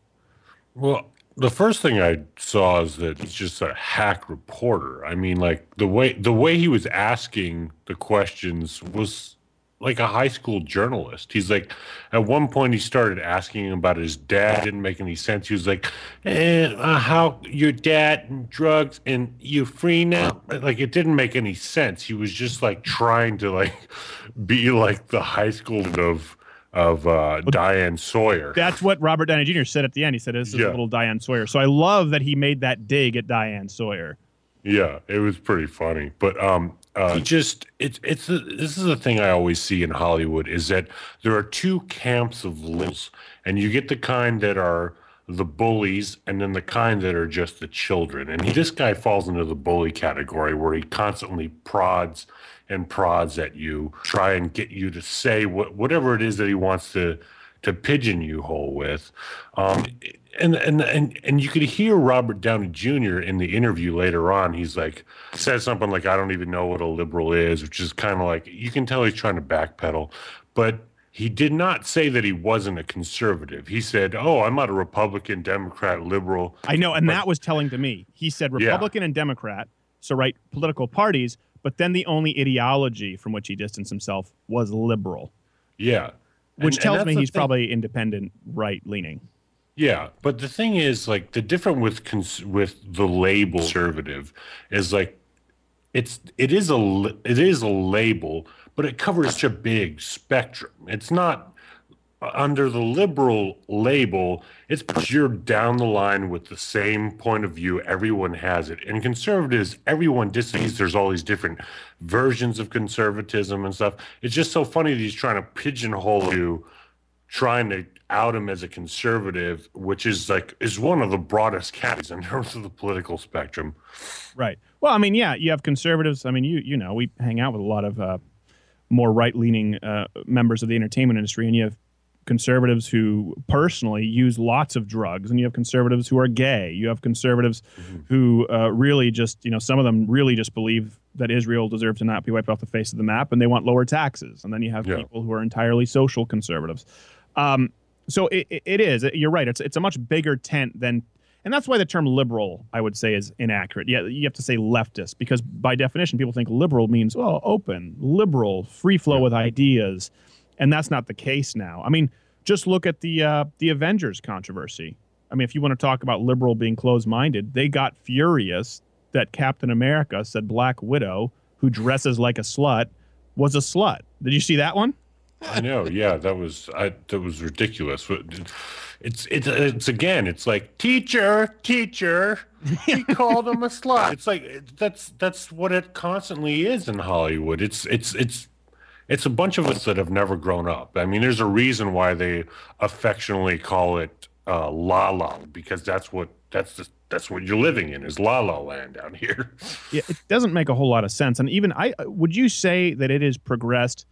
[SPEAKER 12] Well, the first thing I saw is that it's just a hack reporter. I mean, like the way the way he was asking the questions was
[SPEAKER 15] like a high school journalist. He's like, at one point, he started asking him about his dad. Didn't make any sense. He was like, eh, uh, "How your dad and drugs and you free now?" Like it didn't make any sense. He was just like trying to like be like the high school of of uh, Diane Sawyer.
[SPEAKER 3] That's what Robert Downey Jr. said at the end. He said, "This is
[SPEAKER 15] Yeah.
[SPEAKER 3] a little Diane Sawyer." So I love that he made that dig at Diane Sawyer.
[SPEAKER 15] Yeah, it was pretty funny. But um uh just it's it's this is the thing I always see in Hollywood is that there are two camps of liberals and you get the kind that are the bullies and then the kind that are just the children. And he, this guy falls into the bully category where he constantly prods and prods at you, try and get you to say what whatever it is that he wants to to pigeon you hole with. Um, and, and and and you could hear Robert Downey Jr. in the interview later on. He's like says something like, "I don't even know what a liberal is," which is kind of like you can tell he's trying to backpedal, but. He did not say that he wasn't a conservative. He said, "Oh, I'm not a Republican, Democrat, liberal."
[SPEAKER 3] I know, and that was telling to me. He said
[SPEAKER 15] Yeah.
[SPEAKER 3] Republican and Democrat, so right political parties, but then the only ideology from which he distanced himself was liberal,
[SPEAKER 15] Yeah,
[SPEAKER 3] which
[SPEAKER 15] And- and
[SPEAKER 3] tells
[SPEAKER 15] that's
[SPEAKER 3] me he's
[SPEAKER 15] thing.
[SPEAKER 3] probably independent, right leaning.
[SPEAKER 15] Yeah, but the thing is, like, the different with cons- with the label conservative is like, it's it is a it is a label, but it covers such a big spectrum. It's not uh, under the liberal label. It's you're down the line with the same point of view. Everyone has it, and conservatives, everyone disagrees. There's all these different versions of conservatism and stuff. It's just so funny that he's trying to pigeonhole you trying to out him as a conservative, which is like is one of the broadest categories in terms of the political spectrum.
[SPEAKER 3] Right. Well, I mean, yeah, you have conservatives. I mean, you you know, we hang out with a lot of uh, more right leaning uh, members of the entertainment industry, and you have conservatives who personally use lots of drugs, and you have conservatives who are gay. You have conservatives who uh, really just, you know, some of them really just believe that Israel deserves to not be wiped off the face of the map, and they want lower taxes. And then you have
[SPEAKER 15] Yeah.
[SPEAKER 3] people who are entirely social conservatives. Um, so it, it- is. You're right. It's it's a much bigger tent than, and that's why the term liberal, I would say, is inaccurate. Yeah, you have to say leftist because by definition, people think liberal means well, open, liberal, free flow with ideas, and that's not the case now. I mean, just look at the uh, the Avengers controversy. I mean, if you want to talk about liberal being closed-minded, they got furious that Captain America said Black Widow, who dresses like a slut, was a slut. Did you see that one?
[SPEAKER 15] I know, yeah, that was I that was ridiculous. It's it's it's again, it's like teacher, teacher. He called him a slut. It's like that's that's what it constantly is in Hollywood. It's it's it's it's a bunch of us that have never grown up. I mean, there's a reason why they affectionately call it uh, La La because that's what that's the, that's what you're living in is La La Land down here.
[SPEAKER 3] Yeah, it doesn't make a whole lot of sense. And even I would you say that it has progressed?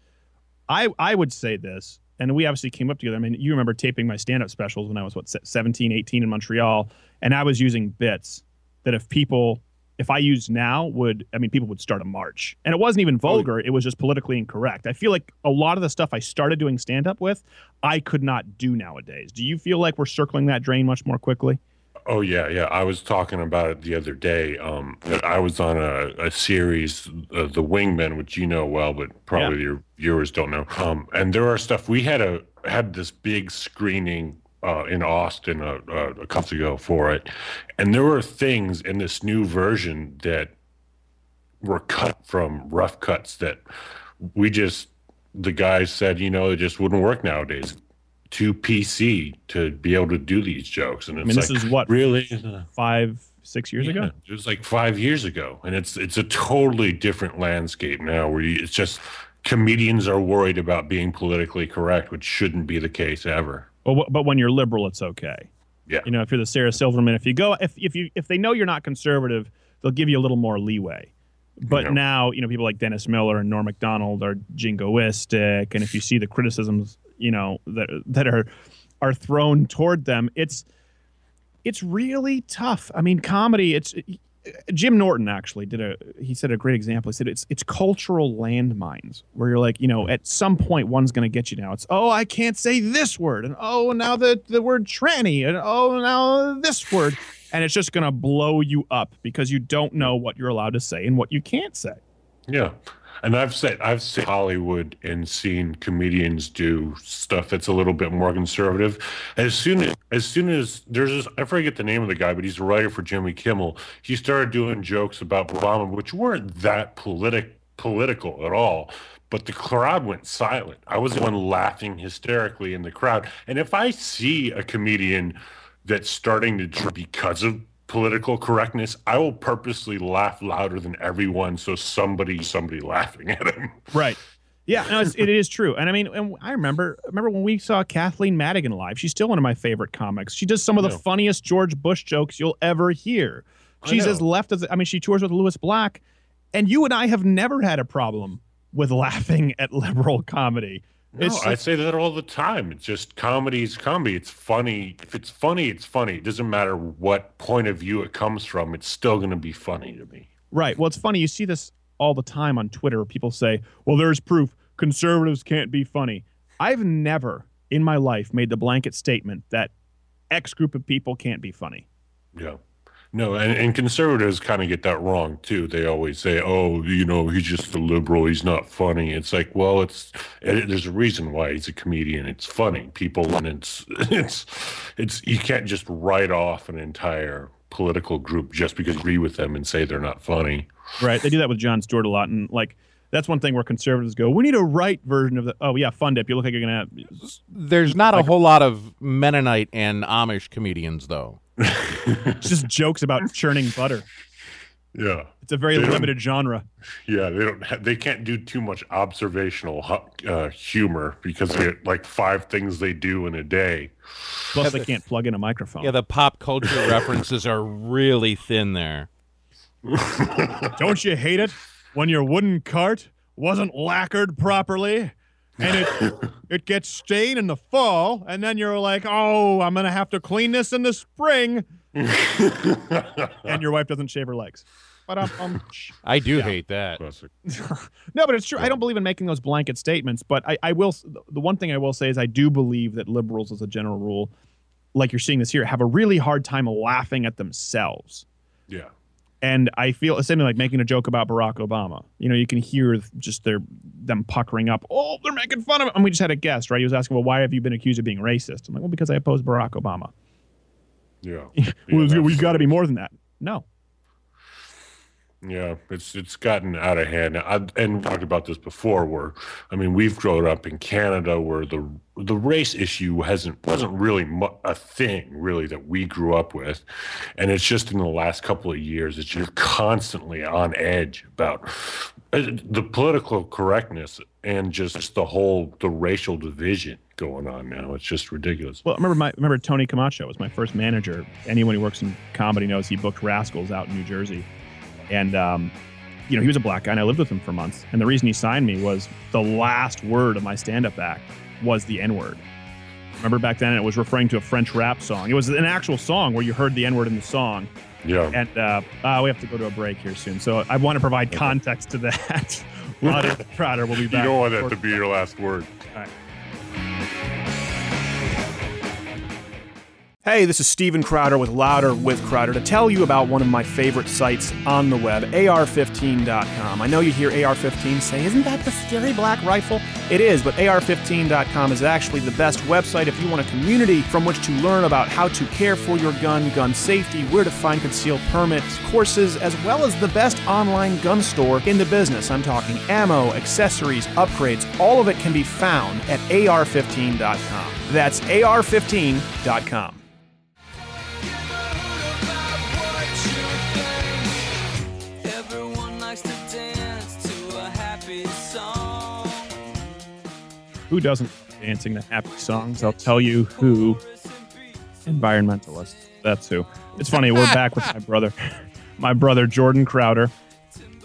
[SPEAKER 3] I I would say this, and we obviously came up together. I mean, you remember taping my stand-up specials when I was what se- 17, 18 in Montreal, and I was using bits that if people if I used now would I mean people would start a march. And it wasn't even oh, vulgar, it was just politically incorrect. I feel like a lot of the stuff I started doing stand-up with, I could not do nowadays. Do you feel like we're circling that drain much more quickly?
[SPEAKER 15] Oh yeah, yeah. I was talking about it the other day. Um, I was on a, a series, uh, The Wingmen, which you know well, but probably your viewers don't know. Um, and there are stuff we had a had this big screening uh, in Austin a, a, a couple ago for it, and there were things in this new version that were cut from rough cuts that we just the guys said you know it just wouldn't work nowadays too pc to be able to do these jokes and
[SPEAKER 3] I
[SPEAKER 15] it's
[SPEAKER 3] mean, this is what
[SPEAKER 15] really
[SPEAKER 3] five, six years ago.
[SPEAKER 15] It was like five years ago and it's it's a totally different landscape now where you, it's just comedians are worried about being politically correct which shouldn't be the case ever
[SPEAKER 3] But but when you're liberal, it's okay.
[SPEAKER 15] Yeah.
[SPEAKER 3] You know, if you're the Sarah Silverman, if you go, if if you if they know you're not conservative, they'll give you a little more leeway. But now, you know, people like Dennis Miller and Norm Macdonald are jingoistic, and if you see the criticisms, you know, that that are are thrown toward them, it's it's really tough. I mean, comedy. It's Jim Norton actually did a. He said a great example. He said it's it's cultural landmines where you're like, you know, at some point one's going to get you. Now it's oh, I can't say this word, and oh, now the the word tranny, and oh, now this word, and it's just going to blow you up because you don't know what you're allowed to say and what you can't say.
[SPEAKER 15] Yeah. And I've said I've seen Hollywood and seen comedians do stuff that's a little bit more conservative. As soon as as soon as there's this, I forget the name of the guy, but he's a writer for Jimmy Kimmel. He started doing jokes about Obama, which weren't that politic political at all. But the crowd went silent. I was the one laughing hysterically in the crowd. And if I see a comedian that's starting to because of political correctness, I will purposely laugh louder than everyone so somebody somebody laughing at him.
[SPEAKER 3] Right. Yeah, no, it's, it is true, and I mean, and I remember remember when we saw Kathleen Madigan live. She's still one of my favorite comics. She does some of the funniest George Bush jokes you'll ever hear. She's as left as I mean, she tours with Lewis Black, and you and I have never had a problem with laughing at liberal comedy.
[SPEAKER 15] No,
[SPEAKER 3] It's
[SPEAKER 15] I say that all the time. It's just comedy is comedy. It's funny. If it's funny, it's funny. It doesn't matter what point of view it comes from. It's still going to be funny to me.
[SPEAKER 3] Right. Well, it's funny. You see this all the time on Twitter people say, well, there's proof conservatives can't be funny. I've never in my life made the blanket statement that X group of people can't be funny.
[SPEAKER 15] Yeah. No, and, and conservatives kind of get that wrong too. They always say, "Oh, you know, he's just a liberal. He's not funny." It's like, well, it's it, there's a reason why he's a comedian. It's funny. People and it's it's it's you can't just write off an entire political group just because you agree with them and say they're not funny.
[SPEAKER 3] Right. They do that with Jon Stewart a lot. And like, that's one thing where conservatives go, we need a right version of the, oh, yeah, fun dip. You look like you're going to
[SPEAKER 4] There's not a whole lot of Mennonite and Amish comedians, though.
[SPEAKER 3] It's just jokes about churning butter.
[SPEAKER 15] Yeah.
[SPEAKER 3] It's a very
[SPEAKER 15] They
[SPEAKER 3] limited genre.
[SPEAKER 15] Yeah, they don't. Ha- they can't do too much observational hu- uh, humor because they get like five things they do in a day.
[SPEAKER 3] Plus, they can't plug in a microphone.
[SPEAKER 4] Yeah, the pop culture references are really thin there.
[SPEAKER 3] Don't you hate it when your wooden cart wasn't lacquered properly and it it gets stained in the fall and then you're like, "Oh, I'm going to have to clean this in the spring." and your wife doesn't shave her legs. But um,
[SPEAKER 4] I do hate that.
[SPEAKER 3] no, but it's true. I don't believe in making those blanket statements, but I, I will. The one thing I will say is I do believe that liberals, as a general rule, like you're seeing this here, have a really hard time laughing at themselves.
[SPEAKER 15] Yeah.
[SPEAKER 3] And I feel it's something like making a joke about Barack Obama. You know, you can hear just their them puckering up. Oh, they're making fun of him. And we just had a guest, right? He was asking, "Well, why have you been accused of being racist?" I'm like, "Well, because I oppose Barack Obama."
[SPEAKER 15] Yeah.
[SPEAKER 3] well, we got to be more than that. No.
[SPEAKER 15] Yeah, it's it's gotten out of hand. I, and we talked about this before. Where I mean, we've grown up in Canada, where the the race issue hasn't wasn't really mu- a thing really that we grew up with, and it's just in the last couple of years that you're constantly on edge about uh, the political correctness and just the whole the racial division going on now. It's just ridiculous.
[SPEAKER 3] Well, I remember my remember Tony Camacho was my first manager. Anyone who works in comedy knows he booked Rascals out in New Jersey, and um, you know he was a black guy, and I lived with him for months. And the reason he signed me was the last word of my stand-up act was the N-word. Remember back then, it was referring to a French rap song. It was an actual song where you heard the N-word in the song.
[SPEAKER 15] Yeah.
[SPEAKER 3] And uh, uh, we have to go to a break here soon, so I want to provide context to that. Louder Crowder will be back.
[SPEAKER 15] You don't want that to be your last word.
[SPEAKER 11] Hey, this is Steven Crowder with Louder with Crowder to tell you about one of my favorite sites on the web, AR15.com. I know you hear AR15 say, Isn't that the scary black rifle? It is, but AR15.com is actually the best website if you want a community from which to learn about how to care for your gun, gun safety, where to find concealed permits, courses, as well as the best online gun store in the business. I'm talking ammo, accessories, upgrades. All of it can be found at AR15.com. That's AR15.com.
[SPEAKER 3] Who doesn't dancing the happy songs? I'll tell you who. Environmentalist. That's who. It's funny. We're back with my brother, my brother Jordan Crowder.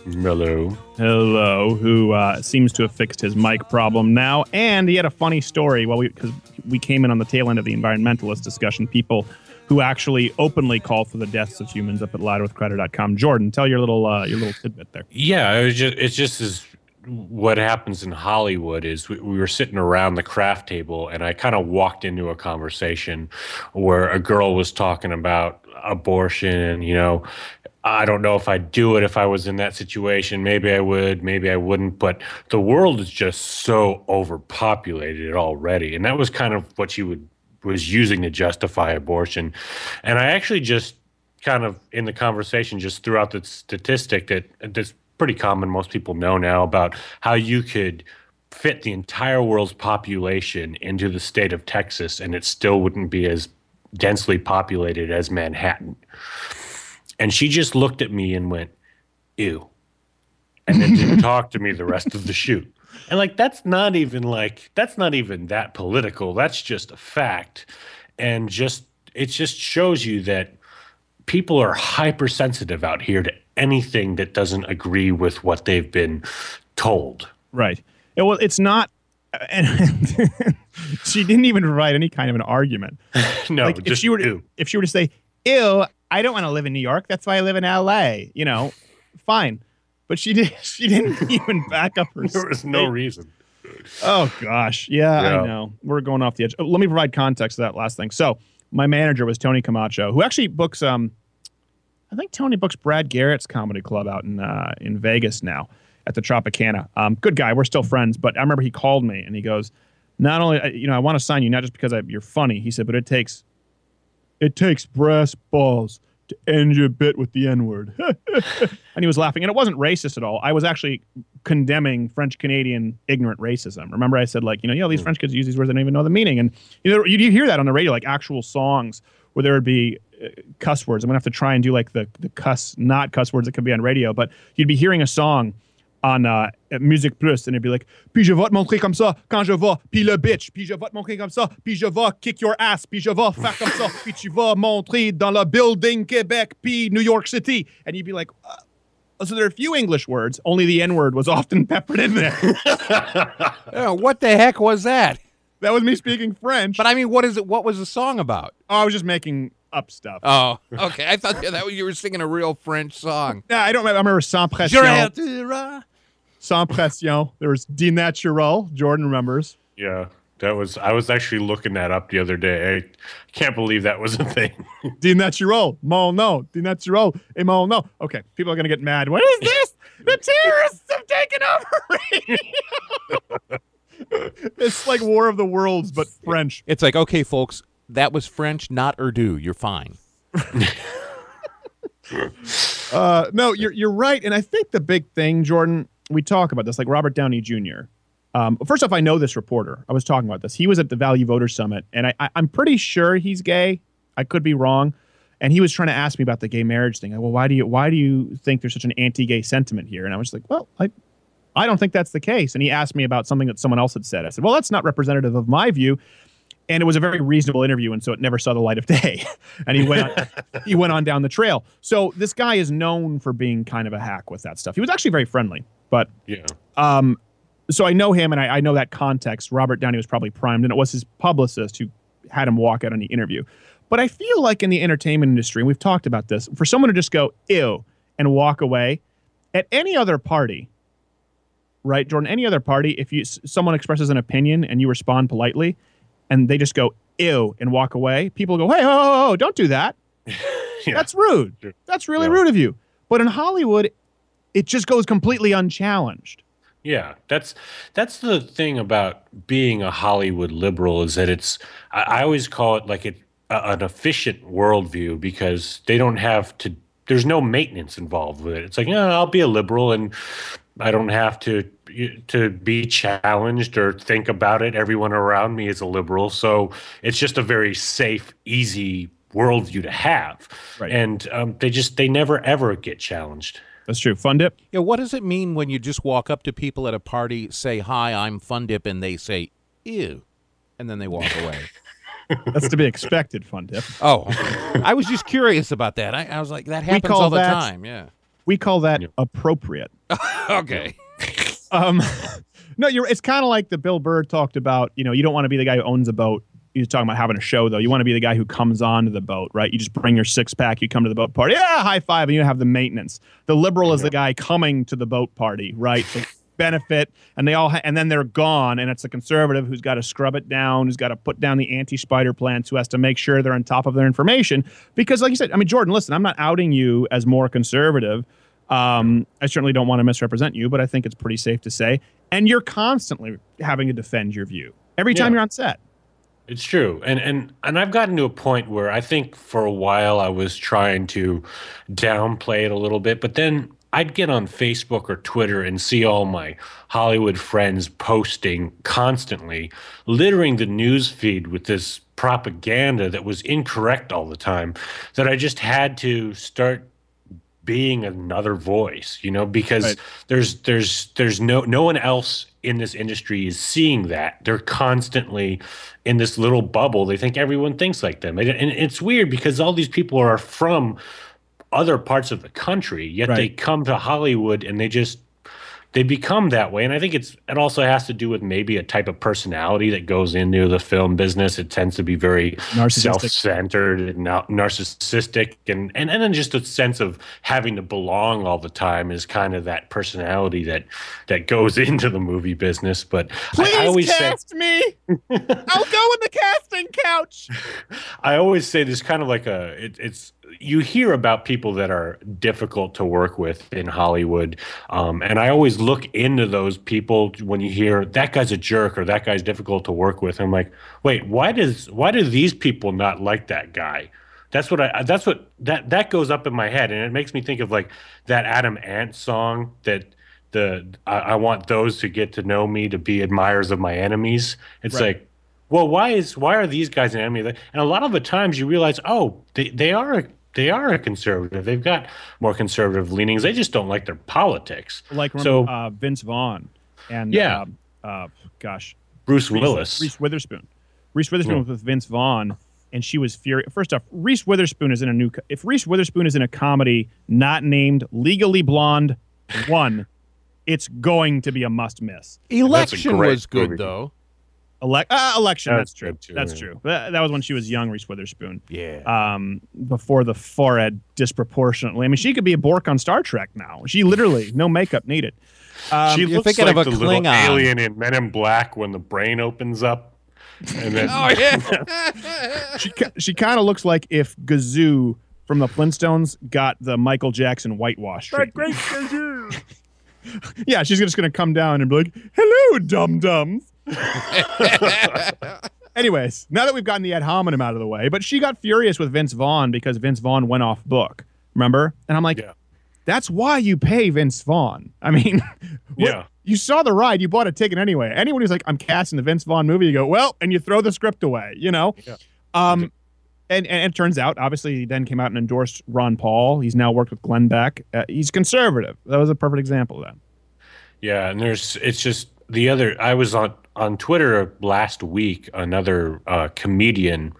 [SPEAKER 15] Hello.
[SPEAKER 3] Hello. Who uh, seems to have fixed his mic problem now, and he had a funny story. Well, we because we came in on the tail end of the environmentalist discussion. People who actually openly call for the deaths of humans up at louderwithcrowder.com. Jordan, tell your little uh, your little tidbit there.
[SPEAKER 16] Yeah, it was just it's just as what happens in Hollywood is we, we were sitting around the craft table and I kind of walked into a conversation where a girl was talking about abortion and you know
[SPEAKER 15] I don't know if I'd do it if I was in that situation. Maybe I would, maybe I wouldn't. But the world is just so overpopulated already, and that was kind of what she would was using to justify abortion. And I actually just kind of in the conversation just threw out the statistic that uh, that's pretty common. Most people know now about how you could fit the entire world's population into the state of Texas, and it still wouldn't be as densely populated as Manhattan. And she just looked at me and went, ew. And then didn't talk to me the rest of the shoot. And like that's not even like that's not even that political. That's just a fact. And just it just shows you that people are hypersensitive out here to anything that doesn't agree with what they've been told.
[SPEAKER 3] Right. Yeah, well, it's not. And she didn't even provide any kind of an argument.
[SPEAKER 15] no,
[SPEAKER 3] like if she were to,
[SPEAKER 15] ew.
[SPEAKER 3] if she were to say, "Ew, I don't want to live in New York. That's why I live in L.A." You know, fine. But she did. She didn't even back up her.
[SPEAKER 15] There was no reason.
[SPEAKER 3] Oh gosh, yeah,
[SPEAKER 15] Yeah.
[SPEAKER 3] I know. We're going off the edge. Oh, let me provide context to that last thing. So, my manager was Tony Camacho, who actually books. Um, I think Tony books Brad Garrett's comedy club out in uh, in Vegas now at the Tropicana. Um, good guy. We're still friends. But I remember he called me and he goes, "Not only you know I want to sign you not just because I, you're funny," he said, "but it takes it takes brass balls." To end your bit with the N word. and he was laughing. And it wasn't racist at all. I was actually condemning French Canadian ignorant racism. Remember, I said, like, you know, you know, these French kids use these words, they don't even know the meaning. And, you know, you hear that on the radio, like actual songs where there would be cuss words. I'm to have to try and do like the, the cuss, not cuss words that could be on radio, but you'd be hearing a song on uh, Music Plus, and it'd be like, puis je vais te montrer comme ça quand je vais, puis le bitch, puis je vais te montrer comme ça, puis je vais kick your ass, puis je vais faire comme ça, puis tu vas montrer dans le building Quebec, puis New York City, and you'd be like, uh, so there are a few English words, only the N word was often peppered in there.
[SPEAKER 4] Yeah, what the heck was that?
[SPEAKER 3] That was me speaking French.
[SPEAKER 4] But I mean, what is it? What was the song about?
[SPEAKER 3] Oh, I was just making up stuff.
[SPEAKER 4] Oh, okay. I thought that was, you were singing a real French song.
[SPEAKER 3] Yeah, I don't remember. I remember Sans Pression. Sans Pression. There was De Natural. Jordan remembers.
[SPEAKER 15] Yeah, that was. I was actually looking that up the other day. I can't believe that was a thing.
[SPEAKER 3] De Natural. Mon no. De Natural. Et mon no. Okay, people are going to get mad. What is this? the terrorists have taken over radio. it's like War of the Worlds, but French.
[SPEAKER 4] It's like, okay, folks, that was French, not Urdu. You're fine.
[SPEAKER 3] Uh, no, you're you're right, and I think the big thing, Jordan, we talk about this, like Robert Downey Jr. Um, first off, I know this reporter. I was talking about this. He was at the Value Voter Summit, and I, I, I'm pretty sure he's gay. I could be wrong. And he was trying to ask me about the gay marriage thing. Well, why do you why do you think there's such an anti-gay sentiment here? And I was like, well, I I don't think that's the case. And he asked me about something that someone else had said. I said, well, that's not representative of my view. And it was a very reasonable interview, and so it never saw the light of day. and he went on, he went on down the trail. So this guy is known for being kind of a hack with that stuff. He was actually very friendly, but
[SPEAKER 15] yeah.
[SPEAKER 3] um, so I know him, and I, I know that context. Robert Downey was probably primed, and it was his publicist who had him walk out on the interview. But I feel like in the entertainment industry, and we've talked about this, for someone to just go ew and walk away at any other party, right, Jordan? Any other party, if you someone expresses an opinion and you respond politely, and they just go ew and walk away, people go, hey, oh, oh, oh don't do that. That's rude. That's really rude of you. But in Hollywood, it just goes completely unchallenged.
[SPEAKER 15] Yeah, that's that's the thing about being a Hollywood liberal is that it's I, I always call it like it an efficient worldview because they don't have to. There's no maintenance involved with it. It's like, yeah, I'll be a liberal and I don't have to to be challenged or think about it. Everyone around me is a liberal, so it's just a very safe, easy worldview to have.
[SPEAKER 3] Right.
[SPEAKER 15] And um, they just they never ever get challenged.
[SPEAKER 3] That's true. Fundip.
[SPEAKER 4] Yeah, what does it mean when you just walk up to people at a party, say hi, I'm Fundip, and they say ew, and then they walk away?
[SPEAKER 3] That's to be expected, Fundip.
[SPEAKER 4] Oh, I was just curious about that. I, I was like, that happens all the
[SPEAKER 3] that-
[SPEAKER 4] time. Yeah.
[SPEAKER 3] We call that appropriate.
[SPEAKER 4] okay.
[SPEAKER 3] Um, no, you're. It's kind of like the Bill Burr talked about. You know, you don't want to be the guy who owns a boat. He's talking about having a show, though. You want to be the guy who comes onto the boat, right? You just bring your six pack. You come to the boat party. Yeah, high five, and you have the maintenance. The liberal is the guy coming to the boat party, right? So benefit, and they all ha- and then they're gone, and it's the conservative who's got to scrub it down, who's got to put down the anti-spider plants, who has to make sure they're on top of their information. Because, like you said, I mean, Jordan, listen, I'm not outing you as more conservative. Um, I certainly don't want to misrepresent you, but I think it's pretty safe to say. And you're constantly having to defend your view every time
[SPEAKER 15] Yeah.
[SPEAKER 3] you're on set.
[SPEAKER 15] It's true, and and and I've gotten to a point where I think for a while I was trying to downplay it a little bit, but then I'd get on Facebook or Twitter and see all my Hollywood friends posting constantly, littering the news feed with this propaganda that was incorrect all the time. That I just had to start being another voice you know because
[SPEAKER 3] Right.
[SPEAKER 15] there's there's there's no no one else in this industry is seeing that. They're constantly in this little bubble. They think everyone thinks like them. And, and it's weird because all these people are from other parts of the country yet they come to hollywood and they just they become that way. And i think it's it also has to do with maybe a type of personality that goes into the film business. It tends to be very self-centered and narcissistic. And, and and then just a sense of having to belong all the time is kind of that personality that that goes into the movie business. But
[SPEAKER 3] Please
[SPEAKER 15] I, I always say
[SPEAKER 3] cast me. I'll go in the casting couch.
[SPEAKER 15] I always say there's kind of like a it, it's you hear about people that are difficult to work with in Hollywood, um, and I always look into those people when you hear that guy's a jerk or that guy's difficult to work with. I'm like, wait, why does why do these people not like that guy? That's what I. That's what that that goes up in my head, and it makes me think of like that Adam Ant song that the I, I want those to get to know me to be admirers of my enemies. It's
[SPEAKER 3] Right.
[SPEAKER 15] like well, why is why are these guys an enemy? And a lot of the times you realize, oh, they, they are a, they are a conservative. They've got more conservative leanings. They just don't like their politics.
[SPEAKER 3] Like
[SPEAKER 15] so,
[SPEAKER 3] uh, Vince Vaughn and
[SPEAKER 15] Yeah.
[SPEAKER 3] um, uh, gosh,
[SPEAKER 15] Bruce Willis.
[SPEAKER 3] Reese Witherspoon. Reese Witherspoon
[SPEAKER 15] Yeah.
[SPEAKER 3] was with Vince Vaughn, and she was furious. First off, Reese Witherspoon is in a new. co- If Reese Witherspoon is in a comedy not named Legally Blonde One, it's going to be a must miss.
[SPEAKER 4] Election was good
[SPEAKER 15] movie.
[SPEAKER 4] though.
[SPEAKER 3] Elec- uh, election.
[SPEAKER 15] That's
[SPEAKER 3] That's, true.
[SPEAKER 15] good, too,
[SPEAKER 3] That's true. That, that was when she was young, Reese Witherspoon.
[SPEAKER 4] Yeah.
[SPEAKER 3] Um, before the forehead disproportionately. I mean, she could be a Borg on Star Trek now. She literally no makeup needed. Um,
[SPEAKER 15] she
[SPEAKER 4] you're
[SPEAKER 15] looks
[SPEAKER 4] thinking
[SPEAKER 15] like
[SPEAKER 4] of a
[SPEAKER 15] the little alien in Men in Black when the brain opens up. And then,
[SPEAKER 4] oh yeah.
[SPEAKER 3] she she kind of looks like if Gazoo from the Flintstones got the Michael Jackson whitewash treatment.
[SPEAKER 4] great Gazoo.
[SPEAKER 3] Yeah, she's just gonna come down and be like, "Hello, dum dums." Anyways, now that we've gotten the ad hominem out of the way, but she got furious with Vince Vaughn because Vince Vaughn went off book. Remember? And I'm like,
[SPEAKER 15] Yeah.
[SPEAKER 3] that's why you pay Vince Vaughn. I mean,
[SPEAKER 15] Yeah.
[SPEAKER 3] you saw the ride, you bought a ticket anyway. Anyone who's like, I'm casting the Vince Vaughn movie, you go, well, and you throw the script away, you know?
[SPEAKER 15] Yeah.
[SPEAKER 3] Um, and, and it turns out, obviously, he then came out and endorsed Ron Paul. He's now worked with Glenn Beck. Uh, he's conservative. That was a perfect example of that.
[SPEAKER 15] Yeah, and there's it's just the other. I was on on Twitter last week. Another uh, comedian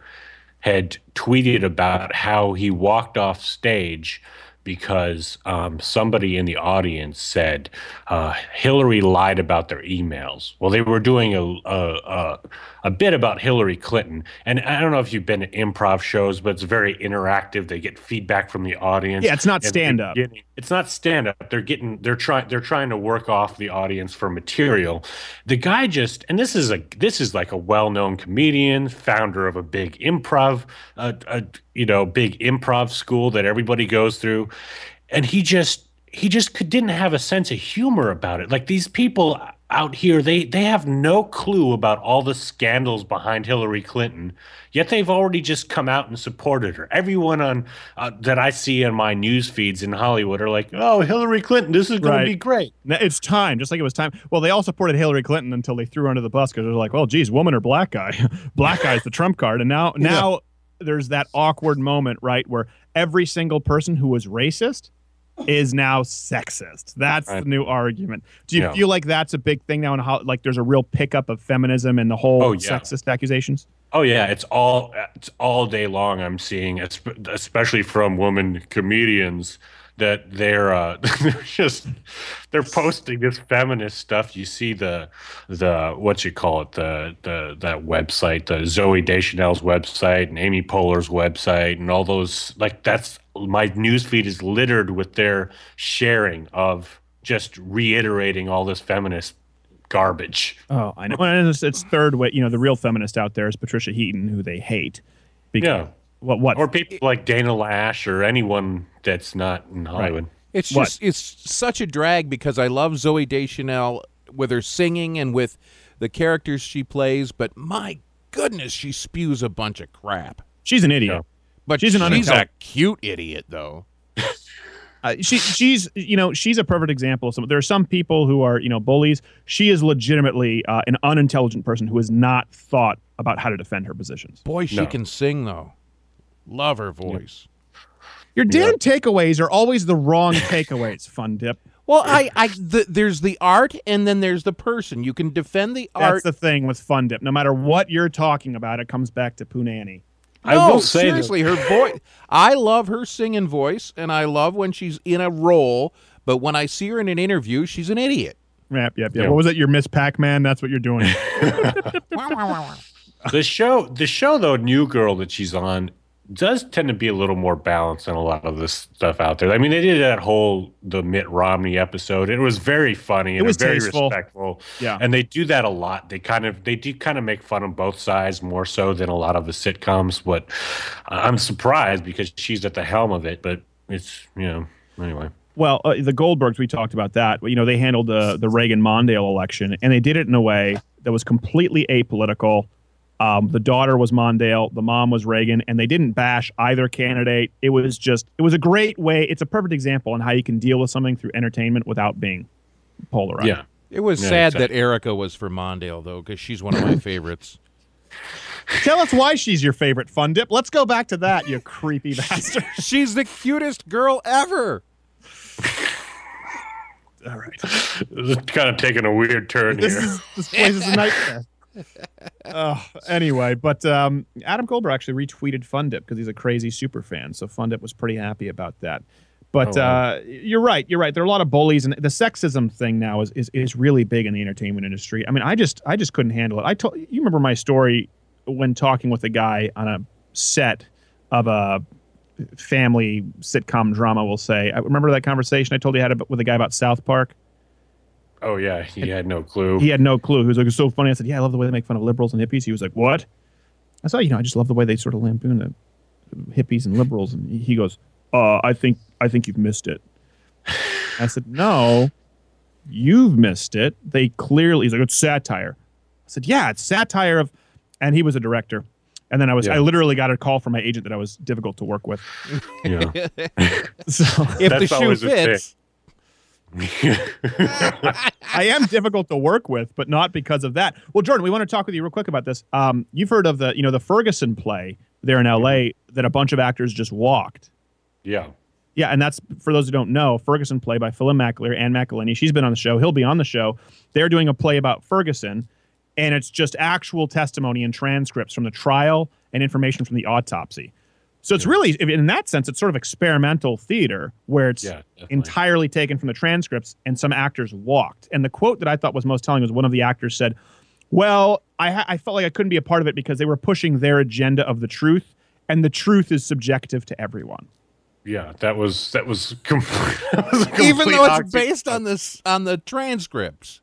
[SPEAKER 15] had tweeted about how he walked off stage because um, somebody in the audience said uh, Hillary lied about their emails. Well, they were doing a, a a a bit about Hillary Clinton, and I don't know if you've been to improv shows, but it's very interactive. They get feedback from the audience.
[SPEAKER 3] Yeah, it's not stand-up.
[SPEAKER 15] getting- It's not stand up. They're getting they're trying they're trying to work off the audience for material. The guy just and this is a this is like a well known comedian, founder of a big improv, uh, a you know big improv school that everybody goes through, and he just he just could, didn't have a sense of humor about it. Like these people out here, they they have no clue about all the scandals behind Hillary Clinton. Yet they've already just come out and supported her. Everyone on uh, that I see in my news feeds in Hollywood are like, "Oh, Hillary Clinton, this is going
[SPEAKER 3] Right.
[SPEAKER 15] to be great."
[SPEAKER 3] It's time, just like it was time. Well, they all supported Hillary Clinton until they threw her under the bus because they're like, "Well, geez, woman or black guy? black guy's the trump card." And now, now there's that awkward moment, right, where every single person who was racist is now sexist. That's
[SPEAKER 15] Right.
[SPEAKER 3] the new argument. Do you
[SPEAKER 15] Yeah.
[SPEAKER 3] feel like that's a big thing now? In how like there's a real pickup of feminism and the whole
[SPEAKER 15] Oh, yeah.
[SPEAKER 3] sexist accusations?
[SPEAKER 15] Oh yeah, it's all it's all day long. I'm seeing, espe- especially from women comedians, that they're uh, they're just they're posting this feminist stuff. You see the the what you call it the the that website, the Zooey Deschanel's website and Amy Poehler's website, and all those like that's my newsfeed is littered with their sharing of just reiterating all this feminist garbage.
[SPEAKER 3] Oh, I know. And it's, it's third way. You know, the real feminist out there is Patricia Heaton, who they hate. Because,
[SPEAKER 15] Yeah.
[SPEAKER 3] What? What?
[SPEAKER 15] Or people like Dana Loesch or anyone that's not in Hollywood.
[SPEAKER 4] It's just it's such a drag because I love Zooey Deschanel with her singing and with the characters she plays, but my goodness, she spews a bunch of crap.
[SPEAKER 3] She's an idiot.
[SPEAKER 4] But
[SPEAKER 3] She's
[SPEAKER 4] she's,
[SPEAKER 3] an
[SPEAKER 4] she's a cute idiot though.
[SPEAKER 3] Uh, she she's you know she's a perfect example of some. There are some people who are you know bullies. She is legitimately uh, an unintelligent person who has not thought about how to defend her positions.
[SPEAKER 4] Boy, she can sing though. Love her voice.
[SPEAKER 3] Your damn takeaways are always the wrong takeaways. Fun dip.
[SPEAKER 4] Well, I, I, the, there's the art, and then there's the person. You can defend the art.
[SPEAKER 3] That's the thing with Fun Dip. No matter what you're talking about, it comes back to Punani.
[SPEAKER 4] no, seriously, her voice. I love her singing voice, and I love when she's in a role. But when I see her in an interview, she's an idiot.
[SPEAKER 3] Yep, yep, yep.
[SPEAKER 15] Yeah.
[SPEAKER 3] What was it? Your Miss Pac-Man? That's what you're doing.
[SPEAKER 15] the show the show though new girl that she's on does tend to be a little more balanced than a lot of this stuff out there i mean they did that whole the mitt romney episode it was very funny and
[SPEAKER 3] was
[SPEAKER 15] very
[SPEAKER 3] tasteful.
[SPEAKER 15] respectful
[SPEAKER 3] Yeah.
[SPEAKER 15] and they do that a lot they kind of they do kind of make fun of both sides more so than a lot of the sitcoms but i'm surprised because she's at the helm of it but it's you know anyway
[SPEAKER 3] Well, uh, the Goldbergs, we talked about that. You know, they handled the the Reagan Mondale election, and they did it in a way that was completely apolitical. Um, the daughter was Mondale, the mom was Reagan, and they didn't bash either candidate. It was just, it was a great way. It's a perfect example on how you can deal with something through entertainment without being polarized.
[SPEAKER 15] yeah
[SPEAKER 4] It was
[SPEAKER 15] Yeah,
[SPEAKER 4] sad
[SPEAKER 15] exactly.
[SPEAKER 4] that Erica was for Mondale though, because she's one of my favorites.
[SPEAKER 3] Tell us why she's your favorite fun dip. Let's go back to that, you creepy bastard.
[SPEAKER 4] she's the cutest girl ever.
[SPEAKER 3] All right.
[SPEAKER 15] this is kind of taking a weird turn
[SPEAKER 3] This
[SPEAKER 15] here
[SPEAKER 3] is this place is a nightmare. Oh, anyway, but um, Adam Goldberg actually retweeted Fundip because he's a crazy super fan. So Fundip was pretty happy about that. But
[SPEAKER 15] Oh, wow.
[SPEAKER 3] uh, you're right. You're right. There are a lot of bullies, and the sexism thing now is, is is really big in the entertainment industry. I mean, I just I just couldn't handle it. I told you remember my story when talking with a guy on a set of a family sitcom drama. We'll say. I remember that conversation I told you I had about- with a guy about South Park.
[SPEAKER 15] Oh yeah he had no clue
[SPEAKER 3] He had no clue. He was like, "It's so funny." I said, "Yeah, I love the way they make fun of liberals and hippies." He was like, "What?" I said, "You know, I just love the way they sort of lampoon the hippies and liberals." And he goes, "Uh, I think I think you've missed it." I said, "No, you've missed it. They clearly." He's like, "It's satire." I said, "Yeah, it's satire of," and he was a director. And then I was,
[SPEAKER 15] Yeah.
[SPEAKER 3] I literally got a call from my agent that I was difficult to work with.
[SPEAKER 15] yeah
[SPEAKER 3] So
[SPEAKER 4] if the
[SPEAKER 15] That's
[SPEAKER 4] shoe
[SPEAKER 15] always a
[SPEAKER 4] fits.
[SPEAKER 3] I am difficult to work with, but not because of that. Well, Jordan, we want to talk with you real quick about this. Um, you've heard of the, you know, the Ferguson play there in L.A. that a bunch of actors just walked.
[SPEAKER 15] yeah
[SPEAKER 3] Yeah, and that's for those who don't know, Ferguson play by Phelim McAleer and McElhinney. She's been on the show. He'll be on the show. They're doing a play about Ferguson, and it's just actual testimony and transcripts from the trial and information from the autopsy. So it's really, in that sense, it's sort of experimental theater where it's
[SPEAKER 15] Yeah,
[SPEAKER 3] entirely taken from the transcripts, and some actors walked. And the quote that I thought was most telling was one of the actors said, "Well, I, ha- I felt like I couldn't be a part of it because they were pushing their agenda of the truth, and the truth is subjective to everyone."
[SPEAKER 15] Yeah, that was that was, com- that was a
[SPEAKER 4] Even though it's
[SPEAKER 15] oxy-
[SPEAKER 4] based on this on the transcripts.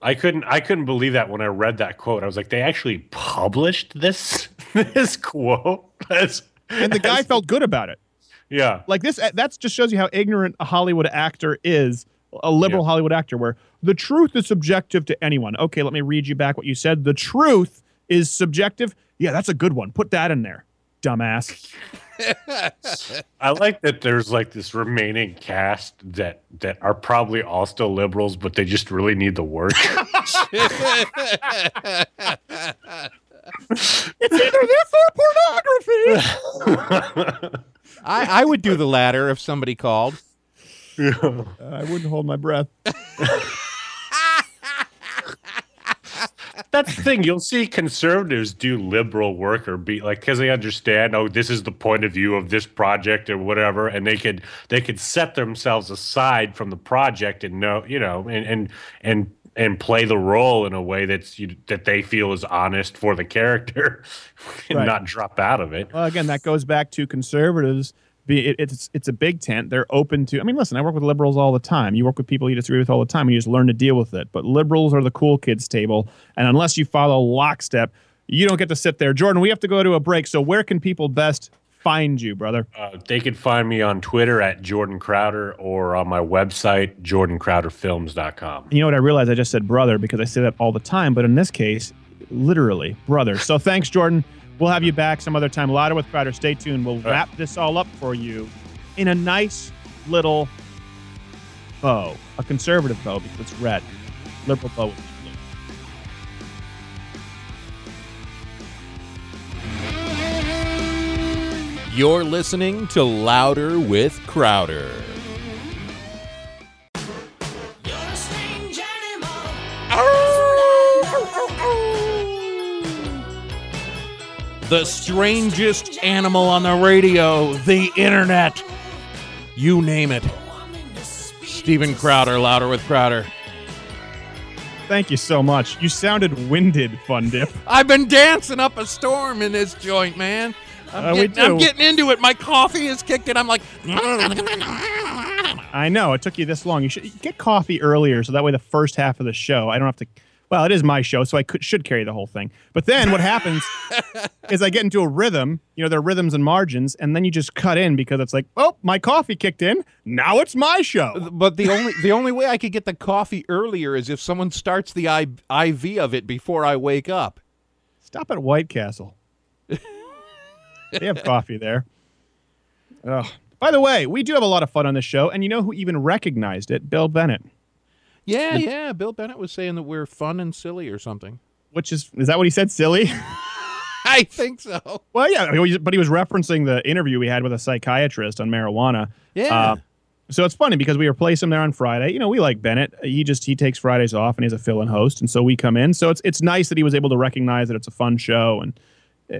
[SPEAKER 15] I couldn't I couldn't believe that when I read that quote. I was like, they actually published this this quote. That's,
[SPEAKER 3] and the guy felt good about it.
[SPEAKER 15] yeah,
[SPEAKER 3] Like this, that just shows you how ignorant a Hollywood actor is, a liberal Hollywood actor, where the truth is subjective to anyone. Okay, let me read you back what you said. The truth is subjective. Yeah, that's a good one. Put that in there, dumbass.
[SPEAKER 15] I like that. There's like this remaining cast that that are probably all still liberals, but they just really need the work.
[SPEAKER 3] It's either this or pornography.
[SPEAKER 4] I, I would do the latter if somebody called.
[SPEAKER 3] I wouldn't hold my breath.
[SPEAKER 15] That's the thing. You'll see conservatives do liberal work or be like because they understand. Oh, this is the point of view of this project or whatever, and they could they could set themselves aside from the project and know you know and and and and play the role in a way that's you, that they feel is honest for the character and
[SPEAKER 3] Right.
[SPEAKER 15] not drop out of it.
[SPEAKER 3] Well, again, that goes back to conservatives Be it, it's it's a big tent. They're open to. I mean, listen, I work with liberals all the time. You work with people you disagree with all the time, and you just learn to deal with it. But liberals are the cool kids table, and unless you follow lockstep, you don't get to sit there. Jordan, we have to go to a break. So where can people best find you, brother?
[SPEAKER 15] Uh, they can find me on Twitter at Jordan Crowder or on my website, jordancrowderfilms.com.
[SPEAKER 3] You know what? I realized I just said brother because I say that all the time, but in this case, literally brother. So thanks, Jordan. We'll have you back some other time. Louder with Crowder. Stay tuned. We'll wrap this all up for you in a nice little bow, a conservative bow because it's red, liberal bow.
[SPEAKER 4] You're listening to Louder with Crowder. The strangest animal on the radio, the internet. You name it. Steven Crowder, Louder with Crowder.
[SPEAKER 3] Thank you so much. You sounded winded, Fun Dip.
[SPEAKER 4] I've been dancing up a storm in this joint, man. I'm,
[SPEAKER 3] Uh, we
[SPEAKER 4] getting, I'm getting into it. My coffee is kicked in. I'm like,
[SPEAKER 3] I know it took you this long. You should get coffee earlier, so that way the first half of the show, I don't have to. Well, it is my show, so I could should carry the whole thing. But then what happens is I get into a rhythm. You know, there are rhythms and margins, and then you just cut in because it's like, oh, my coffee kicked in. Now it's my show.
[SPEAKER 4] But the only the only way I could get the coffee earlier is if someone starts the I, IV of it before I wake up.
[SPEAKER 3] Stop at White Castle. They have coffee there. Ugh. By the way, we do have a lot of fun on this show, and you know who even recognized it? Bill Bennett.
[SPEAKER 4] Yeah, yeah. Bill Bennett was saying that we're fun and silly or something.
[SPEAKER 3] Which is is that what he said? Silly.
[SPEAKER 4] I think so.
[SPEAKER 3] Well, yeah, but he was referencing the interview we had with a psychiatrist on marijuana.
[SPEAKER 4] Yeah.
[SPEAKER 3] Uh, so it's funny because we replace him there on Friday. You know, we like Bennett. He just he takes Fridays off and he's a fill-in host, and so we come in. So it's it's nice that he was able to recognize that it's a fun show, and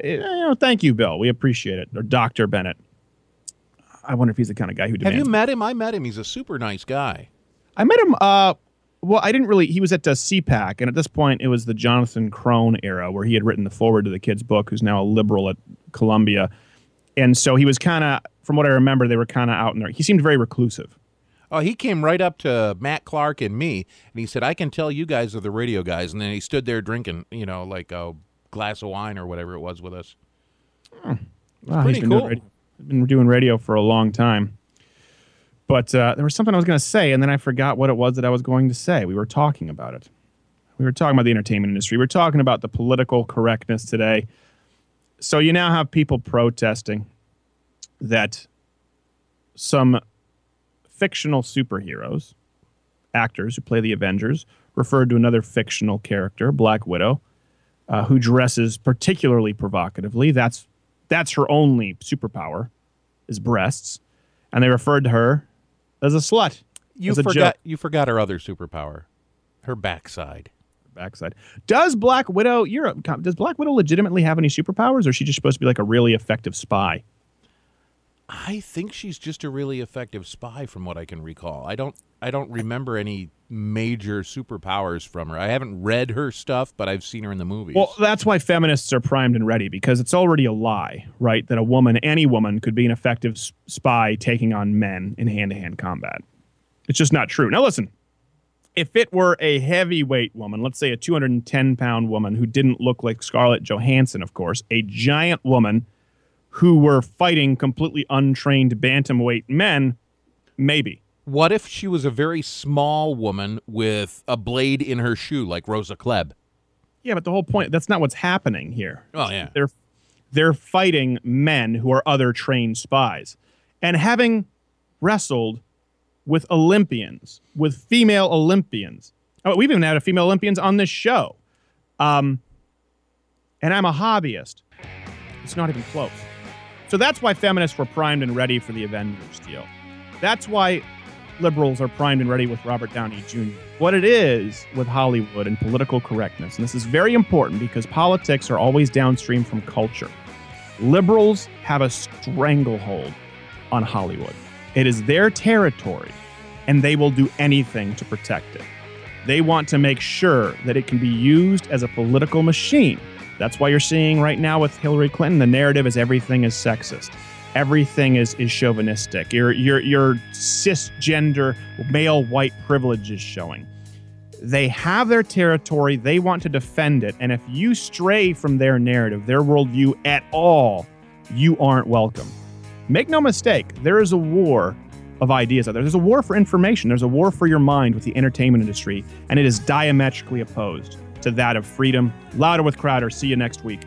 [SPEAKER 3] you know, thank you, Bill. We appreciate it. Or Doctor Bennett. I wonder if he's the kind of guy who
[SPEAKER 4] Have you met him? I met him. He's a super nice guy.
[SPEAKER 3] I met him. Uh, well, I didn't really. He was at uh, CPAC, and at this point, it was the Jonathan Krohn era where he had written the forward to the kid's book, who's now a liberal at Columbia, and so he was kind of, from what I remember, they were kind of out in there. He seemed very reclusive.
[SPEAKER 4] Oh, he came right up to Matt Clark and me, and he said, "I can tell you guys are the radio guys." And then he stood there drinking, you know, like a glass of wine or whatever it was with us.
[SPEAKER 3] Wow,
[SPEAKER 4] pretty
[SPEAKER 3] he's been
[SPEAKER 4] cool.
[SPEAKER 3] Doing radio, been doing radio for a long time. But uh, there was something I was going to say, and then I forgot what it was that I was going to say. We were talking about it. We were talking about the entertainment industry. We were talking about the political correctness today. So you now have people protesting that some fictional superheroes, actors who play the Avengers, referred to another fictional character, Black Widow, uh, who dresses particularly provocatively. That's that's her only superpower, is breasts, and they referred to her as a slut.
[SPEAKER 4] You
[SPEAKER 3] a
[SPEAKER 4] forgot.
[SPEAKER 3] joke.
[SPEAKER 4] You forgot her other superpower, her backside.
[SPEAKER 3] backside. Does Black Widow? You're a, does Black Widow legitimately have any superpowers, or is she just supposed to be like a really effective spy?
[SPEAKER 4] I think she's just a really effective spy, from what I can recall. I don't. I don't remember any major superpowers from her. I haven't read her stuff, but I've seen her in the movies.
[SPEAKER 3] Well, that's why feminists are primed and ready because it's already a lie, right? That a woman, any woman, could be an effective spy taking on men in hand-to-hand combat. It's just not true. Now, listen. If it were a heavyweight woman, let's say a 210 pound woman who didn't look like Scarlett Johansson, of course, a giant woman who were fighting completely untrained bantamweight men, maybe.
[SPEAKER 4] What if she was a very small woman with a blade in her shoe, like Rosa Klebb?
[SPEAKER 3] Yeah, but the whole point that's not what's happening here.
[SPEAKER 4] Oh, yeah.
[SPEAKER 3] They're they're fighting men who are other trained spies. And having wrestled with Olympians, with female Olympians. Oh, we've even had a female Olympians on this show. Um, and I'm a hobbyist. It's not even close. So that's why feminists were primed and ready for the Avengers deal. That's why liberals are primed and ready with Robert Downey Jr. What it is with Hollywood and political correctness, and this is very important because politics are always downstream from culture. Liberals have a stranglehold on Hollywood. It is their territory, and they will do anything to protect it. They want to make sure that it can be used as a political machine. That's why you're seeing right now with Hillary Clinton, the narrative is everything is sexist. everything is is chauvinistic. Your your your cisgender male white privilege is showing. They have their territory. They want to defend it. And if you stray from their narrative, their worldview at all, you aren't welcome. Make no mistake, there is a war of ideas out there. There's a war for information. There's a war for your mind with the entertainment industry, and it is diametrically opposed to that of freedom. Louder with Crowder. See you next week.